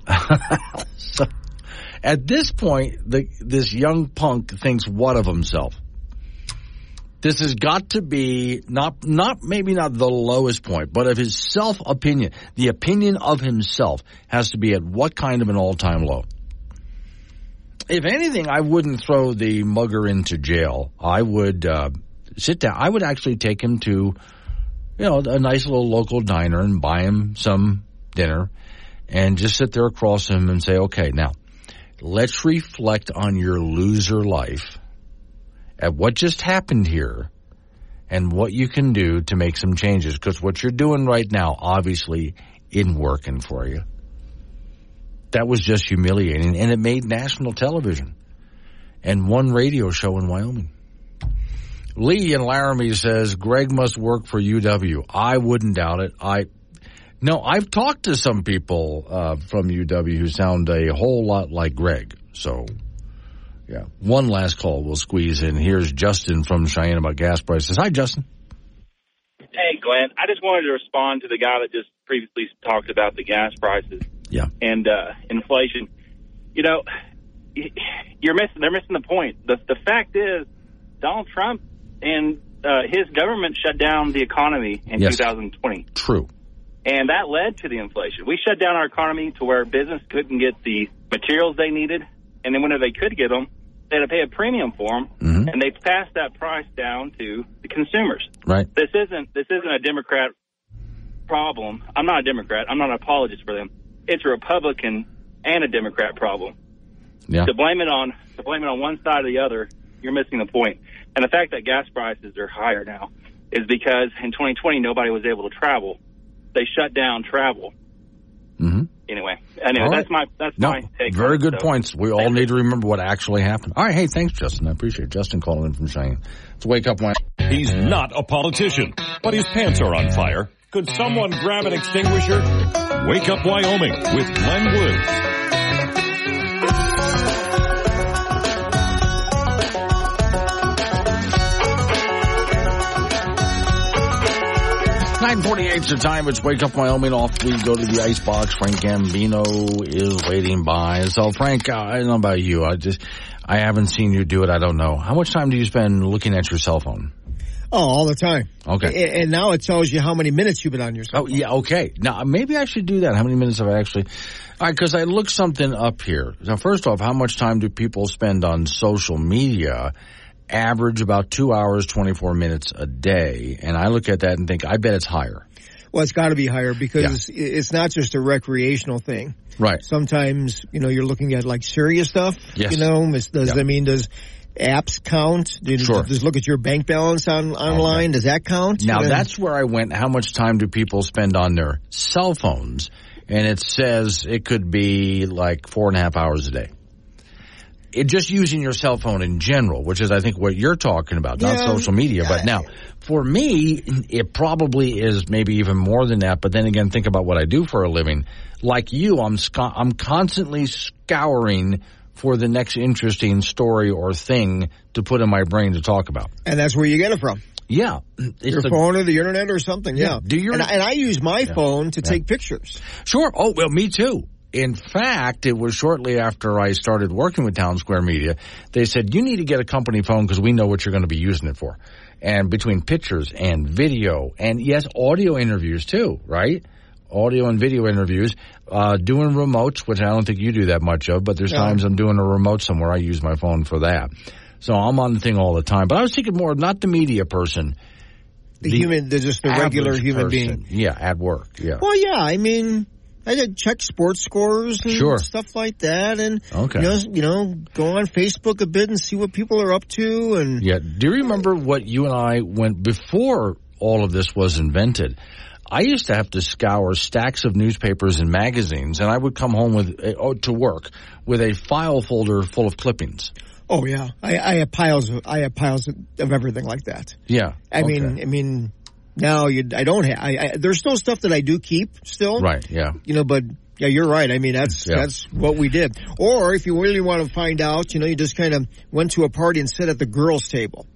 so, at this point, the, this young punk thinks what of himself? This has got to be not, not, maybe not the lowest point, but of his self opinion. The opinion of himself has to be at what kind of an all time low? If anything, I wouldn't throw the mugger into jail. I would, uh, sit down. I would actually take him to, you know, a nice little local diner and buy him some dinner and just sit there across him and say, okay, now let's reflect on your loser life at what just happened here and what you can do to make some changes. Because what you're doing right now obviously isn't working for you. That was just humiliating, and it made national television and one radio show in Wyoming. Lee in Laramie says Greg must work for UW. I wouldn't doubt it. I no, I've talked to some people uh, from UW who sound a whole lot like Greg. So yeah. One last call we'll squeeze in. Here's Justin from Cheyenne about gas prices. Hi, Justin. Hey, Glenn. I just wanted to respond to the guy that just previously talked about the gas prices. Yeah. And uh, inflation. You know, you're missing. They're missing the point. The the fact is, Donald Trump and uh, his government shut down the economy in Yes. 2020. True. And that led to the inflation. We shut down our economy to where business couldn't get the materials they needed, and then whenever they could get them, they had to pay a premium for them, Mm-hmm. and they passed that price down to the consumers. Right. This isn't this isn't a Democrat problem. I'm not a Democrat. I'm not an apologist for them. It's a Republican and a Democrat problem. Yeah. To blame it on to blame it on one side or the other, you're missing the point. And the fact that gas prices are higher now is because in 2020 nobody was able to travel. They shut down travel. Mm-hmm. Anyway, anyway, All right. that's my that's No, my take. very on good So, points. We all need to remember what actually happened. All right. Hey, thanks, Justin. I appreciate it. Justin calling in from Cheyenne. Let's wake up when. He's not a politician, but his pants are on fire. Could someone grab an extinguisher? Wake up Wyoming with Glenn Woods. 948 is the time. It's Wake Up Wyoming. Off we go to the icebox. Frank Gambino is waiting by. So, Frank, uh, I don't know about you. I just, I haven't seen you do it. I don't know. How much time do you spend looking at your cell phone? Oh, all the time. Okay. And now it tells you how many minutes you've been on your cell Oh, yeah, okay. Now, maybe I should do that. How many minutes have I actually? All right, because I looked something up here. Now, first off, how much time do people spend on social media? Average about two hours, 24 minutes a day. And I look at that and think, I bet it's higher. Well, it's got to be higher because i- it's not just a recreational thing. Right. Sometimes, you know, you're looking at like serious stuff. Yes. You know, does Yeah. that mean does apps count? Do Sure. just look at your bank balance on online? Does that count? Now that's where I went. How much time do people spend on their cell phones? and it says it could be like four and a half hours a day. It just using your cell phone in general, which is I think what you're talking about, not social media. But now, for me, it probably is maybe even more than that. But then again, think about what I do for a living. Like you, I'm sc- I'm constantly scouring for the next interesting story or thing to put in my brain to talk about. And that's where you get it from. Yeah, it's Your the- phone or the internet or something. Yeah. Yeah. Do your- and, I- and I use my Yeah. phone to Yeah. take pictures. Sure. Oh, well, me too. In fact, it was shortly after I started working with Town Square Media, they said, you need to get a company phone because we know what you're going to be using it for. And between pictures and video and yes, audio interviews too, right? Audio and video interviews, uh, doing remotes, which I don't think you do that much of, but there's Yeah. times I'm doing a remote somewhere. I use my phone for that. So I'm on the thing all the time, but I was thinking more, of not the media person. The, human, the, just the regular human person. being. Yeah, at work. Yeah. Well, yeah. I mean, I did check sports scores and Sure. stuff like that, and Okay. you know, you know, go on Facebook a bit and see what people are up to, and Yeah. Do you remember what you and I went before all of this was invented? I used to have to scour stacks of newspapers and magazines, and I would come home with uh, oh, to work with a file folder full of clippings. oh yeah, I, I have piles of I have piles of, of everything like that. Yeah. I okay. mean, I mean, now you, I don't have. I, I, there's still stuff that I do keep still. right. Yeah. You know, but yeah, you're right. I mean, that's Yeah. that's what we did. Or if you really want to find out, you know, you just kind of went to a party and sat at the girls' table.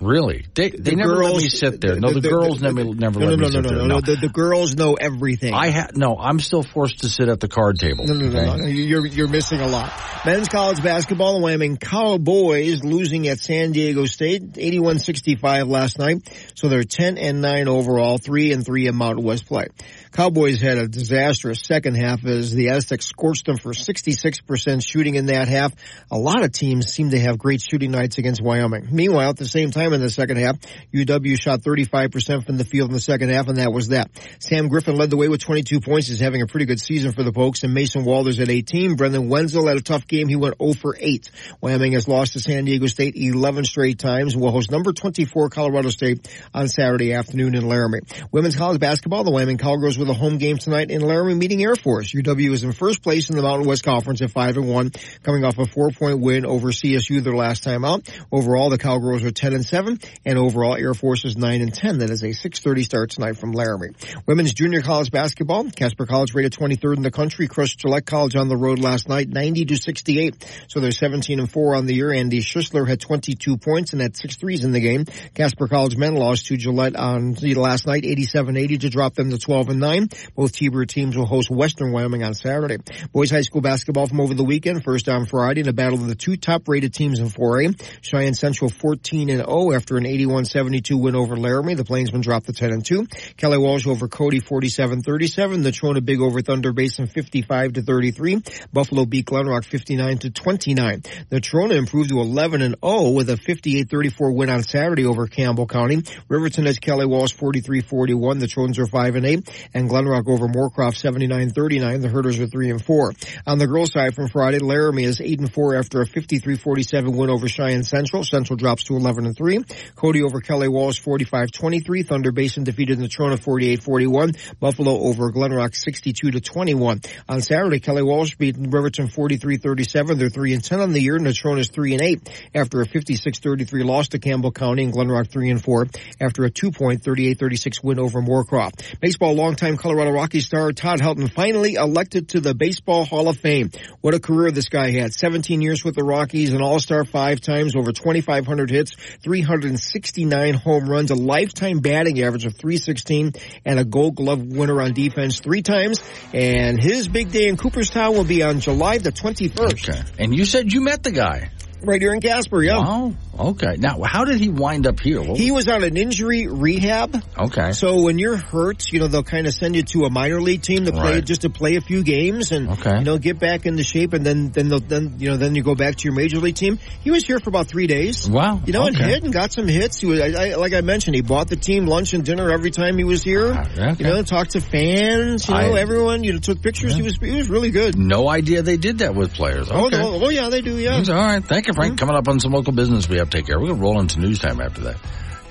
Really? They they The never let me sit there. No, the, girls never never no, let no, me no, sit no, there. no, no, The, the girls know everything. I ha- no. I'm still forced to sit at the card table. No, no, no, okay? no, no. You're you're missing a lot. Men's college basketball, the Wyoming Cowboys losing at San Diego State, 81-65 last night. So they're 10 and 9 overall, 3 and 3 in Mountain West play. Cowboys had a disastrous second half as the Aztecs scorched them for 66% shooting in that half. A lot of teams seem to have great shooting nights against Wyoming. Meanwhile, at the same time in the second half, UW shot 35% from the field in the second half, and that was that. Sam Griffin led the way with 22 points. He's having a pretty good season for the Pokes, and Mason Walters at 18. Brendan Wenzel had a tough game. He went 0 for 8. Wyoming has lost to San Diego State 11 straight times. Will host number 24 Colorado State on Saturday afternoon in Laramie. Women's college basketball, the Wyoming Cowgirls with a home game tonight in Laramie meeting Air Force. UW is in first place in the Mountain West Conference at 5 and 1, coming off a four point win over CSU their last time out. Overall, the Cowgirls are 10 and 7, and overall Air Force is 9 and 10. That is a 6.30 start tonight from Laramie. Women's junior college basketball, Casper College rated 23rd in the country, crushed Gillette College on the road last night, 90 to 68. So they're 17 and 4 on the year. Andy Schissler had 22 points and had six threes in the game. Casper College men lost to Gillette on the last night, 87-80 to drop them to 12 and 9. Both T-Bird teams will host Western Wyoming on Saturday. Boys high school basketball from over the weekend, first on Friday in a battle of the two top rated teams in 4A. Cheyenne Central 14 and 0 after an 81-72 win over Laramie. The Plainsmen dropped to 10 and 2. Kelly Walsh over Cody 47-37. Natrona Big over Thunder Basin 55 to 33. Buffalo beat Glenrock 59 to 29. Natrona improved to 11 and 0 with a 58-34 win on Saturday over Campbell County. Riverton has Kelly Walsh 43-41. The Trojans are 5 and 8 and Glenrock over Moorcroft 79-39. The Herders are 3 and 4. On the girls side from Friday, Laramie is 8 and 4 after a 53-47 win over Cheyenne Central. Central drops to 11 and 3. Cody over Kelly Walsh 45-23. Thunder Basin defeated Natrona 48-41. Buffalo over Glenrock 62 to 21. On Saturday, Kelly Walsh beat Riverton 43-37. They're 3 and 10 on the year. Natrona is 3 and 8 after a 56-33 loss to Campbell County and Glenrock 3 and 4 after a 2-point 38-36 win over Moorcroft. Baseball Colorado Rockies star Todd Helton finally elected to the Baseball Hall of Fame. What a career this guy had. 17 years with the Rockies, an all-star five times, over 2,500 hits, 369 home runs, a lifetime batting average of 316, and a gold glove winner on defense three times. And his big day in Cooperstown will be on July the 21st. Okay. And you said you met the guy. Right here in Casper, yeah. Oh, okay. Now, how did he wind up here? He was on an injury rehab. Okay. So when you're hurt, you know, they'll kind of send you to a minor league team to play, Right. just to play a few games and, Okay. you know, get back into shape and then, then they'll, then, you know, then you go back to your major league team. He was here for about three days. Wow. You know, and okay. hit and got some hits. He was, I, I, like I mentioned, he bought the team lunch and dinner every time he was here. Ah, okay. You know, talked to fans, you know, I- everyone, you know, took pictures. He was, he was really good. No idea they did that with players. Oh, Okay. no, oh, yeah, they do, yeah. All right. Thank you, Frank. Mm-hmm. Coming up on some local business we have to take care. of. We're going to roll into news time after that.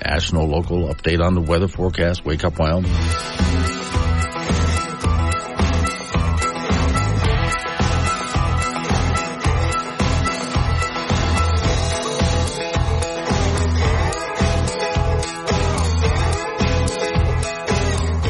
National local update on the weather forecast. Wake up, Wyoming.